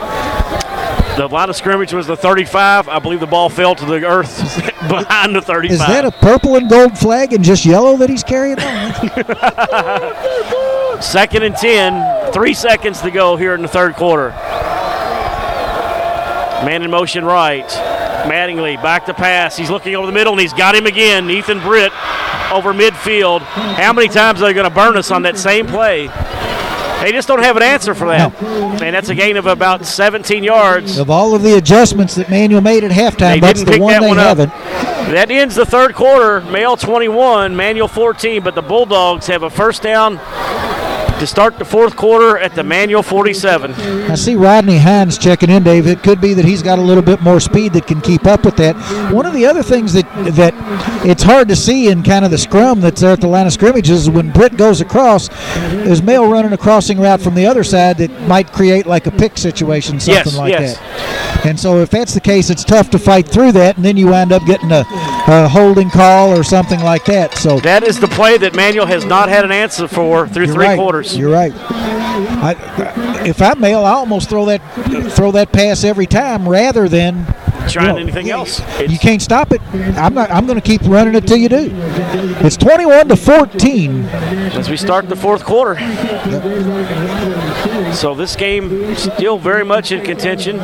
The line of scrimmage was the 35. I believe the ball fell to the earth behind the 35. Is that a purple and gold flag and just yellow that he's carrying on? Second and 10, three seconds to go here in the third quarter. Man in motion right. Mattingly back to pass. He's looking over the middle and he's got him again. Ethan Britt over midfield. How many times are they going to burn us on that same play? They just don't have an answer for that. And that's a gain of about 17 yards. Of all of the adjustments that Manual made at halftime, They that's didn't the pick one that they one haven't. That ends the third quarter. Male 21, Manual 14, but the Bulldogs have a first down to start the fourth quarter at the Manual 47. I see Rodney Hines checking in, Dave. It could be that he's got a little bit more speed that can keep up with that. One of the other things that that it's hard to see in kind of the scrum that's there at the line of scrimmage is when Britt goes across, is Male running a crossing route from the other side that might create like a pick situation, something Yes, like yes. that. And so if that's the case, it's tough to fight through that, and then you wind up getting a, a holding call or something like that. So That is the play that Manual has not had an answer for through You're three right. quarters. You're right. I, if I'm male, I almost throw that throw that pass every time rather than Trying you know, anything else. You can't stop it. I'm not. I'm going to keep running it till you do. It's 21 to 14. as we start the fourth quarter. So this game still very much in contention.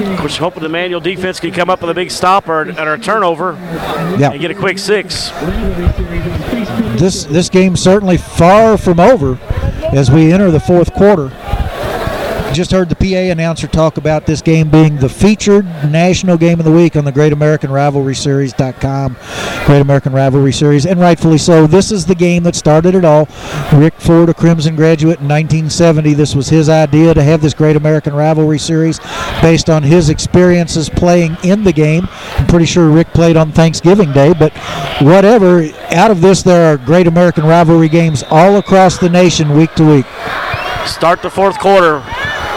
Of course, hoping the manual defense can come up with a big stop or, or a turnover Yeah. and get a quick six. This this game's certainly far from over as we enter the fourth quarter. Just heard the PA announcer talk about this game being the featured national game of the week on the Great American Rivalry Series.com, Great American Rivalry Series, and rightfully so. This is the game that started it all. Rick Ford, a Crimson graduate in 1970, this was his idea to have this Great American Rivalry Series based on his experiences playing in the game. I'm pretty sure Rick played on Thanksgiving Day, but whatever. Out of this, there are Great American Rivalry games all across the nation, week to week. Start the fourth quarter.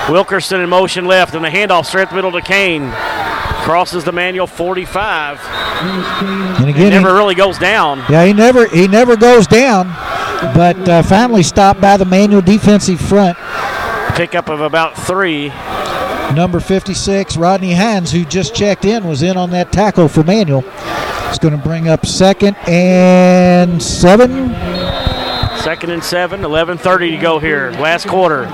Wilkerson in motion left, and the handoff straight middle to Kane. Crosses the manual 45. And again, he- Never really goes down. Yeah, he never he never goes down, but uh, finally stopped by the manual defensive front. Pickup of about three. Number 56, Rodney Hines, who just checked in, was in on that tackle for manual. It's going to bring up second and seven. Second and seven, 11.30 to go here. Last quarter.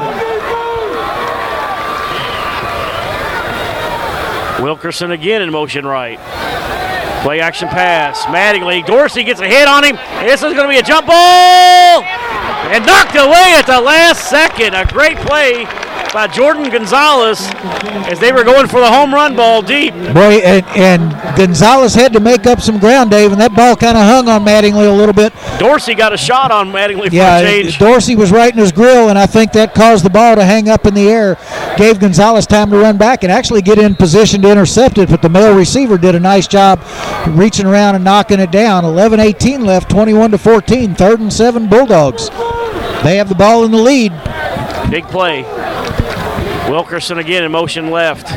Wilkerson again in motion right. Play action pass. Mattingly. Dorsey gets a hit on him. This is going to be a jump ball. And knocked away at the last second. A great play by Jordan Gonzalez as they were going for the home run ball deep. Boy, and, and Gonzalez had to make up some ground, Dave, and that ball kind of hung on Mattingly a little bit. Dorsey got a shot on Mattingly for Yeah, a change. Dorsey was right in his grill, and I think that caused the ball to hang up in the air. Gave Gonzalez time to run back and actually get in position to intercept it, but the male receiver did a nice job reaching around and knocking it down. 11 18 left, 21 to 14, third and seven Bulldogs. They have the ball in the lead. Big play. Wilkerson again in motion left.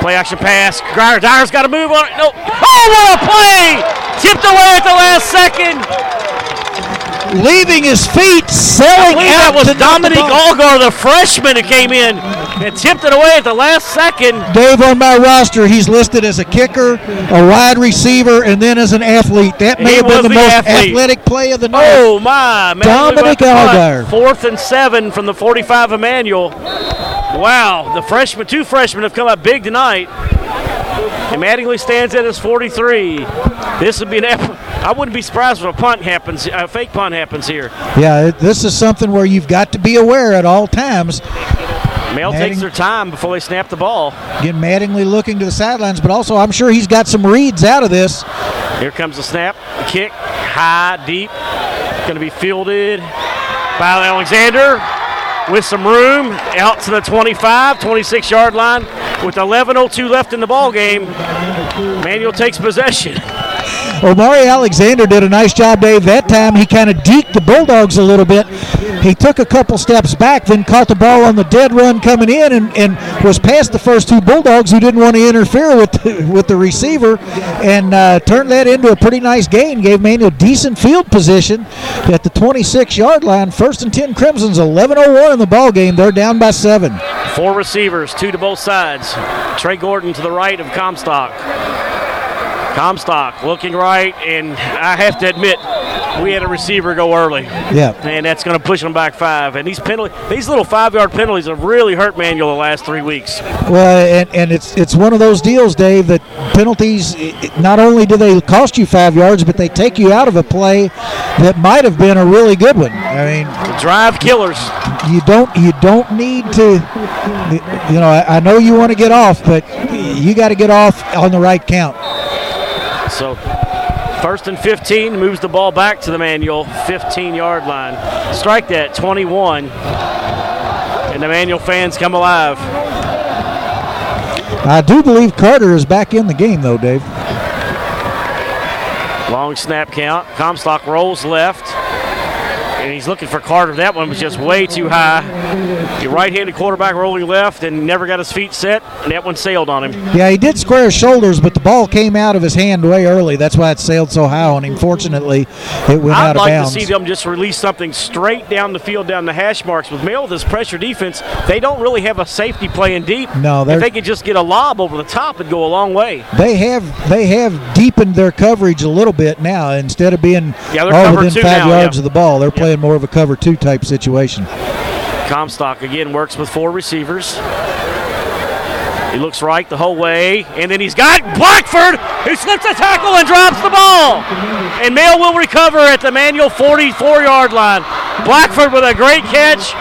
Play action pass. Dyer, Dyer's got to move on it. No. Oh, what a play! Tipped away at the last second. Leaving his feet, selling out that was Dominic. Algar, the freshman, who came in and tipped it away at the last second. Dave, on my roster, he's listed as a kicker, a wide receiver, and then as an athlete. That may He have been the, the most athlete. athletic play of the night. Oh my! Mattingly Dominic. Algar. Fourth and seven from the 45 a Manual. Wow, the freshman, two freshmen have come up big tonight. And Mattingly stands at his 43. This would be an. I wouldn't be surprised if a punt happens, a fake punt happens here. Yeah, this is something where you've got to be aware at all times. Male Matting- takes their time before they snap the ball. Again, Mattingly looking to the sidelines, but also I'm sure he's got some reads out of this. Here comes the snap, the kick, high, deep, going to be fielded by Alexander with some room out to the 25, 26 yard line with 11:02 left in the ball game. Manual takes possession. Omari Alexander did a nice job, Dave. That time he kind of deked the Bulldogs a little bit. He took a couple steps back, then caught the ball on the dead run coming in, and, and was past the first two Bulldogs who didn't want to interfere with the, with the receiver, and uh, turned that into a pretty nice gain. Gave Manual decent field position at the 26-yard line. First and 10 Crimsons, 11:01 in the ball game. They're down by seven. Four receivers, two to both sides. Trey Gordon to the right of Comstock. Comstock looking right, and I have to admit, we had a receiver go early, Yeah. and that's going to push them back five. And these penalty, these little five-yard penalties have really hurt Manual the last three weeks. Well, and, and it's it's one of those deals, Dave, that penalties not only do they cost you five yards, but they take you out of a play that might have been a really good one. I mean, The drive killers. you don't you don't need to you know I, I know you want to get off but you got to get off on the right count So first and 15 moves the ball back to the manual 15 yard line. Strike that 21. And the manual fans come alive. i do believe carter is back in the game though dave Long snap count. Comstock rolls left. And he's looking for Carter. That one was just way too high. Right-handed quarterback rolling left and never got his feet set, and that one sailed on him. yeah he did square his shoulders but the ball came out of his hand way early that's why it sailed so high on him fortunately it went I'd out of like bounds to see them just release something straight down the field, down the hash marks. With Male, this pressure defense, they don't really have a safety playing deep. No, they're- if they could just get a lob over the top, it'd go a long way. they have they have deepened their coverage a little bit now instead of being Yeah, all within five now, yards yeah. of the ball they're playing more of a cover two type situation Comstock again works with four receivers. He looks right the whole way, and then he's got Blackford, who slips a tackle and drops the ball. And Male will recover at the manual 44 yard line. Blackford with a great catch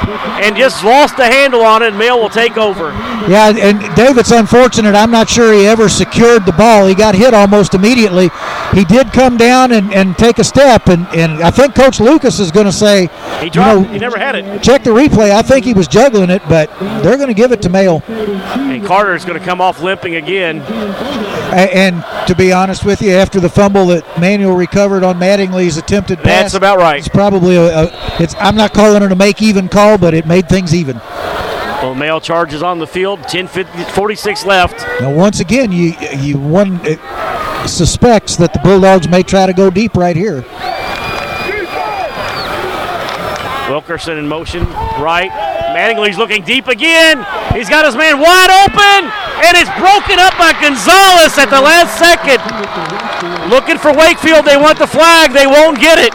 and just lost the handle on it, and Male will take over. Yeah, and David's unfortunate. I'm not sure he ever secured the ball. He got hit almost immediately. He did come down and, and take a step, and, and I think Coach Lucas is going to say, He you dropped, know, he never had it. check the replay. I think he was juggling it, but they're going to give it to Male. And Carter's going to come off limping again. And to be honest with you, after the fumble that Manual recovered on Mattingly's attempted pass, That's about right. It's probably a, a. It's. I'm not calling it a make even call, but it made things even. Well, Male charges on the field, 10 50, 46 left. Now, once again, you you one suspects that the Bulldogs may try to go deep right here. Wilkerson in motion, right. Mattingly's looking deep again. He's got his man wide open, and it's broken up by Gonzalez at the last second. Looking for Wakefield. They want the flag. They won't get it.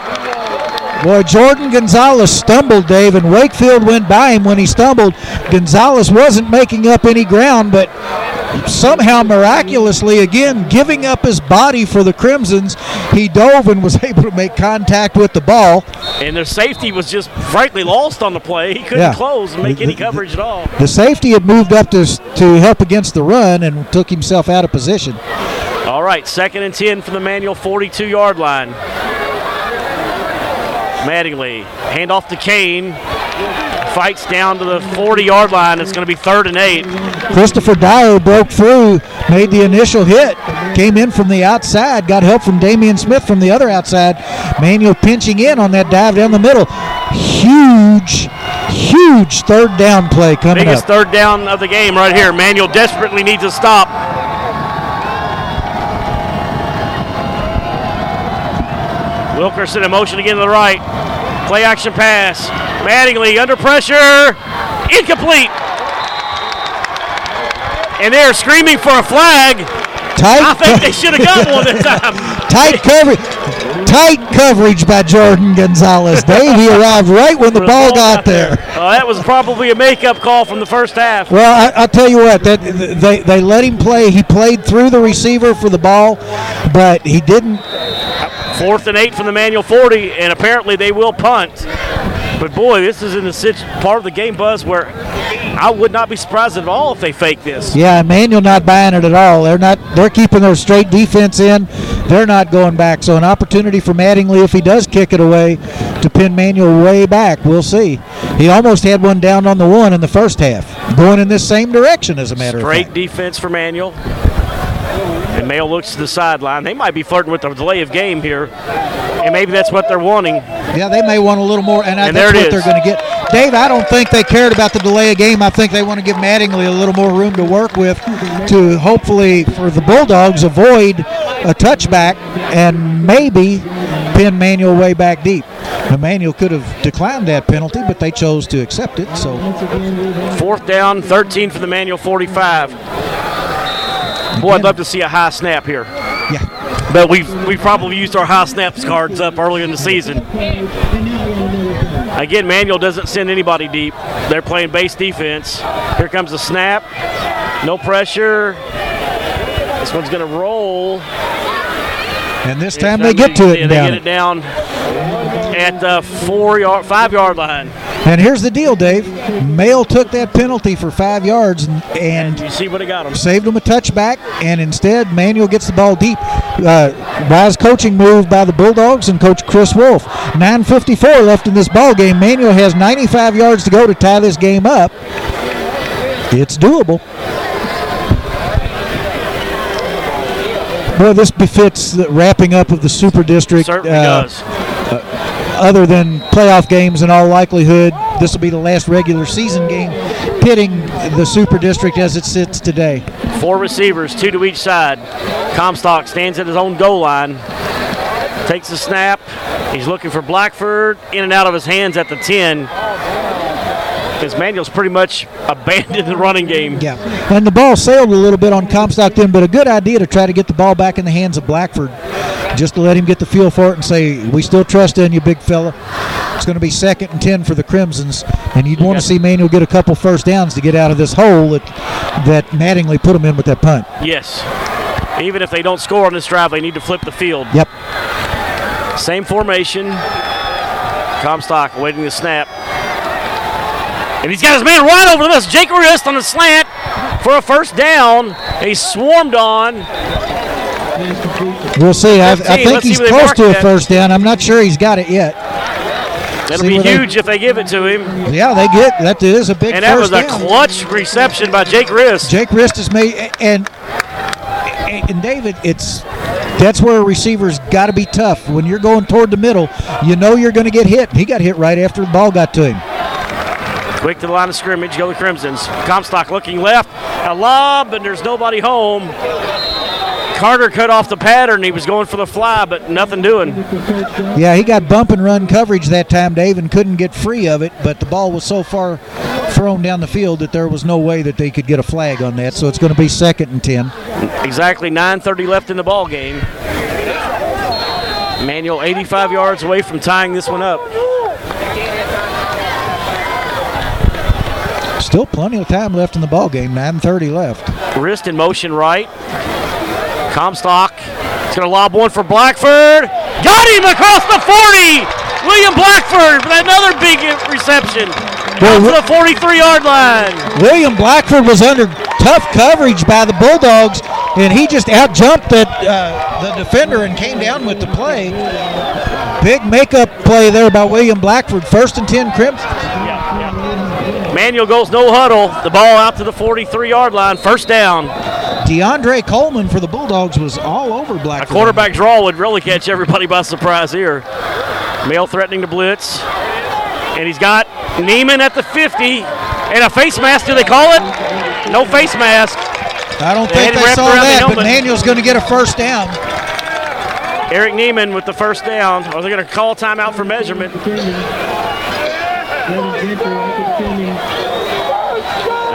Boy, Jordan Gonzalez stumbled, Dave, and Wakefield went by him when he stumbled. Gonzalez wasn't making up any ground, but somehow miraculously, again, giving up his body for the Crimsons, he dove and was able to make contact with the ball. And their safety was just frankly lost on the play. He couldn't Yeah. close and make The- any the- coverage at all. The safety had moved up to, to help against the run and took himself out of position. All right, second and 10 from the manual 42 yard line. Mattingly, hand off to Kane. Fights down to the 40 yard line. It's going to be third and eight. Christopher Dyer broke through, made the initial hit, came in from the outside, got help from Damian Smith from the other outside. Manual pinching in on that dive down the middle. Huge, huge third down play coming Biggest up. third down of the game right here. Manual desperately needs a stop. Wilkerson in motion again to the right. Play action pass. Mattingly under pressure. Incomplete. And they're screaming for a flag. I Tight, think they should have got one this time. tight coverage, tight coverage by Jordan Gonzalez. Dave, he arrived right when the ball got there. Uh, that was probably a makeup call from the first half. Well, I, I'll tell you what. That they they let him play. He played through the receiver for the ball, but he didn't. Fourth and eight from the manual 40, and apparently they will punt. But boy, this is in the part of the game buzz where I would not be surprised at all if they fake this. Yeah, Manual not buying it at all. They're not. They're keeping their straight defense in. They're not going back. So an opportunity for Mattingly if he does kick it away to pin Manual way back. We'll see. He almost had one down on the one in the first half, going in this same direction. As a matter of Great fact. defense for Manual. Male looks to the sideline. They might be flirting with the delay of game here, and maybe that's what they're wanting. Yeah, they may want a little more, and, I And that's what is. they're going to get. Dave, I don't think they cared about the delay of game. I think they want to give Mattingly a little more room to work with to hopefully, for the Bulldogs, avoid a touchback and maybe pin Manual way back deep. a Manual could have declined that penalty, but they chose to accept it. So, Fourth down, 13 for the manual 45. Boy, I'd love to see a high snap here. yeah. But we we probably used our high snaps cards up early in the season. Again, Manual doesn't send anybody deep. They're playing base defense. Here comes the snap. No pressure. This one's going to roll. And this time they get to it They, and down get it down at the four yard, five yard line. And here's the deal, Dave. Male took that penalty for five yards and, and You see what it got them. saved him a touchback, and instead Manual gets the ball deep. Uh, wise coaching move by the Bulldogs and Coach Chris Wolf. 9:54 left in this ball game. Manual has 95 yards to go to tie this game up. It's doable. Well, this befits the wrapping up of the Super District. Certainly uh, does. Other than playoff games in all likelihood, this will be the last regular season game pitting the Super District as it sits today. Four receivers, two to each side. Comstock stands at his own goal line. Takes the snap. He's looking for Blackford. In and out of his hands at the 10. Because Manual's pretty much abandoned the running game. Yeah, and the ball sailed a little bit on Comstock then, but a good idea to try to get the ball back in the hands of Blackford, just to let him get the feel for it and say, "We still trust in you, big fella." It's going to be second and ten for the Crimsons, and you'd want to see Manual get a couple first downs to get out of this hole that that Mattingly put him in with that punt. Yes. Even if they don't score on this drive, they need to flip the field. Yep. Same formation. Comstock awaiting the snap. And he's got his man right over the this. Jake Rist on the slant for a first down. He's swarmed on. We'll see. I, I think see he's close to a first down. I'm not sure he's got it yet. That'll See be where they- huge if they give it to him. Yeah, they get that is a big And that was a down. clutch reception by Jake Rist. Jake Rist has made and and David, it's that's where receivers got to be tough. When you're going toward the middle, you know you're going to get hit. He got hit right after the ball got to him. Quick to the line of scrimmage, go the Crimsons. Comstock looking left, a lob, and there's nobody home. Carter cut off the pattern. He was going for the fly, but nothing doing. Yeah, he got bump and run coverage that time, Dave, and couldn't get free of it. But the ball was so far thrown down the field that there was no way that they could get a flag on that. So it's going to be second and ten. Exactly 9:30 left in the ball game. Manual 85 yards away from tying this one up. Still plenty of time left in the ball game. 9:30 left. Rist in motion right. Comstock is going to lob one for Blackford. Got him across the 40. William Blackford with another big reception. Down to the 43 yard line. William Blackford was under tough coverage by the Bulldogs, and he just out jumped that uh, the defender and came down with the play. Big makeup play there by William Blackford. First and ten, Crimson. Manual goes no huddle. The ball out to the 43 yard line. First down. DeAndre Coleman for the Bulldogs was all over Black. A quarterback draw would really catch everybody by surprise here. Male threatening to blitz. And he's got Neiman at the 50. And a face mask, do they call it? No face mask. I don't They think they wrapped saw that, but. Manual's going to get a first down. Eric Neiman with the first down. Are they going to call timeout for measurement?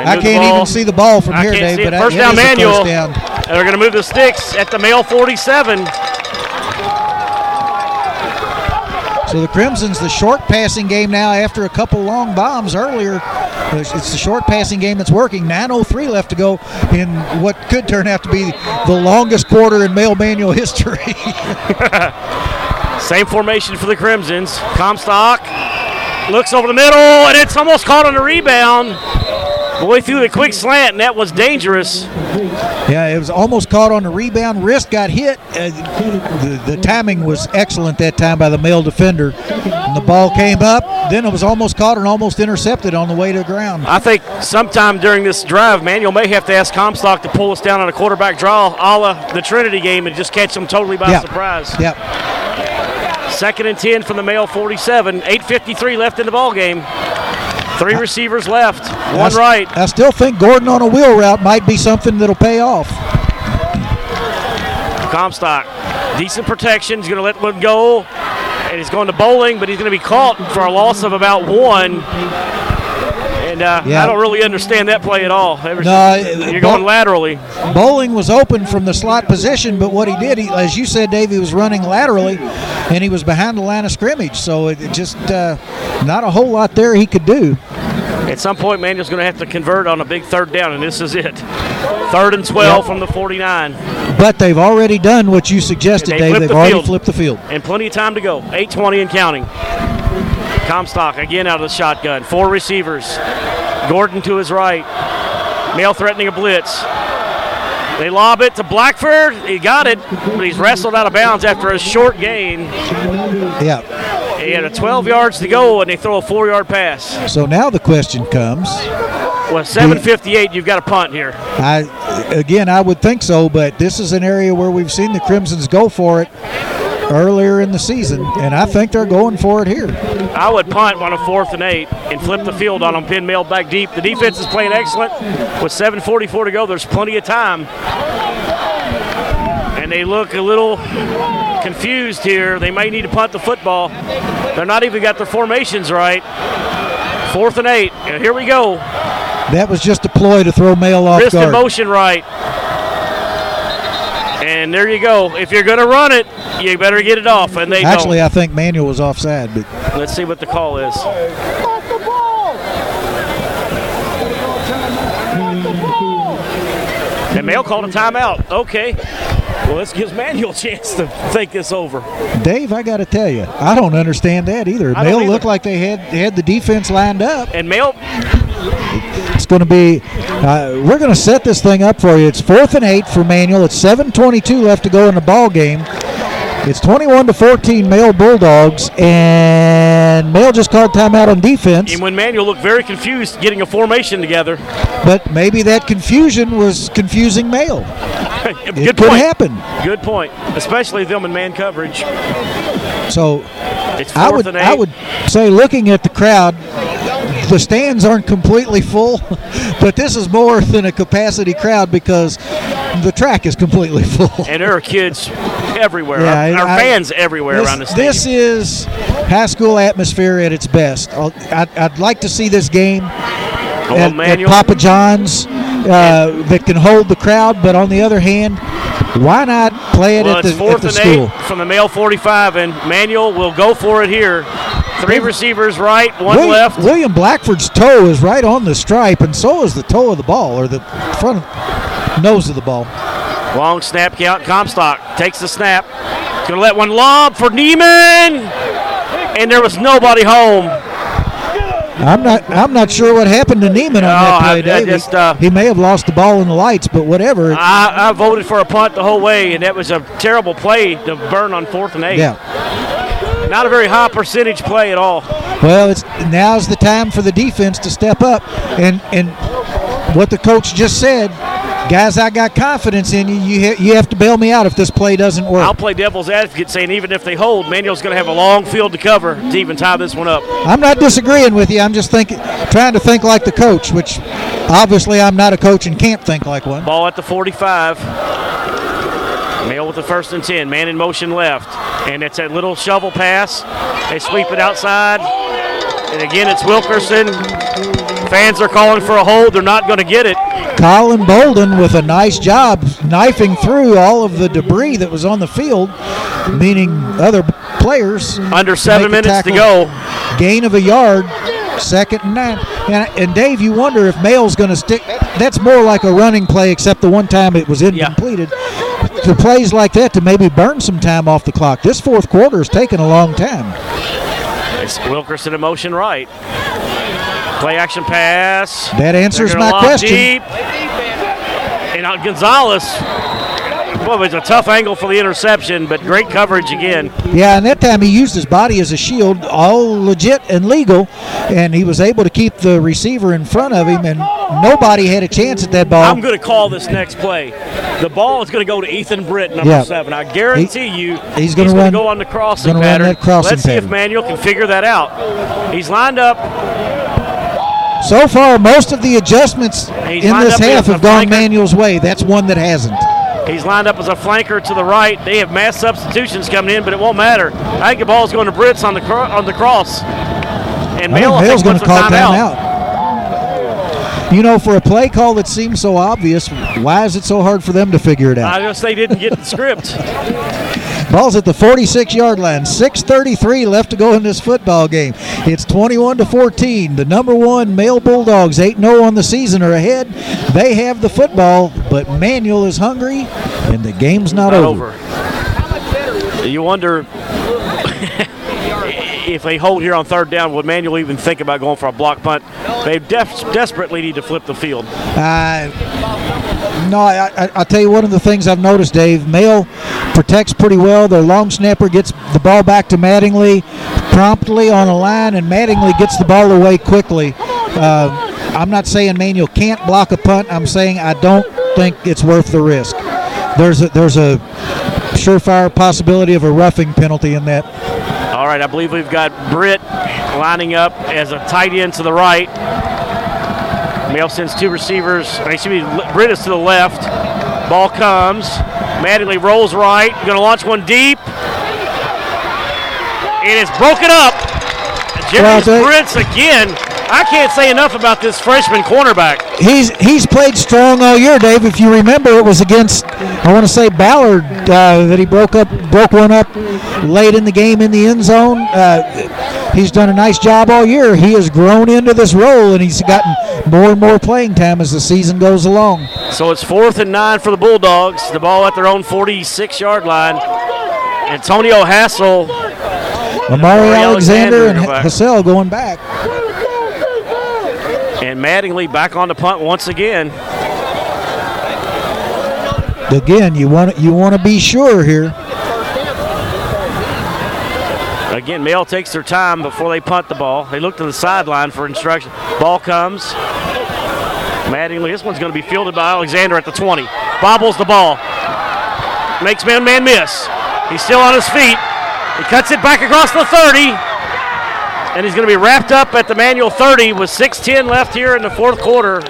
I can't even see the ball from I here, Dave. But First down, is a Manual. First down. And they're going to move the sticks at the male 47. So the Crimson's the short passing game now after a couple long bombs earlier. It's it's the short passing game that's working. 9.03 left to go in what could turn out to be the longest quarter in male manual history. Same formation for the Crimsons. Comstock looks over the middle, and it's almost caught on a rebound. Boy threw the quick slant, and that was dangerous. yeah, it was almost caught on the rebound. Rist got hit. Uh, the, the timing was excellent that time by the male defender. And the ball came up. Then it was almost caught and almost intercepted on the way to the ground. I think sometime during this drive, Manual may have to ask Comstock to pull us down on a quarterback draw, a la the Trinity game, and just catch them totally by Yeah. surprise. Yep. Second and 10 from the male 47. 8.53 left in the ball game. Three receivers left, one s- right. I still think Gordon on a wheel route might be something that'll pay off. Comstock, decent protection. He's going to let one go, and he's going to bowling, but he's going to be caught for a loss of about one. And uh, Yeah. I don't really understand that play at all. Ever No, since- you're going Bo- laterally. Bowling was open from the slot position, but what he did, he, as you said, Dave, he was running laterally, and he was behind the line of scrimmage. So it, it just uh, not a whole lot there he could do. At some point, Manual's going to have to convert on a big third down, and this is it. Third and 12 Yep. from the 49, But they've already done what you suggested, They Dave. They've the already field. flipped the field. and plenty of time to go. 8:20 and counting. Comstock again out of the shotgun. Four receivers. Gordon to his right. Male threatening a blitz. They lob it to Blackford. He got it, but he's wrestled out of bounds after a short gain. Yeah. He had a 12 yards to go, and they throw a four-yard pass. So now the question comes. With 7:58, you've got a punt here. I again, I would think so, but this is an area where we've seen the Crimsons go for it earlier in the season, and I think they're going for it here. I would punt on a fourth and eight and flip the field on them, pin mailed back deep. The defense is playing excellent. With 7:44 to go, there's plenty of time. And they look a little confused here. They may need to punt the football. They're not even got their formations right. Fourth and eight. And here we go. That was just a ploy to throw Male off Rist guard. motion right. And there you go. If you're going to run it, you better get it off. And they Actually, don't. I think Manual was offside, but Let's see what the call is. And Male called a timeout. Okay. Well, this gives Manual a chance to think this over. Dave, I got to tell you, I don't understand that either. Male looked like they had had the defense lined up. And Male, It's going to be. Uh, we're going to set this thing up for you. It's fourth and eight for Manual. It's 7:22 left to go in the ball game. It's 21 to 14, male Bulldogs, and Male just called timeout on defense. and when Manual looked very confused getting a formation together. But maybe that confusion was confusing Male. Good It could point. happen. Good point. Especially them in man coverage. So It's I would. I would say looking at the crowd, the stands aren't completely full, but this is more than a capacity crowd because the track is completely full. and there are kids everywhere. Yeah, our, our I- fans everywhere This, around the stadium. this is high school atmosphere at its best. I'd, I'd like to see this game at, at Papa John's uh, that can hold the crowd, but on the other hand, why not play it Well, at it's the, at fourth the and school? eight from the male 45, and Manual will go for it here. Three receivers right, one William, left. William Blackford's toe is right on the stripe, and so is the toe of the ball, or the front nose of the ball. Long snap count. Comstock takes the snap. To let one lob for Neiman, and there was nobody home. I'm not. I'm not sure what happened to Neiman on that Oh, I- play, I just, uh, he may have lost the ball in the lights, but whatever. I, I voted for a punt the whole way, and that was a terrible play to burn on fourth and eight. yeah. Not a very high percentage play at all. Well, it's now's the time for the defense to step up, and and what the coach just said, guys, I got confidence in you. You ha- you have to bail me out if this play doesn't work. I'll play devil's advocate, saying even if they hold, Manual's going to have a long field to cover to even tie this one up. I'm not disagreeing with you. I'm just thinking, trying to think like the coach, which obviously I'm not a coach and can't think like one. Ball at the 45. Male with the first and 10. Man in motion left. And it's that little shovel pass. They sweep it outside. And again, it's Wilkerson. Fans are calling for a hold. They're not going to get it. Colin Bolden with a nice job knifing through all of the debris that was on the field, meaning other players. Under seven minutes to go. Gain of a yard, second and nine. And, and Dave, you wonder if Male's going to stick. That's more like a running play, except the one time it was incompleted. To plays like that to maybe burn some time off the clock. This fourth quarter is taking a long time. It's Wilkerson in motion right. Play action pass. That answers my question. Deep. And uh, Gonzalez. Well, it was a tough angle for the interception, but great coverage again. Yeah, and that time he used his body as a shield, all legit and legal, and he was able to keep the receiver in front of him, and nobody had a chance at that ball. I'm going to call this next play. The ball is going to go to Ethan Britt, number Yeah. seven. I guarantee you he's gonna run- go on the crossing pattern. crossing Let's see if. Manual can figure that out. He's lined up. So far, most of the adjustments He's in this half have gone flanker. Manual's way. That's one that hasn't. He's lined up as a flanker to the right. They have mass substitutions coming in, but it won't matter. I think the ball's going to Britt's on the cro- on the cross. And Male think going to call timeout. You know, for a play call that seems so obvious, why is it so hard for them to figure it out? I guess they didn't get the script. Ball's at the 46 yard line. 6:33 left to go in this football game. It's 21 to 14. The number one male Bulldogs, 8-0 on the season, are ahead. They have the football, but Manual is hungry, and the game's not, Not over. over. You wonder if they hold here on third down, would Manual even think about going for a block punt? They def- desperately need to flip the field. Uh, no, I, I, I'll tell you one of the things I've noticed, Dave. Male protects pretty well. Their long snapper gets the ball back to Mattingly promptly on a line, and Mattingly gets the ball away quickly. Uh, I'm not saying Manual can't block a punt. I'm saying I don't think it's worth the risk. There's a, there's a surefire possibility of a roughing penalty in that. All right, I believe we've got Britt lining up as a tight end to the right. Male sends two receivers. Excuse me, Britt is to the left. Ball comes. Mattingly rolls right. Going to launch one deep. And it's broken up. Well, Jeremy Brents again. I can't say enough about this freshman cornerback. He's he's played strong all year, Dave. If you remember, it was against I want to say Ballard uh, that he broke up broke one up late in the game in the end zone. Uh, he's done a nice job all year. He has grown into this role, and he's gotten more and more playing time as the season goes along. So it's fourth and nine for the Bulldogs. The ball at their own 46 yard line. Antonio Hassel Amari Alexander and Alexander back. Hassel going back. and Mattingly back on the punt once again. Again, you want you want to be sure here. Again, Male takes their time before they punt the ball. They look to the sideline for instruction. Ball comes. Mattingly, this one's going to be fielded by Alexander at the 20. Bobbles the ball. Makes man man miss. He's still on his feet. He cuts it back across the 30. And he's going to be wrapped up at the manual 30 with 6.10 left here in the fourth quarter.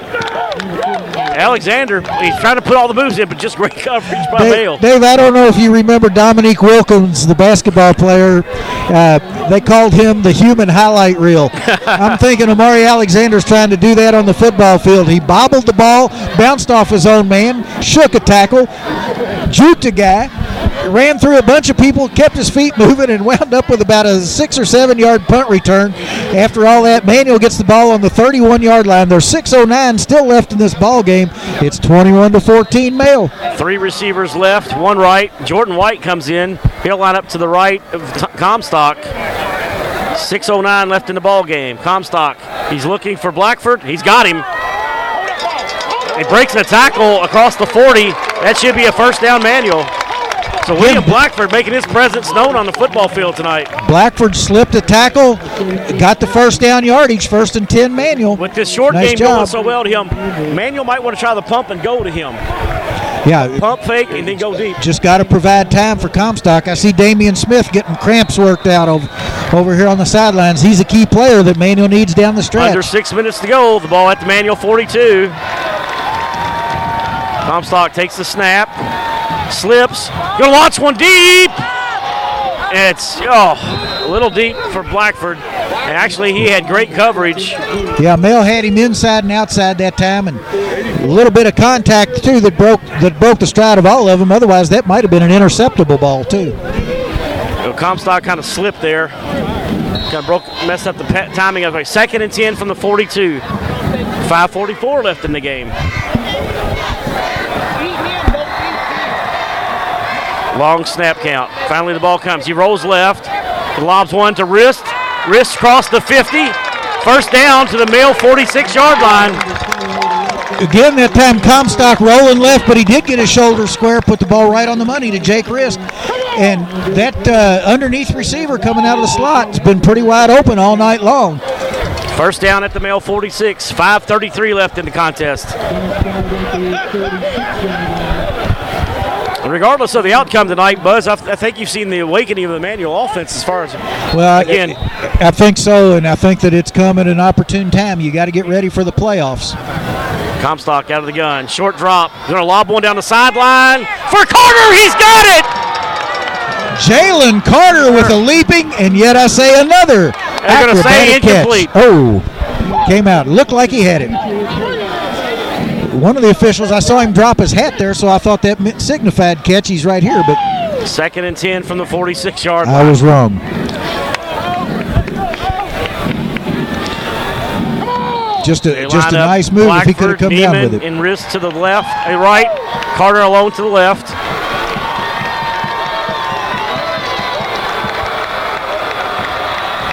Alexander, he's trying to put all the moves in, but just great coverage by Male. Dave, Dave, I don't know if you remember Dominique Wilkins, the basketball player. Uh, they called him the human highlight reel. I'm thinking Amari Alexander's trying to do that on the football field. He bobbled the ball, bounced off his own man, shook a tackle, juked a guy, ran through a bunch of people, kept his feet moving, and wound up with about a six or seven yard punt return. After all that, Manual gets the ball on the 31 yard line. There's 6:09 still left in this ball game. It's 21 to 14 Male. Three receivers left, one right. Jordan White comes in. He'll line up to the right of Comstock. 6.09 left in the ball game. Comstock, he's looking for Blackford. He's got him. He breaks the tackle across the 40. That should be a first down manual. So William Blackford making his presence known on the football field tonight. Blackford slipped a tackle, got the first down yardage, first and 10 manual. With this short Nice game job. going so well to him, Manual might want to try the pump and go to him. Yeah, Pump fake and then go deep. just got to provide time for Comstock. I see Damian Smith getting cramps worked out over, over here on the sidelines. He's a key player that Manual needs down the stretch. Under six minutes to go. The ball at the manual 42. Comstock takes the snap, slips, gonna launch one deep. It's oh a little deep for Blackford. And actually, he had great coverage. Yeah, Male had him inside and outside that time, and a little bit of contact too that broke that broke the stride of all of them. Otherwise, that might have been an interceptable ball too. Comstock kind of slipped there, kind of broke, messed up the timing of it. Second and ten from the 42. 5:44 left in the game. Long snap count. Finally, the ball comes. He rolls left. He lobs one to Rist. Rist across the 50. First down to the Male 46 yard line. Again, that time Comstock rolling left, but he did get his shoulder square, put the ball right on the money to Jake Rist. And that uh, underneath receiver coming out of the slot has been pretty wide open all night long. First down at the Male 46. 5.33 left in the contest. Regardless of the outcome tonight, Buzz, I, I think you've seen the awakening of the manual offense as far as Well, Again. I, I think so, and I think that it's come at an opportune time. You got to get ready for the playoffs. Comstock out of the gun. Short drop. Gonna lob one down the sideline for Carter. He's got it. Jalen Carter with a leaping, and yet I say another They're gonna say acrobatic catch. incomplete. Oh, came out. Looked like he had it. One of the officials, I saw him drop his hat there, so I thought that meant signified catch. He's right here, but Second and 10 from the 46 yard line. I was wrong. Just They a just a nice move if he could have Blackford, come down with it. And Rist to the left, a right. Carter alone to the left.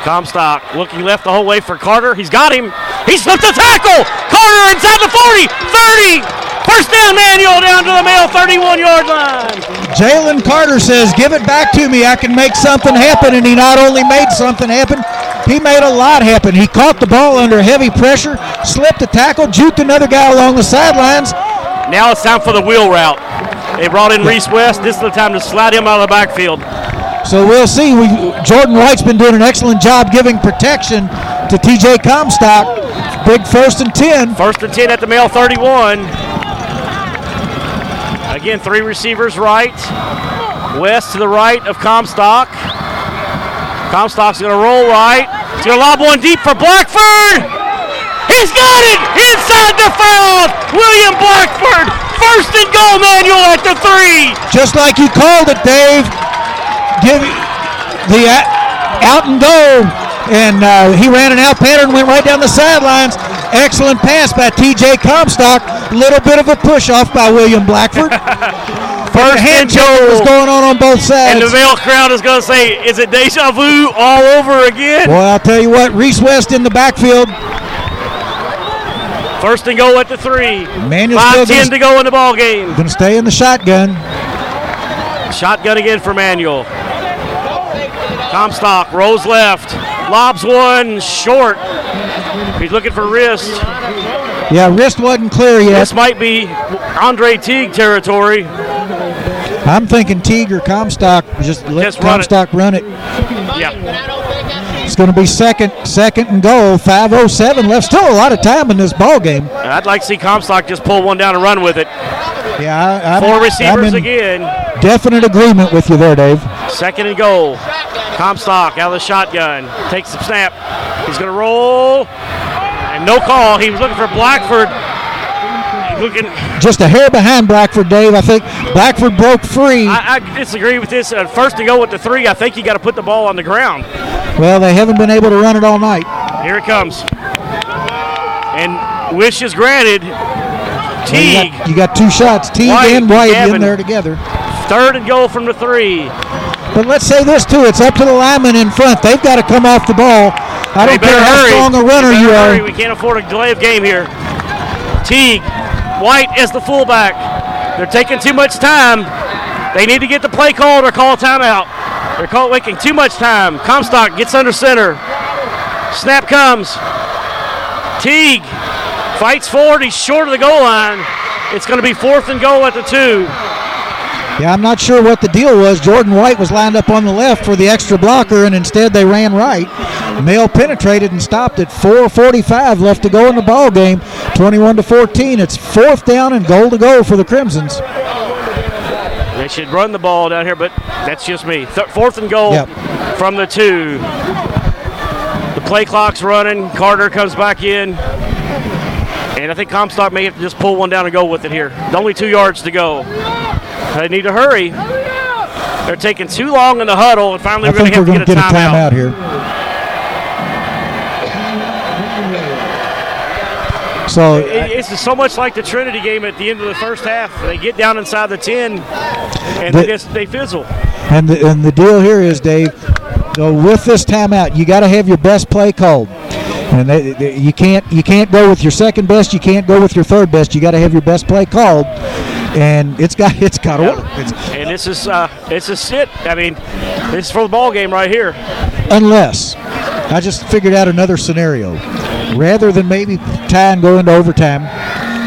Comstock looking left the whole way for Carter. He's got him. He slipped the tackle. Carter inside the 40, 30. First down, Manual down to the male 31 yard line. Jalen Carter says, "Give it back to me. I can make something happen." And he not only made something happen, he made a lot happen. He caught the ball under heavy pressure, slipped a tackle, juked another guy along the sidelines. Now it's time for the wheel route. They brought in Reese West. This is the time to slide him out of the backfield. So we'll see. We, Jordan White's been doing an excellent job giving protection to TJ Comstock. Big first and ten. First and 10 at the male 31. Again, three receivers right. West to the right of Comstock. Comstock's going to roll right. He's going to lob one deep for Blackford. He's got it inside the foul. William Blackford. First and goal, Manual at the three. Just like you called it, Dave. Give the out and go. And uh, he ran an out pattern, went right down the sidelines. Excellent pass by TJ Comstock. Little bit of a push off by William Blackford. First hand and check was going on on both sides. And the male crowd is going to say, is it deja vu all over again? Well, I'll tell you what, Reese West in the backfield. First and goal at the three. Manual's still gonna, to go in the ball game. gonna stay in the shotgun. Shotgun again for Manual. Comstock rolls left, lobs one short. He's looking for Rist. Yeah, Rist wasn't clear yet. This might be Andre Teague territory. I'm thinking Teague or Comstock. Just let Just run it. Comstock run it. Yeah, It's going to be second, second and goal. 5:07 left. Still a lot of time in this ball game. I'd like to see Comstock just pull one down and run with it. Yeah, I, I'm, Four I'm receivers in again. definite agreement with you there, Dave. Second and goal. Comstock out of the shotgun. Takes the snap. He's going to roll. And no call. He was looking for Blackford. Looking. Just a hair behind Blackford, Dave. I think Blackford broke free. I, I disagree with this. Uh, first to go with the three, I think you got to put the ball on the ground. well, they haven't been able to run it all night. Here it comes. And wish is granted. Well, you, Teague, got, you got two shots, Teague White, and White in there together. third and goal from the three. But let's say this too: it's up to the linemen in front. They've got to come off the ball. I don't care how hurry. strong a runner you better hurry. are. We can't afford a delay of game here. Teague, White as the fullback. They're taking too much time. They need to get the play called or call a timeout. They're call, making too much time. Comstock gets under center. Snap comes. Teague fights forward. He's short of the goal line. It's going to be fourth and goal at the two. Yeah, I'm not sure what the deal was. Jordan White was lined up on the left for the extra blocker, and instead they ran right. Male penetrated and stopped at 4:45 left to go in the ball game. 21 to 14. It's fourth down and goal to go for the Crimsons. They should run the ball down here, but that's just me. Th- fourth and goal Yep. from the two. The play clock's running. Carter comes back in. And I think Comstock may have to just pull one down and go with it here. Only two yards to go. They need to hurry. They're taking too long in the huddle, and finally I we're going think to we're have to get a get a timeout. timeout here. So It- It's so much like the Trinity game at the end of the first half. They get down inside the 10, and The- they just they fizzle. And the, and the deal here is, Dave, so with this timeout, you got to have your best play called. And they, they- you can't you can't go with your second best. You can't go with your third best. You got to have your best play called. And it's got it's got to. It's, And this is uh, it's a sit. I mean, this is for the ball game right here. unless I just figured out another scenario. Rather than maybe tie and go into overtime,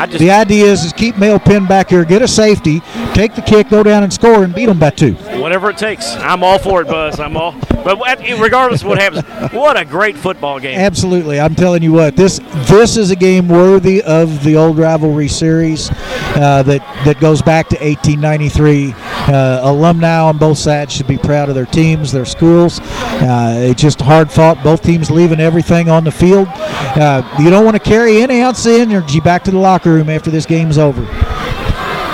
I just the idea is is keep Male Penn back here, get a safety, take the kick, go down and score, and beat them by two. Whatever it takes. I'm all for it, Buzz. I'm all. But regardless of what happens, what a great football game. Absolutely. I'm telling you what, this this is a game worthy of the old rivalry series uh, that, that goes back to 1893. Uh, alumni on both sides should be proud of their teams, their schools. Uh, it's just hard fought. Both teams leaving everything on the field. Uh, you don't want to carry any ounce of energy back to the locker room after this game's over.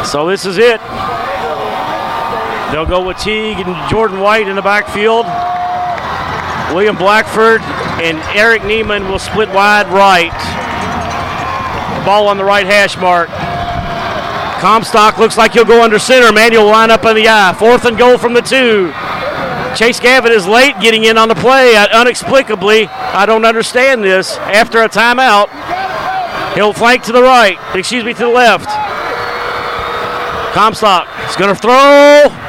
So this is it. They'll go with Teague and Jordan White in the backfield. William Blackford and Eric Neiman will split wide right. Ball on the right hash mark. Comstock looks like he'll go under center. Manual line up on the eye. Fourth and goal from the two. Chase Gavin is late getting in on the play. Unexplicably, I don't understand this. After a timeout, he'll flank to the right. Excuse me, to the left. Comstock is going to throw.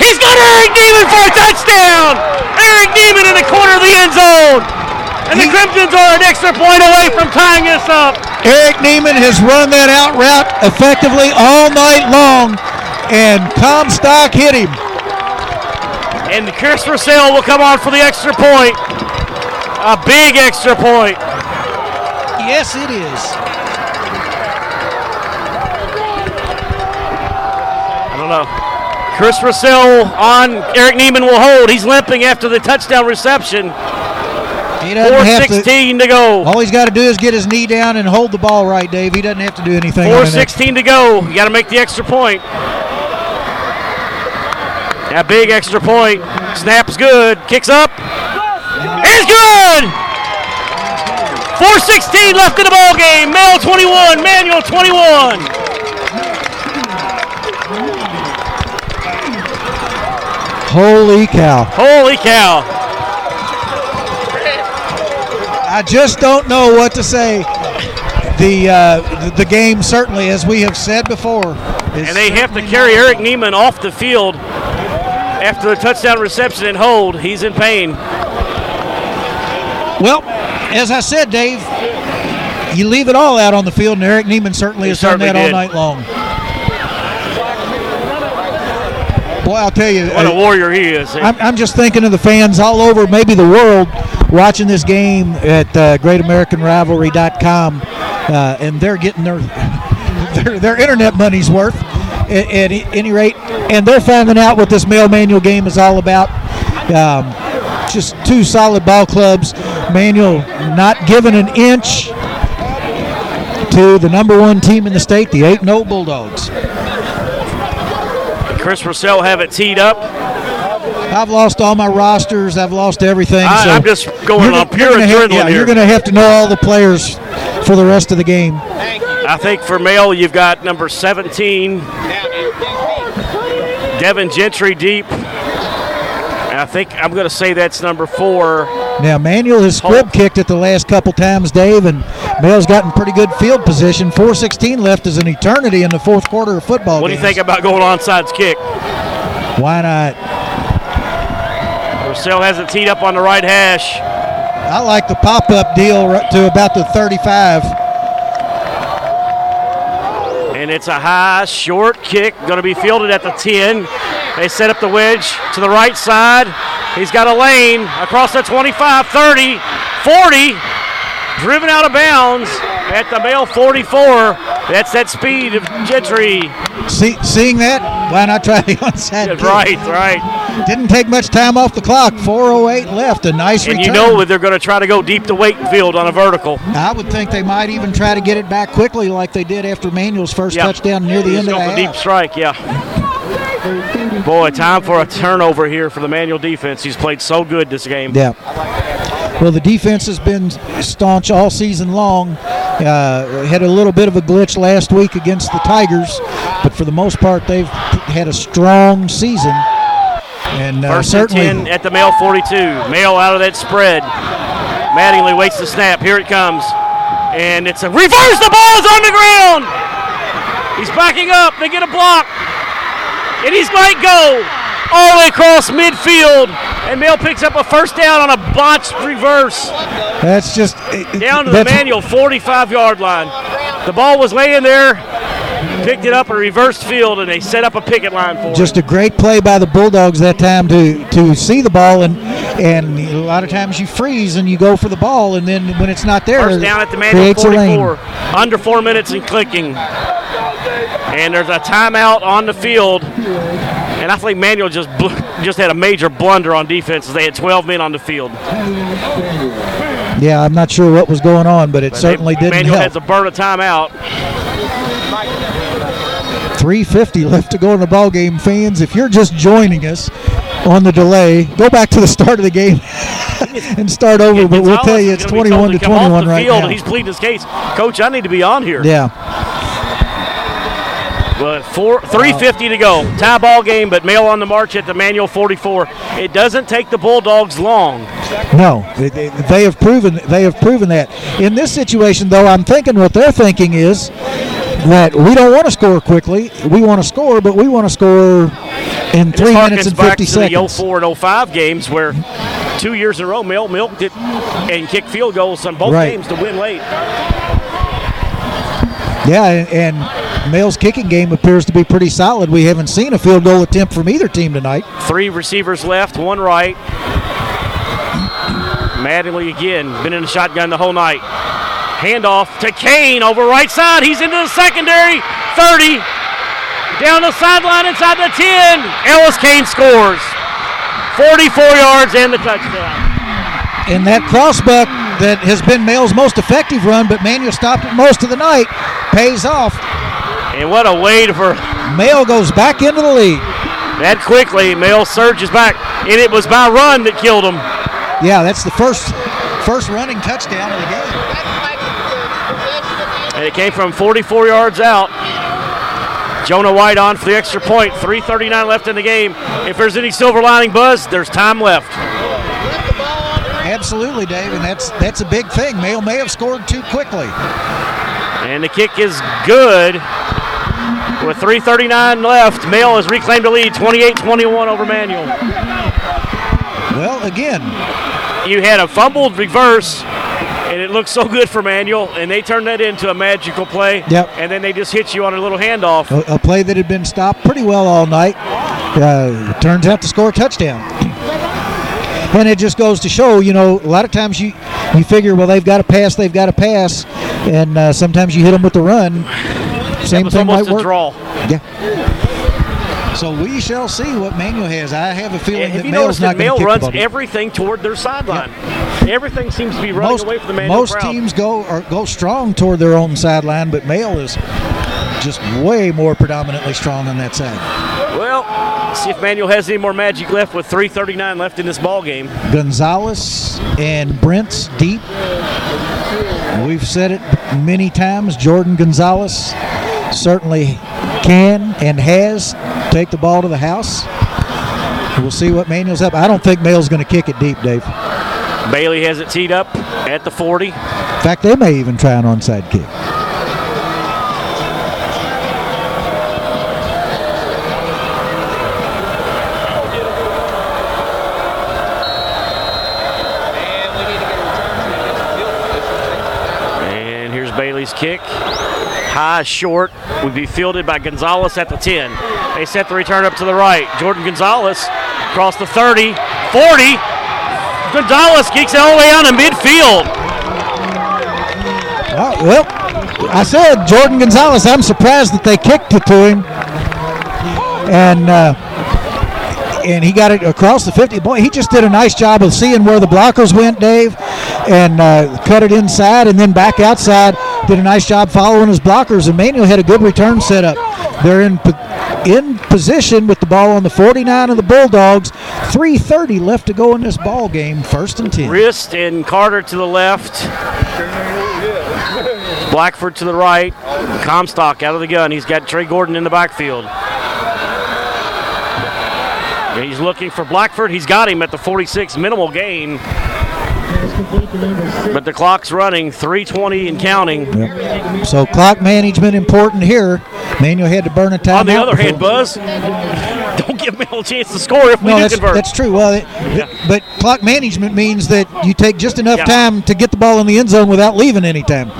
He's got Eric Neiman for a touchdown! Eric Neiman in the corner of the end zone! And the Crimsons are an extra point away from tying this up. Eric Neiman has run that out route effectively all night long, and Comstock hit him. And Chris Russell will come on for the extra point. A big extra point. Yes, it is. I don't know. Chris Russell on Eric Neiman will hold. He's limping after the touchdown reception. He doesn't have 4.16 to, go. All he's got to do is get his knee down and hold the ball right, Dave. He doesn't have to do anything. 4.16 to go. You got to make the extra point. That big extra point. Snap's good. Kicks up. It's good. 4.16 left in the ball game. Male 21, Manual 21. Holy cow. Holy cow. I just don't know what to say. The, uh, the, game certainly, as we have said before, and they have to carry Eric Neiman off the field after the touchdown reception and hold. He's in pain. Well, as I said, Dave, you leave it all out on the field, and Eric Neiman certainly He has done certainly that all night long. Boy, I'll tell you, What a uh, warrior he is. I'm, I'm just thinking of the fans all over, maybe the world, watching this game at uh, GreatAmericanRivalry.com, uh, and they're getting their, their their internet money's worth at, at any rate, and they're finding out what this Male Manual game is all about. Um, just two solid ball clubs. Manual not giving an inch to the number one team in the state, the 8 0 Bulldogs. Chris Russell have it teed up. I've lost all my rosters. I've lost everything. I, so I'm just going on pure gonna have- adrenaline yeah, here. You're going to have to know all the players for the rest of the game. I think for Male, you've got number 17, Devin Gentry deep. And I think I'm going to say that's number four. Now, Manual has squib kicked it the last couple times, Dave, and Bell's gotten pretty good field position. 4:16 left is an eternity in the fourth quarter of football. What do you think about going onside kick? Why not? Russell has it teed up on the right hash. I like the pop-up deal to about the 35. And it's a high, short kick, going to be fielded at the 10. They set up the wedge to the right side. He's got a lane across the 25, 30, 40. Driven out of bounds at the Male 44. That's that speed of Gentry. See, seeing that, why not try the onside? Right, right. Didn't take much time off the clock. 4:08 left. A nice And return. you know they're going to try to go deep to Waiting field on a vertical. I would think they might even try to get it back quickly, like they did after Manual's first Yeah. touchdown near the end of the half. deep strike, yeah. Boy, time for a turnover here for the Manual defense. He's played so good this game. Yeah. Well, the defense has been staunch all season long. Uh, had a little bit of a glitch last week against the Tigers, but for the most part, they've had a strong season. And uh, First and certainly, 10 at the Male 42. Male out of that spread. Mattingly waits the snap. Here it comes. And it's a reverse. The ball is on the ground. He's backing up. They get a block. And he's might go all the way across midfield. And Male picks up a first down on a botched reverse that's just down to the Manual 45 yard line. The ball was laying there. picked it up a reversed field, and they set up a picket line for Just it. a great play by the Bulldogs that time to to see the ball and and a lot of times you freeze and you go for the ball and then when it's not there, First down at the Manual creates a lane. 44. Under four minutes and clicking. And there's a timeout on the field. And I think Manual just bl- just had a major blunder on defense as they had 12 men on the field. Yeah, I'm not sure what was going on, but it But certainly they- didn't Manual help. has to burn a timeout. 350 left to go in the ball game. Fans, if you're just joining us on the delay, go back to the start of the game and start over. But we'll tell you it's gonna 21 to 21 right field, now. He's pleading his case. Coach, I need to be on here. Yeah, But four, 350 to go. Tie ball game, but Male on the march at the Manual 44. It doesn't take the Bulldogs long. no, they, they- have proven they have proven that. In this situation, though, I'm thinking what they're thinking is that we don't want to score quickly. We want to score, but we want to score in three minutes and 50 back 50 to seconds. the 04 and 05 games where two years in a row, Male milked it and kicked field goals on both Right. games to win late. Yeah, and, and Male's kicking game appears to be pretty solid. We haven't seen a field goal attempt from either team tonight. Three receivers left, one right. Mattingly again, been in the shotgun the whole night. Handoff to Kane over right side. He's into the secondary. 30. Down the sideline inside the 10. Ellis Kane scores. 44 yards and the touchdown. And that crossbuck that has been Male's most effective run, but Manual stopped it most of the night, pays off. And what a way for Male goes back into the lead. that quickly. Male surges back. And it was by run that killed him. Yeah, that's the first first running touchdown of the game. And it came from 44 yards out. Jonah White on for the extra point. 3.39 left in the game. If there's any silver lining buzz, there's time left. Absolutely, Dave, and that's that's a big thing. Male may have scored too quickly. And the kick is good. With 3.39 left, Male has reclaimed the lead 28 21 over Manual. Well, again, You had a fumbled reverse, and it looked so good for Manual, and they turned that into a magical play. Yep. And then they just hit you on a little handoff. a, a play that had been stopped pretty well all night uh, turns out to score a touchdown. And it just goes to show, you know, a lot of times you you figure, well, they've got to pass, they've got to pass, and uh, sometimes you hit them with the run. That Same thing might work. draw. Yeah. So we shall see what Manual has. I have a feeling Have that you Male's noticed not going to Male kick runs the ball. everything toward their sideline? Everything seems to be running most away from the Manual most crowd. teams go or go strong toward their own sideline, but Male is just way more predominantly strong on that side. Well, see if Manual has any more magic left with 3:39 left in this ball game. Gonzalez and Brents deep. We've said it many times. Jordan Gonzalez certainly can and has take the ball to the house. We'll see what Manual's up. I don't think Male's going to kick it deep, Dave. Bailey has it teed up at the 40. In fact, they may even try an onside kick. And here's Bailey's kick. High, short, would be fielded by Gonzalez at the 10. They set the return up to the right. Jordan Gonzalez across the 30, 40. Gonzalez kicks it all the way out to midfield. Oh, well, I said Jordan Gonzalez. I'm surprised that they kicked it to him, and uh, and he got it across the 50. Boy, he just did a nice job of seeing where the blockers went, Dave, and uh, cut it inside and then back outside. Did a nice job following his blockers, and Manual had a good return setup. They're in in position with the ball on the 49 of the Bulldogs. 3:30 left to go in this ball game. First and 10. Rist and Carter to the left. Blackford to the right. Comstock out of the gun. He's got Trey Gordon in the backfield. He's looking for Blackford. He's got him at the 46 minimal gain, but the clock's running 320 and counting. Yep. So clock management important here. Manual had to burn a timeout. On the other hand, Buzz, don't give Male a chance to score if we no, do that's, convert. that's true. Well, it, but clock management means that you take just enough Yeah. time to get the ball in the end zone without leaving any time.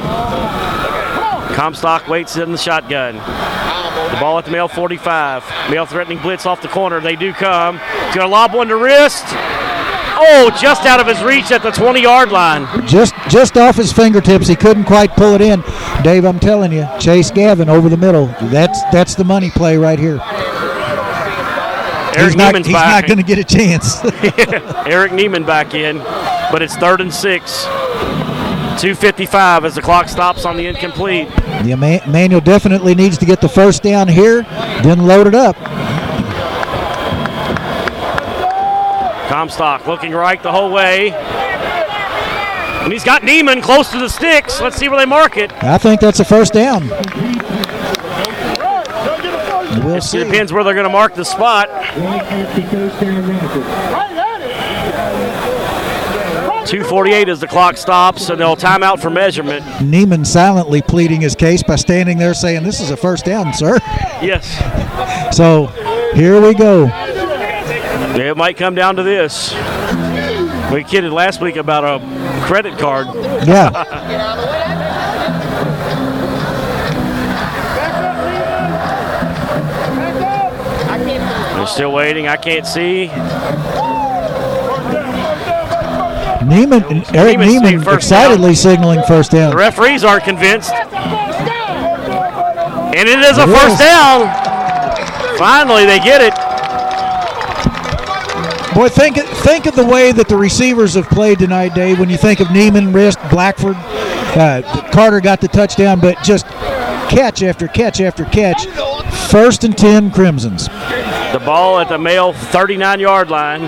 Comstock waits in the shotgun. The ball at the Male 45. Male threatening blitz off the corner. They do come. He's going to lob one to Rist. Oh, just out of his reach at the 20 yard line. Just just off his fingertips. He couldn't quite pull it in. Dave, I'm telling you, Chase Gavin over the middle. That's that's the money play right here. Eric he's not, Neiman's he's back. not going to get a chance. Eric Neiman back in, but it's third and six. 2.55 as the clock stops on the incomplete. the Ma- Manual definitely needs to get the first down here, then load it up. Comstock looking right the whole way. And he's got Neiman close to the sticks. Let's see where they mark it. I think that's a first down. We'll It see. depends where they're going to mark the spot. Down 2.48 as the clock stops, and they'll time out for measurement. Neiman silently pleading his case by standing there saying, "This is a first down, sir." Yes, So here we go. It might come down to this. We kidded last week about a credit card. Yeah. They're still waiting. I can't see. Neiman, Eric Neiman first excitedly signaling first down. The referees aren't convinced. And it is a It first is. down. Finally, they get it. Boy, think think of the way that the receivers have played tonight, Dave. When you think of Neiman, Rist, Blackford, uh, Carter got the touchdown, but just catch after catch after catch. First and ten, Crimsons. The ball at the Male 39 yard line.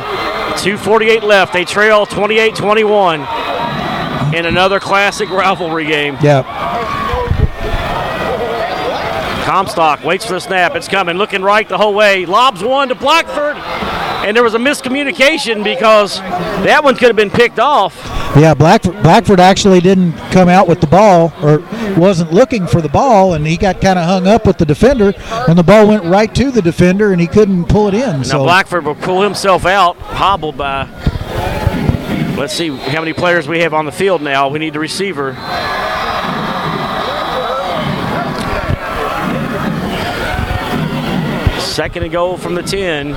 2.48 left. They trail 28 21 in another classic rivalry game. Yeah. Comstock waits for the snap. It's coming. Looking right the whole way. Lobs one to Blackford. And there was a miscommunication because that one could have been picked off. Yeah, Blackford, Blackford actually didn't come out with the ball or wasn't looking for the ball, and he got kind of hung up with the defender, and the ball went right to the defender, and he couldn't pull it in. Now So Blackford will pull himself out, hobbled by. Let's see how many players we have on the field now. We need the receiver. Second and goal from the 10.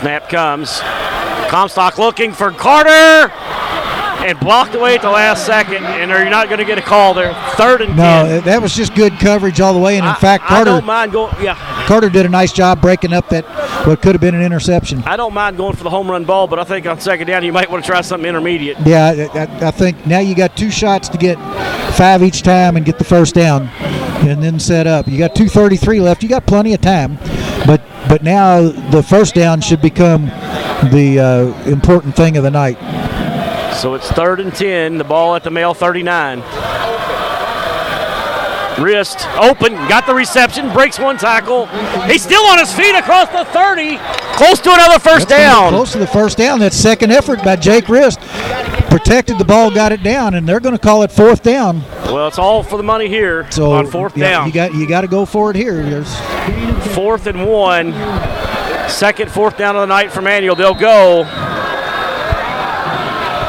Snap comes. Comstock looking for Carter and blocked away at the last second, and are you not going to get a call there? Third and no, 10. that was just good coverage all the way, and in I- fact, I Carter don't mind going. Yeah, Carter did a nice job breaking up that what could have been an interception. I don't mind going for the home run ball, but I think on second down you might want to try something intermediate. Yeah, I, I- I think now you got two shots to get five each time and get the first down, and then set up. You got 2:33 left. You got plenty of time, but but now the first down should become the uh, important thing of the night. So it's third and 10. The ball at the Male 39. Rist open, got the reception, breaks one tackle. He's still on his feet across the 30, close to another first That's down. Close to the first down. That second effort by Jake Rist protected the ball, got it down, and they're going to call it fourth down. Well, it's all for the money here So on fourth yeah, down. you got you got to go for it here. There's fourth and one, second fourth down of the night for Manual. They'll go.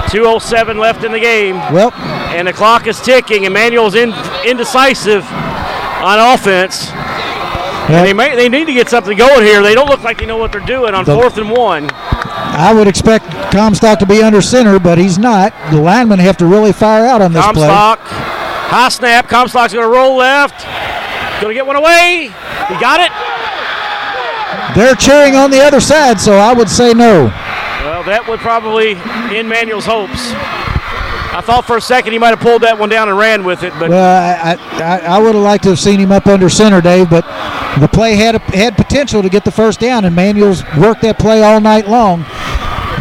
207 left in the game. well, and the clock is ticking. Emmanuel's in, indecisive on offense. And they may they need to get something going here. They don't look like they know what they're doing on The- fourth and one. I would expect Comstock to be under center, but he's not. The linemen have to really fire out on this play. Comstock, high snap. Comstock's going to roll left. Going to get one away. He got it. They're cheering on the other side, so I would say no. Well, that would probably end Manual's hopes. I thought for a second he might have pulled that one down and ran with it, but Well, I, I, I would have liked to have seen him up under center, Dave, but the play had had potential to get the first down, and Manual's worked that play all night long.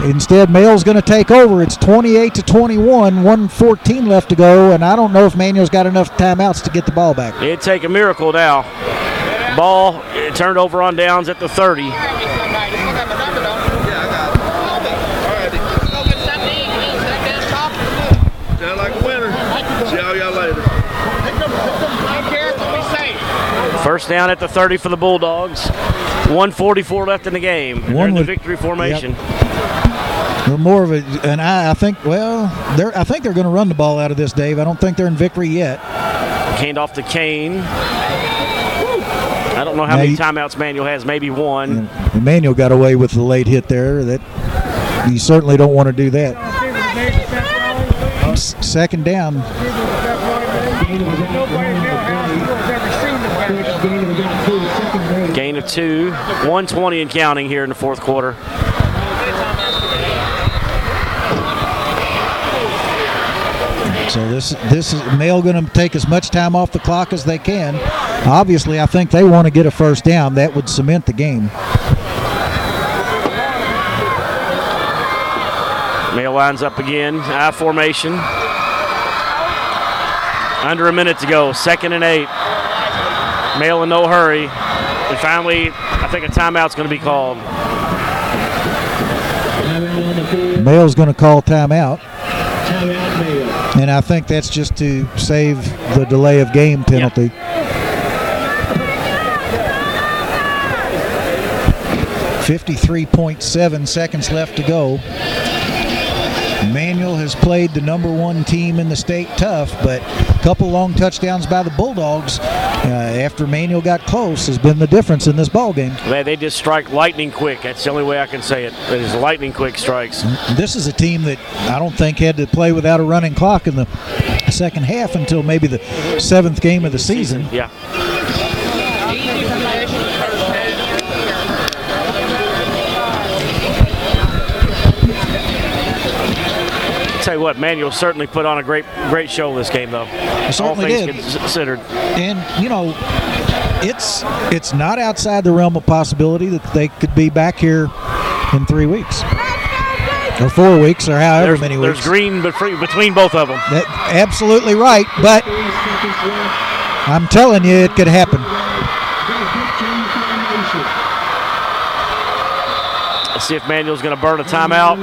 Instead, Male's going to take over. It's 28 to 21, 114 left to go, and I don't know if Manual's got enough timeouts to get the ball back. it'd take a miracle now. Ball eh, turned over on downs at the 30. Sound like a winner. See all y'all later. First down at the 30 for the Bulldogs. 144 left in the game. They're One in the victory formation. More of a, and I, I think, well, they're, I think they're going to run the ball out of this, Dave. I don't think they're in victory yet. Hand off to Kane. I don't know how Now many you- timeouts Manual has. Maybe one. Emmanuel got away with the late hit there. That you certainly don't want to do that. Second down. Gain of about one on the play. First gain of about two, second grade. Gain of two. 120 and counting here in the fourth quarter. So this this is Male going to take as much time off the clock as they can. Obviously, I think they want to get a first down. That would cement the game. Male lines up again. I formation. Under a minute to go. Second and eight. Male in no hurry. And finally, I think a timeout's going to be called. Timeout on the field. Male's going to call timeout, and I think that's just to save the delay of game penalty. Fifty-three point seven seconds left to go. Manual has played the number one team in the state tough, but a couple long touchdowns by the Bulldogs uh, after Manual got close has been the difference in this ball game. They, they just strike lightning quick. That's the only way I can say it. It is lightning quick strikes. This is a team that I don't think had to play without a running clock in the second half until maybe the seventh game of the season. Yeah. Tell you what, Manual certainly put on a great, great show this game, though. All certainly things did. considered. And you know, it's it's not outside the realm of possibility that they could be back here in three weeks or four weeks or however There's, many weeks. there's green between, both of them. That, absolutely right, but Three seconds left. I'm telling you, it could happen. Got a big change formation. Let's see if Manual's going to burn a timeout.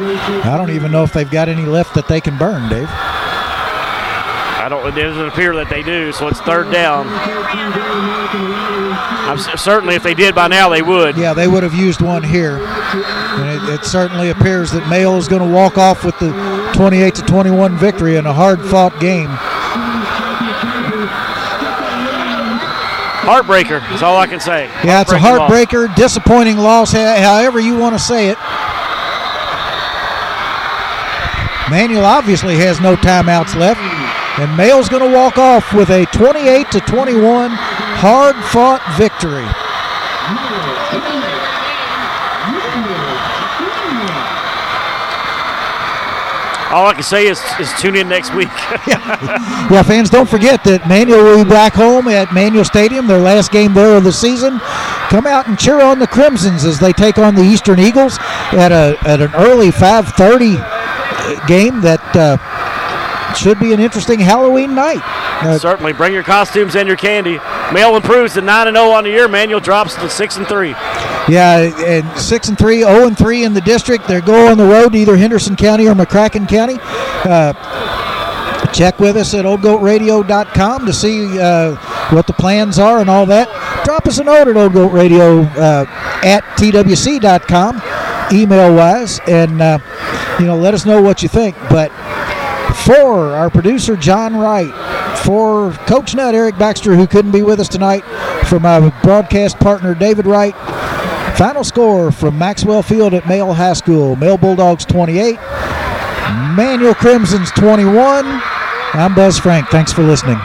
I don't even know if they've got any left that they can burn, Dave. I don't. It doesn't appear that they do. So it's third down. I'm certainly, if they did by now, they would. Yeah, they would have used one here. And it, it certainly appears that Male is going to walk off with the 28 to 21 victory in a hard fought game. Heartbreaker is all I can say. Yeah, it's a Heartbreaking loss. heartbreaker, disappointing loss, however you want to say it. Manual obviously has no timeouts left, and Male's going to walk off with a 28 to 21 hard fought victory. All I can say is, is tune in next week. Yeah, fans, don't forget that Manual will be back home at Manual Stadium, their last game there of the season. Come out and cheer on the Crimsons as they take on the Eastern Eagles at a at an early 5:30 game that uh, should be an interesting Halloween night. Uh, Certainly, bring your costumes and your candy. Male improves to nine and zero on the year. Manual drops to six and three. Yeah, and six and three, zero and three in the district. They go on the road to either Henderson County or McCracken County. Uh, check with us at oldgoatradio.com to see uh, what the plans are and all that. Drop us a note at oldgoatradio uh, at twc.com, email wise, and uh, you know let us know what you think. But for our producer John Wright, for Coach Nut Eric Baxter, who couldn't be with us tonight, for my broadcast partner David Wright. Final score from Maxwell Field at Male High School: Male Bulldogs 28, Manual Crimsons 21. I'm Buzz Frank. Thanks for listening.